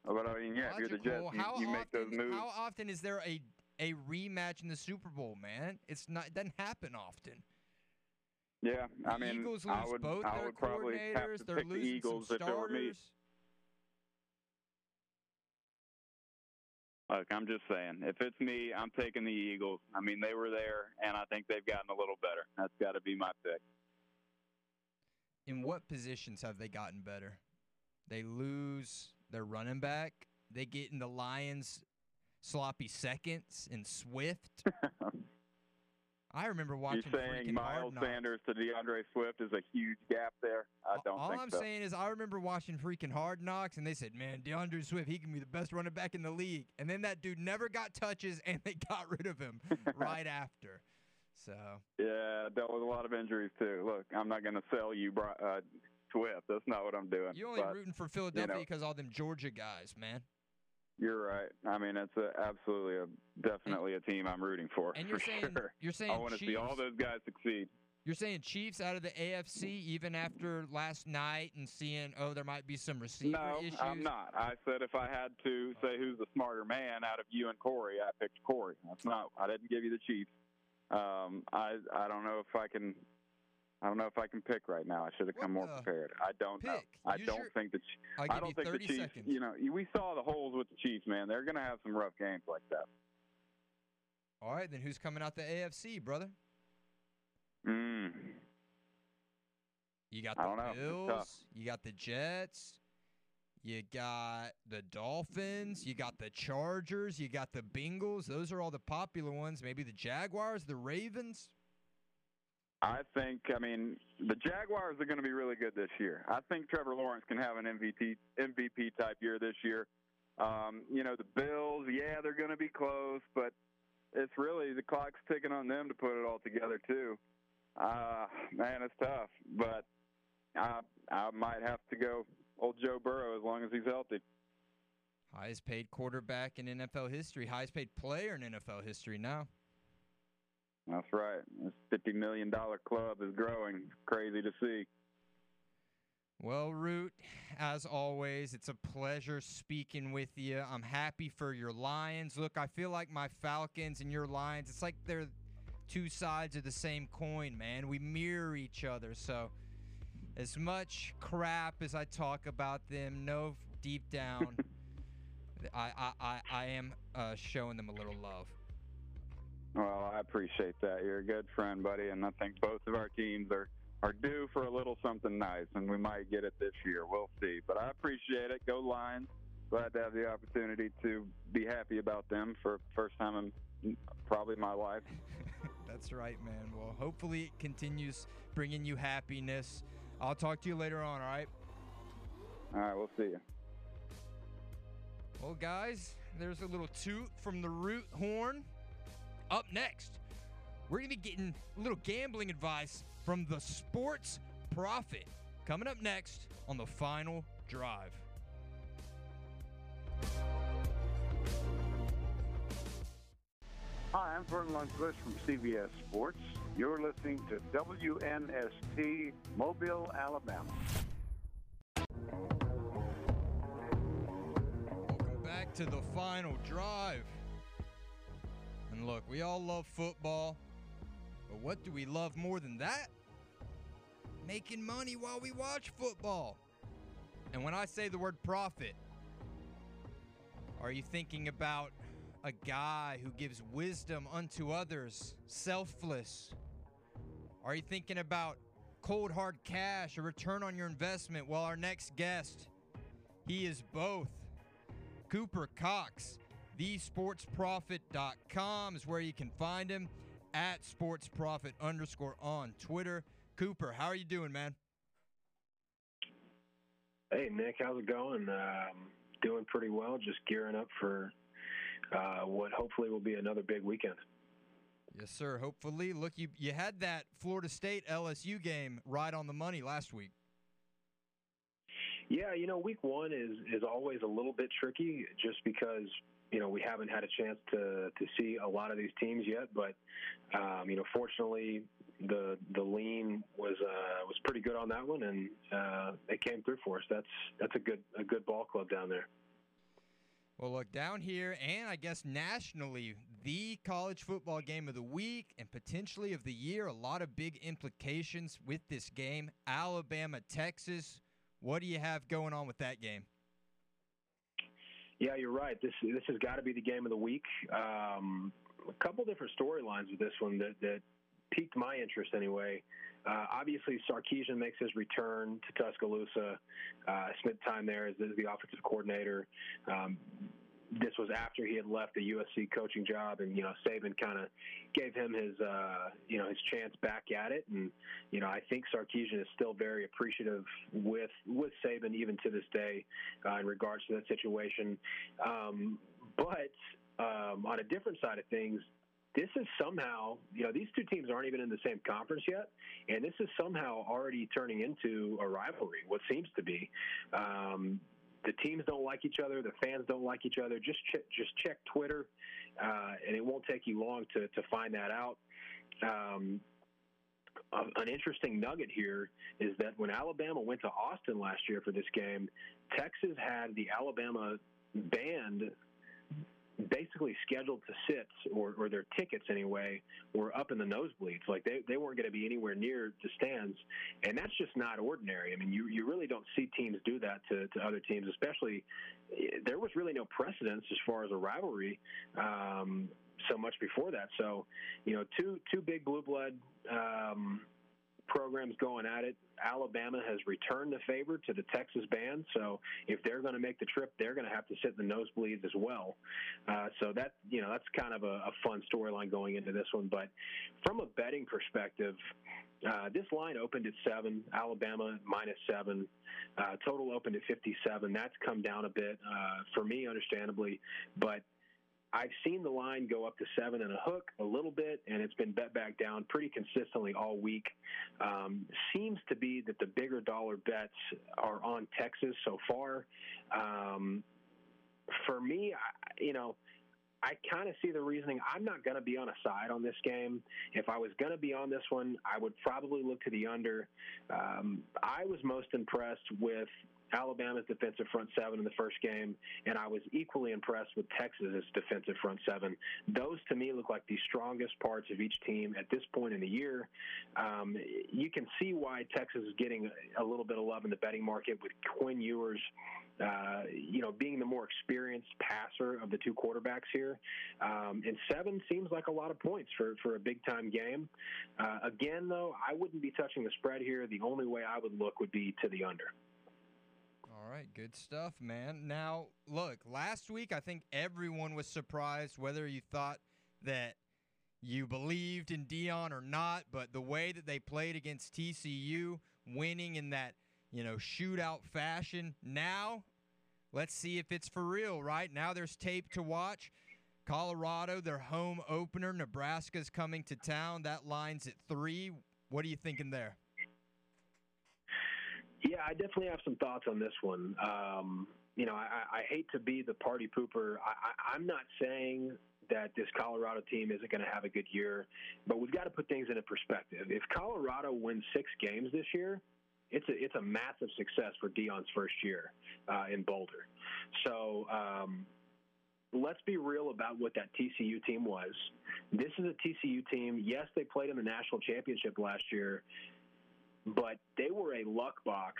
But I mean, yeah, if you're the Jets,
Logical.
you,
how
you
often,
make those moves.
How often is there a a rematch in the Super Bowl, man? It's not it doesn't happen often.
Yeah, I
The
mean,
Eagles
I would,
both
I
their
would probably have
coordinators.
to
They're
pick the Eagles
some
if it were
starters.
Look, I'm just saying, if it's me, I'm taking the Eagles. I mean, they were there, and I think they've gotten a little better. That's got to be my pick.
In what positions have they gotten better? They lose their running back. They get in the Lions sloppy seconds and Swift. I remember watching
You're saying Miles Sanders to D'Andre Swift is a huge gap there? I don't
All I'm
so.
saying is, I remember watching freaking Hard Knocks, and they said, "Man, D'Andre Swift, he can be the best running back in the league." And then that dude never got touches, and they got rid of him right after. So
Yeah, dealt with a lot of injuries too. Look, I'm not going to sell you uh, Swift. That's not what I'm doing.
You're only
But,
rooting for Philadelphia
know.
because all them Georgia guys, man.
You're right. I mean, it's a, absolutely a definitely a team I'm rooting for.
And you're
for
saying-
sure.
you're saying
I want to see all those guys succeed.
You're saying Chiefs out of the AFC, even after last night and seeing, oh, there might be some receiver
No,
issues?
I'm not. I said if I had to say who's the smarter man out of you and Corey, I picked Corey. That's not. I didn't give you the Chiefs. Um, I I don't know if I can. I don't know if I can pick right now. I should have come more prepared. I don't know. I
Use
don't
your-
think the.
I'll
I don't think the Chiefs.
seconds.
You know, we saw the holes with the Chiefs, man. They're going to have some rough games like that.
All right, then who's coming out the AFC, brother?
Mm.
You got the
don't know. It's
Bills. You got the Jets. You got the Dolphins. You got the Chargers. You got the Bengals. Those are all the popular ones. Maybe the Jaguars, the Ravens.
I think, I mean, the Jaguars are going to be really good this year. I think Trevor Lawrence can have an MVP MVP type year this year. Um, you know, the Bills, yeah, they're going to be close, but it's really the clock's ticking on them to put it all together too. Uh, man, it's tough, but I I might have to go old Joe Burrow as long as he's healthy.
Highest paid quarterback in NFL history. Highest paid player in NFL history now.
That's right. This fifty million dollar club is growing. Crazy to see.
Well, Root, as always, it's a pleasure speaking with you. I'm happy for your Lions. Look, I feel like my Falcons and your Lions, it's like they're two sides of the same coin, man. We mirror each other. So, as much crap as I talk about them, no deep down, I, I, I, I am uh, showing them a little love.
Well, I appreciate that. You're a good friend, buddy, and I think both of our teams are are due for a little something nice, and we might get it this year. We'll see. But I appreciate it. Go Lions! Glad to have the opportunity to be happy about them for first time in probably my life.
That's right, man. Well, hopefully it continues bringing you happiness. I'll talk to you later on, all right?
All right, we'll see you.
Well, guys, there's a little toot from the root horn. Up next, we're going to be getting a little gambling advice from the sports prophet. Coming up next on the final drive.
Hi, I'm Verne Lundquist from CBS Sports. You're listening to WNSP Mobile, Alabama.
Welcome back to the final drive. And look, we all love football, but what do we love more than that? Making money while we watch football. And when I say the word profit, are you thinking about a guy who gives wisdom unto others, selfless? Are you thinking about cold hard cash, a return on your investment? Well, our next guest, he is both. Cooper Cox, thesportsprofit.com is where you can find him at sportsprofit underscore on Twitter. Cooper, how are you doing, man?
Hey Nick, how's it going? Um, doing pretty well. Just gearing up for uh, what hopefully will be another big weekend.
Yes, sir. Hopefully, look, you you had that Florida State LSU game right on the money last week.
Yeah, you know, week one is is always a little bit tricky, just because you know we haven't had a chance to to see a lot of these teams yet. But um, you know, fortunately, the the lean was uh, was pretty good on that one, and uh, it came through for us. That's that's a good a good ball club down there.
Well, look, down here and I guess nationally, the college football game of the week and potentially of the year. A lot of big implications with this game. Alabama, Texas. What do you have going on with that game?
Yeah, you're right. This this has got to be the game of the week. Um, a couple different storylines with this one that, that piqued my interest anyway. Uh, obviously, Sarkisian makes his return to Tuscaloosa. Uh, spent time there as, as the offensive coordinator. Um, this was after he had left the USC coaching job, and you know Saban kind of gave him his uh, you know his chance back at it, and you know I think Sarkisian is still very appreciative with with Saban even to this day uh, in regards to that situation. Um, but um, on a different side of things, this is somehow, you know, these two teams aren't even in the same conference yet, and this is somehow already turning into a rivalry. What seems to be. Um, the teams don't like each other, the fans don't like each other. Just check, just check Twitter, uh, and it won't take you long to to find that out. Um, an interesting nugget here is that when Alabama went to Austin last year for this game, Texas had the Alabama band basically scheduled to sit, or, or their tickets anyway, were up in the nosebleeds. Like they, they weren't going to be anywhere near the stands. And that's just not ordinary. I mean, you, you really don't see teams do that to, to other teams, especially there was really no precedence as far as a rivalry. Um, so much before that. So, you know, two two big blue blood um, programs going at it. Alabama has returned the favor to the Texas band, so if they're going to make the trip, they're going to have to sit in the nosebleeds as well. Uh, so that you know that's kind of a, a fun storyline going into this one. But from a betting perspective, uh, this line opened at seven, Alabama minus seven. Uh, total opened at 57. That's come down a bit uh, for me, understandably, but I've seen the line go up to seven and a hook a little bit, and it's been bet back down pretty consistently all week. Um, seems to be that the bigger dollar bets are on Texas so far. Um, for me, I, you know, I kind of see the reasoning. I'm not going to be on a side on this game. If I was going to be on this one, I would probably look to the under. Um, I was most impressed with Alabama's defensive front seven in the first game, and I was equally impressed with Texas's defensive front seven. Those to me look like the strongest parts of each team at this point in the year. Um, you can see why Texas is getting a little bit of love in the betting market with Quinn Ewers, uh, you know, being the more experienced passer of the two quarterbacks here. Um, and seven seems like a lot of points for, for a big time game. Uh, again, though, I wouldn't be touching the spread here. The only way I would look would be to the under.
All right, good stuff, man. Now, look, last week I think everyone was surprised whether you thought that you believed in Deion or not, but the way that they played against TCU, winning in that, you know, shootout fashion. Now, let's see if it's for real, right? Now there's tape to watch. Colorado, their home opener. Nebraska's coming to town. That line's at three. What are you thinking there?
Yeah, I definitely have some thoughts on this one. Um, you know, I, I hate to be the party pooper. I, I, I'm not saying that this Colorado team isn't going to have a good year, but we've got to put things into perspective. If Colorado wins six games this year, it's a it's a massive success for Deion's first year uh, in Boulder. So um, let's be real about what that TCU team was. This is a TCU team. Yes, they played in the national championship last year, but they were a luck box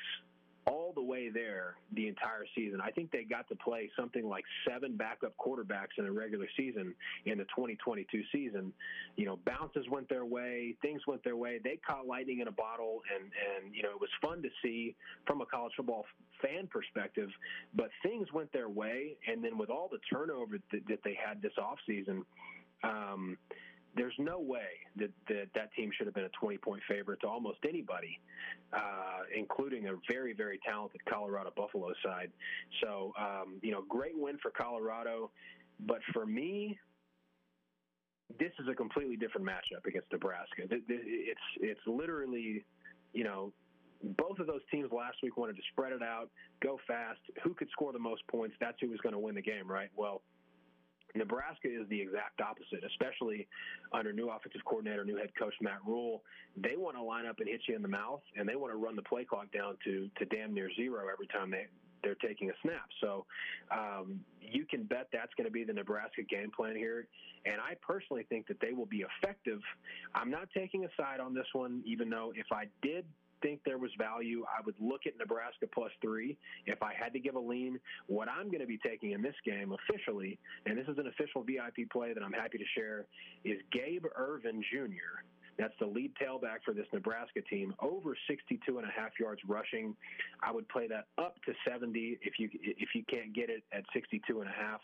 all the way there the entire season. I think they got to play something like seven backup quarterbacks in a regular season in the 2022 season. You know, bounces went their way, things went their way. They caught lightning in a bottle, and and you know it was fun to see from a college football fan perspective. But things went their way, and then with all the turnover that, that they had this offseason, um, there's no way that, that that team should have been a 20 point favorite to almost anybody, uh, including a very, very talented Colorado Buffalo side. So, um, you know, great win for Colorado. But for me, this is a completely different matchup against Nebraska. It's, it's literally, you know, both of those teams last week wanted to spread it out, go fast. Who could score the most points? That's who was going to win the game, right? Well, Nebraska is the exact opposite, especially under new offensive coordinator, new head coach Matt Rhule. They want to line up and hit you in the mouth, and they want to run the play clock down to to damn near zero every time they they're taking a snap. So um, you can bet that's going to be the Nebraska game plan here. And I personally think that they will be effective. I'm not taking a side on this one, even though if I did think there was value, I would look at Nebraska plus three. If I had to give a lean, what I'm going to be taking in this game officially, and this is an official VIP play that I'm happy to share, is Gabe Ervin Jr. That's the lead tailback for this Nebraska team. Over 62 and a half yards rushing. I would play that up to 70 if you if you can't get it at 62 and a half.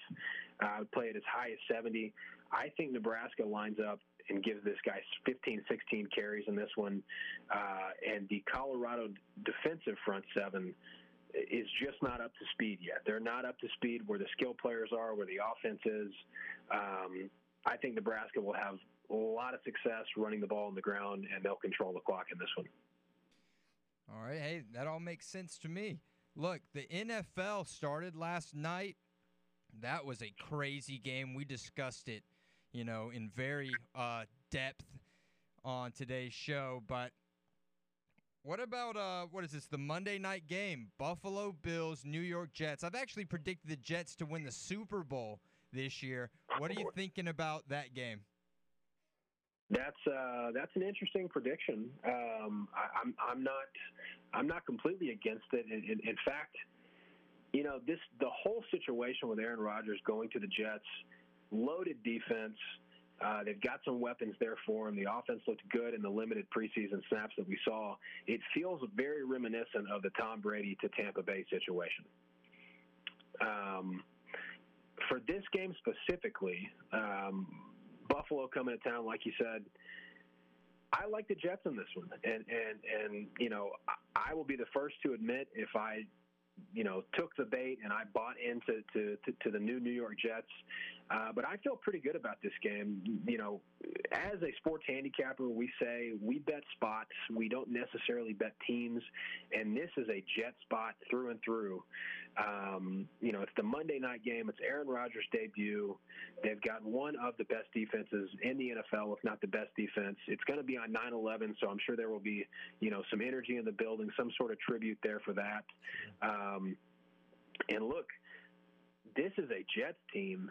I would play it as high as 70. I think Nebraska lines up and gives this guy 15, 16 carries in this one. Uh, and the Colorado defensive front seven is just not up to speed yet. They're not up to speed where the skill players are, where the offense is. Um, I think Nebraska will have a lot of success running the ball on the ground, and they'll control the clock in this one.
All right. Hey, that all makes sense to me. Look, the NFL started last night. That was a crazy game. We discussed it, you know, in very uh, depth on today's show. But what about uh, what is this? The Monday night game: Buffalo Bills, New York Jets. I've actually predicted the Jets to win the Super Bowl this year. What are you thinking about that game?
That's uh, that's an interesting prediction. Um, I, I'm I'm not I'm not completely against it. In, in, in fact, you know this the whole situation with Aaron Rodgers going to the Jets, loaded defense. Uh, they've got some weapons there for him. The offense looked good in the limited preseason snaps that we saw. It feels very reminiscent of the Tom Brady to Tampa Bay situation. Um, for this game specifically, um, Buffalo coming to town, like you said, I like the Jets in this one, and and and you know I will be the first to admit if I you know took the bait and I bought into to, to, to the new New York Jets. Uh, but I feel pretty good about this game. You know, as a sports handicapper, we say we bet spots. We don't necessarily bet teams, and this is a Jet spot through and through. Um, you know, it's the Monday night game. It's Aaron Rodgers' debut. They've got one of the best defenses in the NFL, if not the best defense. It's going to be on 9/11, so I'm sure there will be, you know, some energy in the building, some sort of tribute there for that. Um, and look, this is a Jets team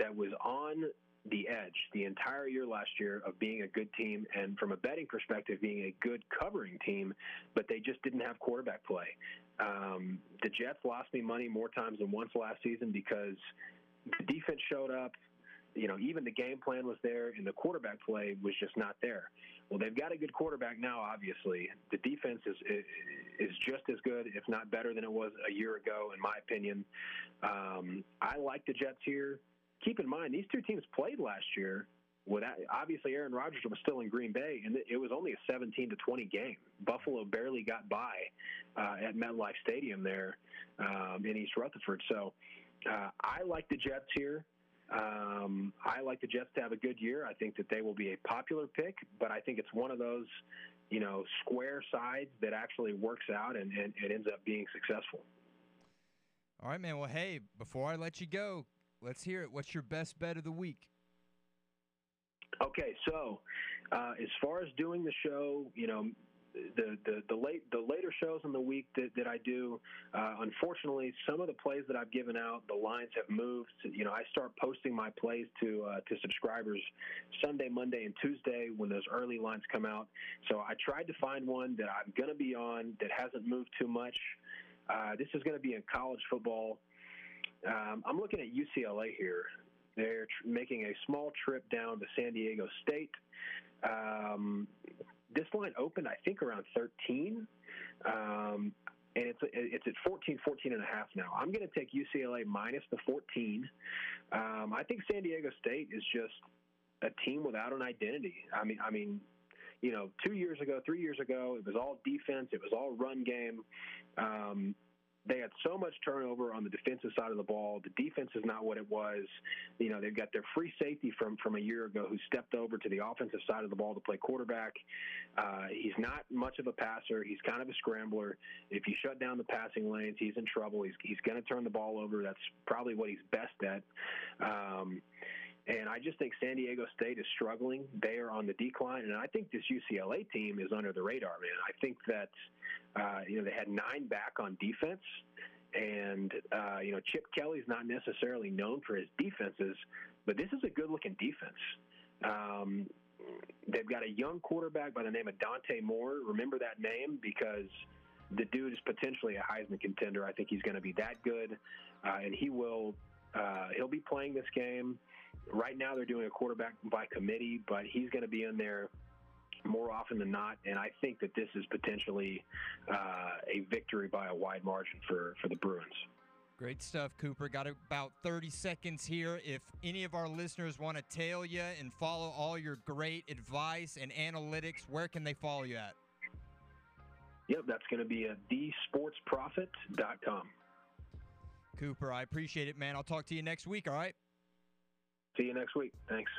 that was on the edge the entire year last year of being a good team and from a betting perspective being a good covering team, but they just didn't have quarterback play. Um, the Jets lost me money more times than once last season because the defense showed up. You know, even the game plan was there, and the quarterback play was just not there. Well, they've got a good quarterback now. Obviously, the defense is is just as good, if not better, than it was a year ago, in my opinion. Um, I like the Jets here keep in mind these two teams played last year. Without, obviously, Aaron Rodgers was still in Green Bay, and it was only a 17 to 20 game. Buffalo barely got by uh, at MetLife Stadium there um, in East Rutherford. So uh, I like the Jets here. Um, I like the Jets to have a good year. I think that they will be a popular pick, but I think it's one of those, you know, square sides that actually works out and, and, and ends up being successful.
All right, man. Well, hey, before I let you go, Let's hear it. What's your best bet of the week?
Okay, so uh, as far as doing the show, you know, the, the the late the later shows in the week that, that I do, uh, unfortunately, some of the plays that I've given out, the lines have moved. You know, I start posting my plays to uh, to subscribers Sunday, Monday, and Tuesday when those early lines come out. So I tried to find one that I'm going to be on that hasn't moved too much. Uh, this is going to be in college football. Um, I'm looking at UCLA here. They're tr- making a small trip down to San Diego State. Um, this line opened, I think, around 13. Um, and it's it's at 14, 14 and a half now. I'm going to take UCLA minus the 14. Um, I think San Diego State is just a team without an identity. I mean, I mean, you know, two years ago, three years ago, it was all defense, it was all run game. Um, they had so much turnover on the defensive side of the ball. The defense is not what it was. You know, they've got their free safety from from a year ago who stepped over to the offensive side of the ball to play quarterback. Uh, he's not much of a passer. He's kind of a scrambler. If you shut down the passing lanes, he's in trouble. He's he's going to turn the ball over. That's probably what he's best at. Um, and I just think San Diego State is struggling. They are on the decline, and I think this UCLA team is under the radar, man. I think that uh, you know they had nine back on defense, and uh, you know Chip Kelly's not necessarily known for his defenses, but this is a good-looking defense. Um, they've got a young quarterback by the name of Dante Moore. Remember that name because the dude is potentially a Heisman contender. I think he's going to be that good, uh, and he will. Uh, he'll be playing this game. Right now, they're doing a quarterback by committee, but he's going to be in there more often than not. And I think that this is potentially uh, a victory by a wide margin for, for the Bruins.
Great stuff, Cooper. Got about 30 seconds here. If any of our listeners want to tail you and follow all your great advice and analytics, where can they follow you at?
Yep, that's going to be at thesportsprofit.com.
Cooper, I appreciate it, man. I'll talk to you next week, all right?
See you next week. Thanks.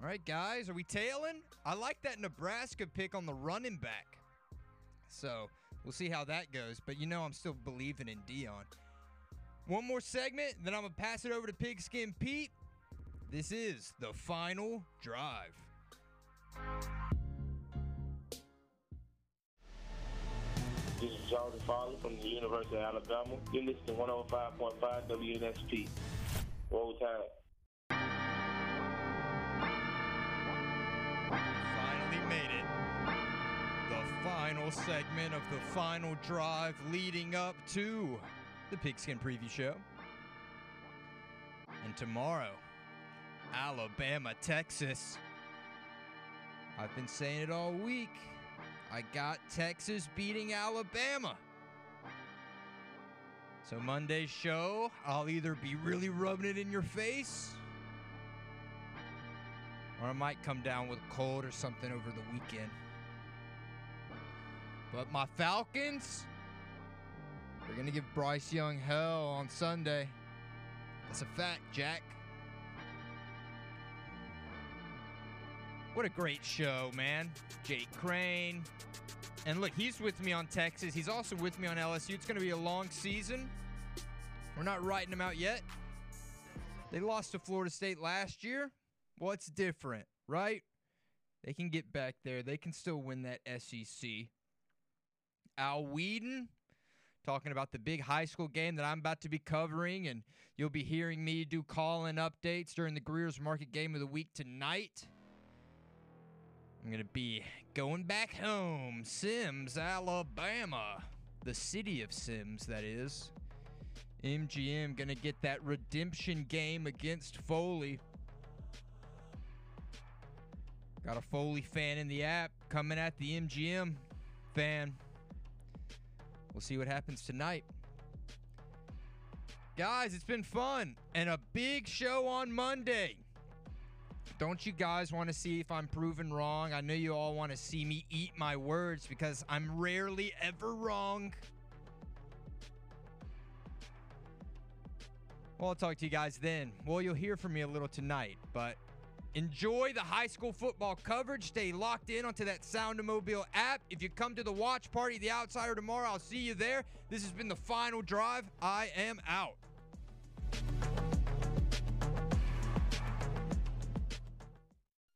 All right, guys, are we tailing? I like that Nebraska pick on the running back. So We'll see how that goes, but you know I'm still believing in Deion. One more segment, then I'm going to pass it over to Pigskin Pete. This is the final drive.
This is Jordan Farley from the University of Alabama. You're listening to 105.5 WNSP. Roll Tide.
Finally made it. The final segment of the final drive leading up to the Pigskin Preview Show. And tomorrow, Alabama, Texas. I've been saying it all week. I got Texas beating Alabama. So Monday's show, I'll either be really rubbing it in your face or I might come down with a cold or something over the weekend. But my Falcons, going to give Bryce Young hell on Sunday. That's a fact, Jack. What a great show, man. Jake Crain. And look, he's with me on Texas. He's also with me on LSU. It's going to be a long season. We're not writing them out yet. They lost to Florida State last year. What's different, right? They can get back there. They can still win that SEC. Al Whedon talking about the big high school game that I'm about to be covering, and you'll be hearing me do call in updates during the Greer's Market Game of the Week tonight. I'm going to be going back home, Semmes, Alabama. The city of Semmes, that is. MGM going to get that redemption game against Foley. Got a Foley fan in the app coming at the MGM fan. We'll see what happens tonight. Guys, it's been fun and a big show on Monday. Don't you guys want to see if I'm proven wrong? I know you all want to see me eat my words because I'm rarely ever wrong. Well, I'll talk to you guys then. Well, you'll hear from me a little tonight, but enjoy the high school football coverage. Stay locked in onto that Sound Mobile app. If you come to the watch party, The Outsider, tomorrow, I'll see you there. This has been the final drive. I am out.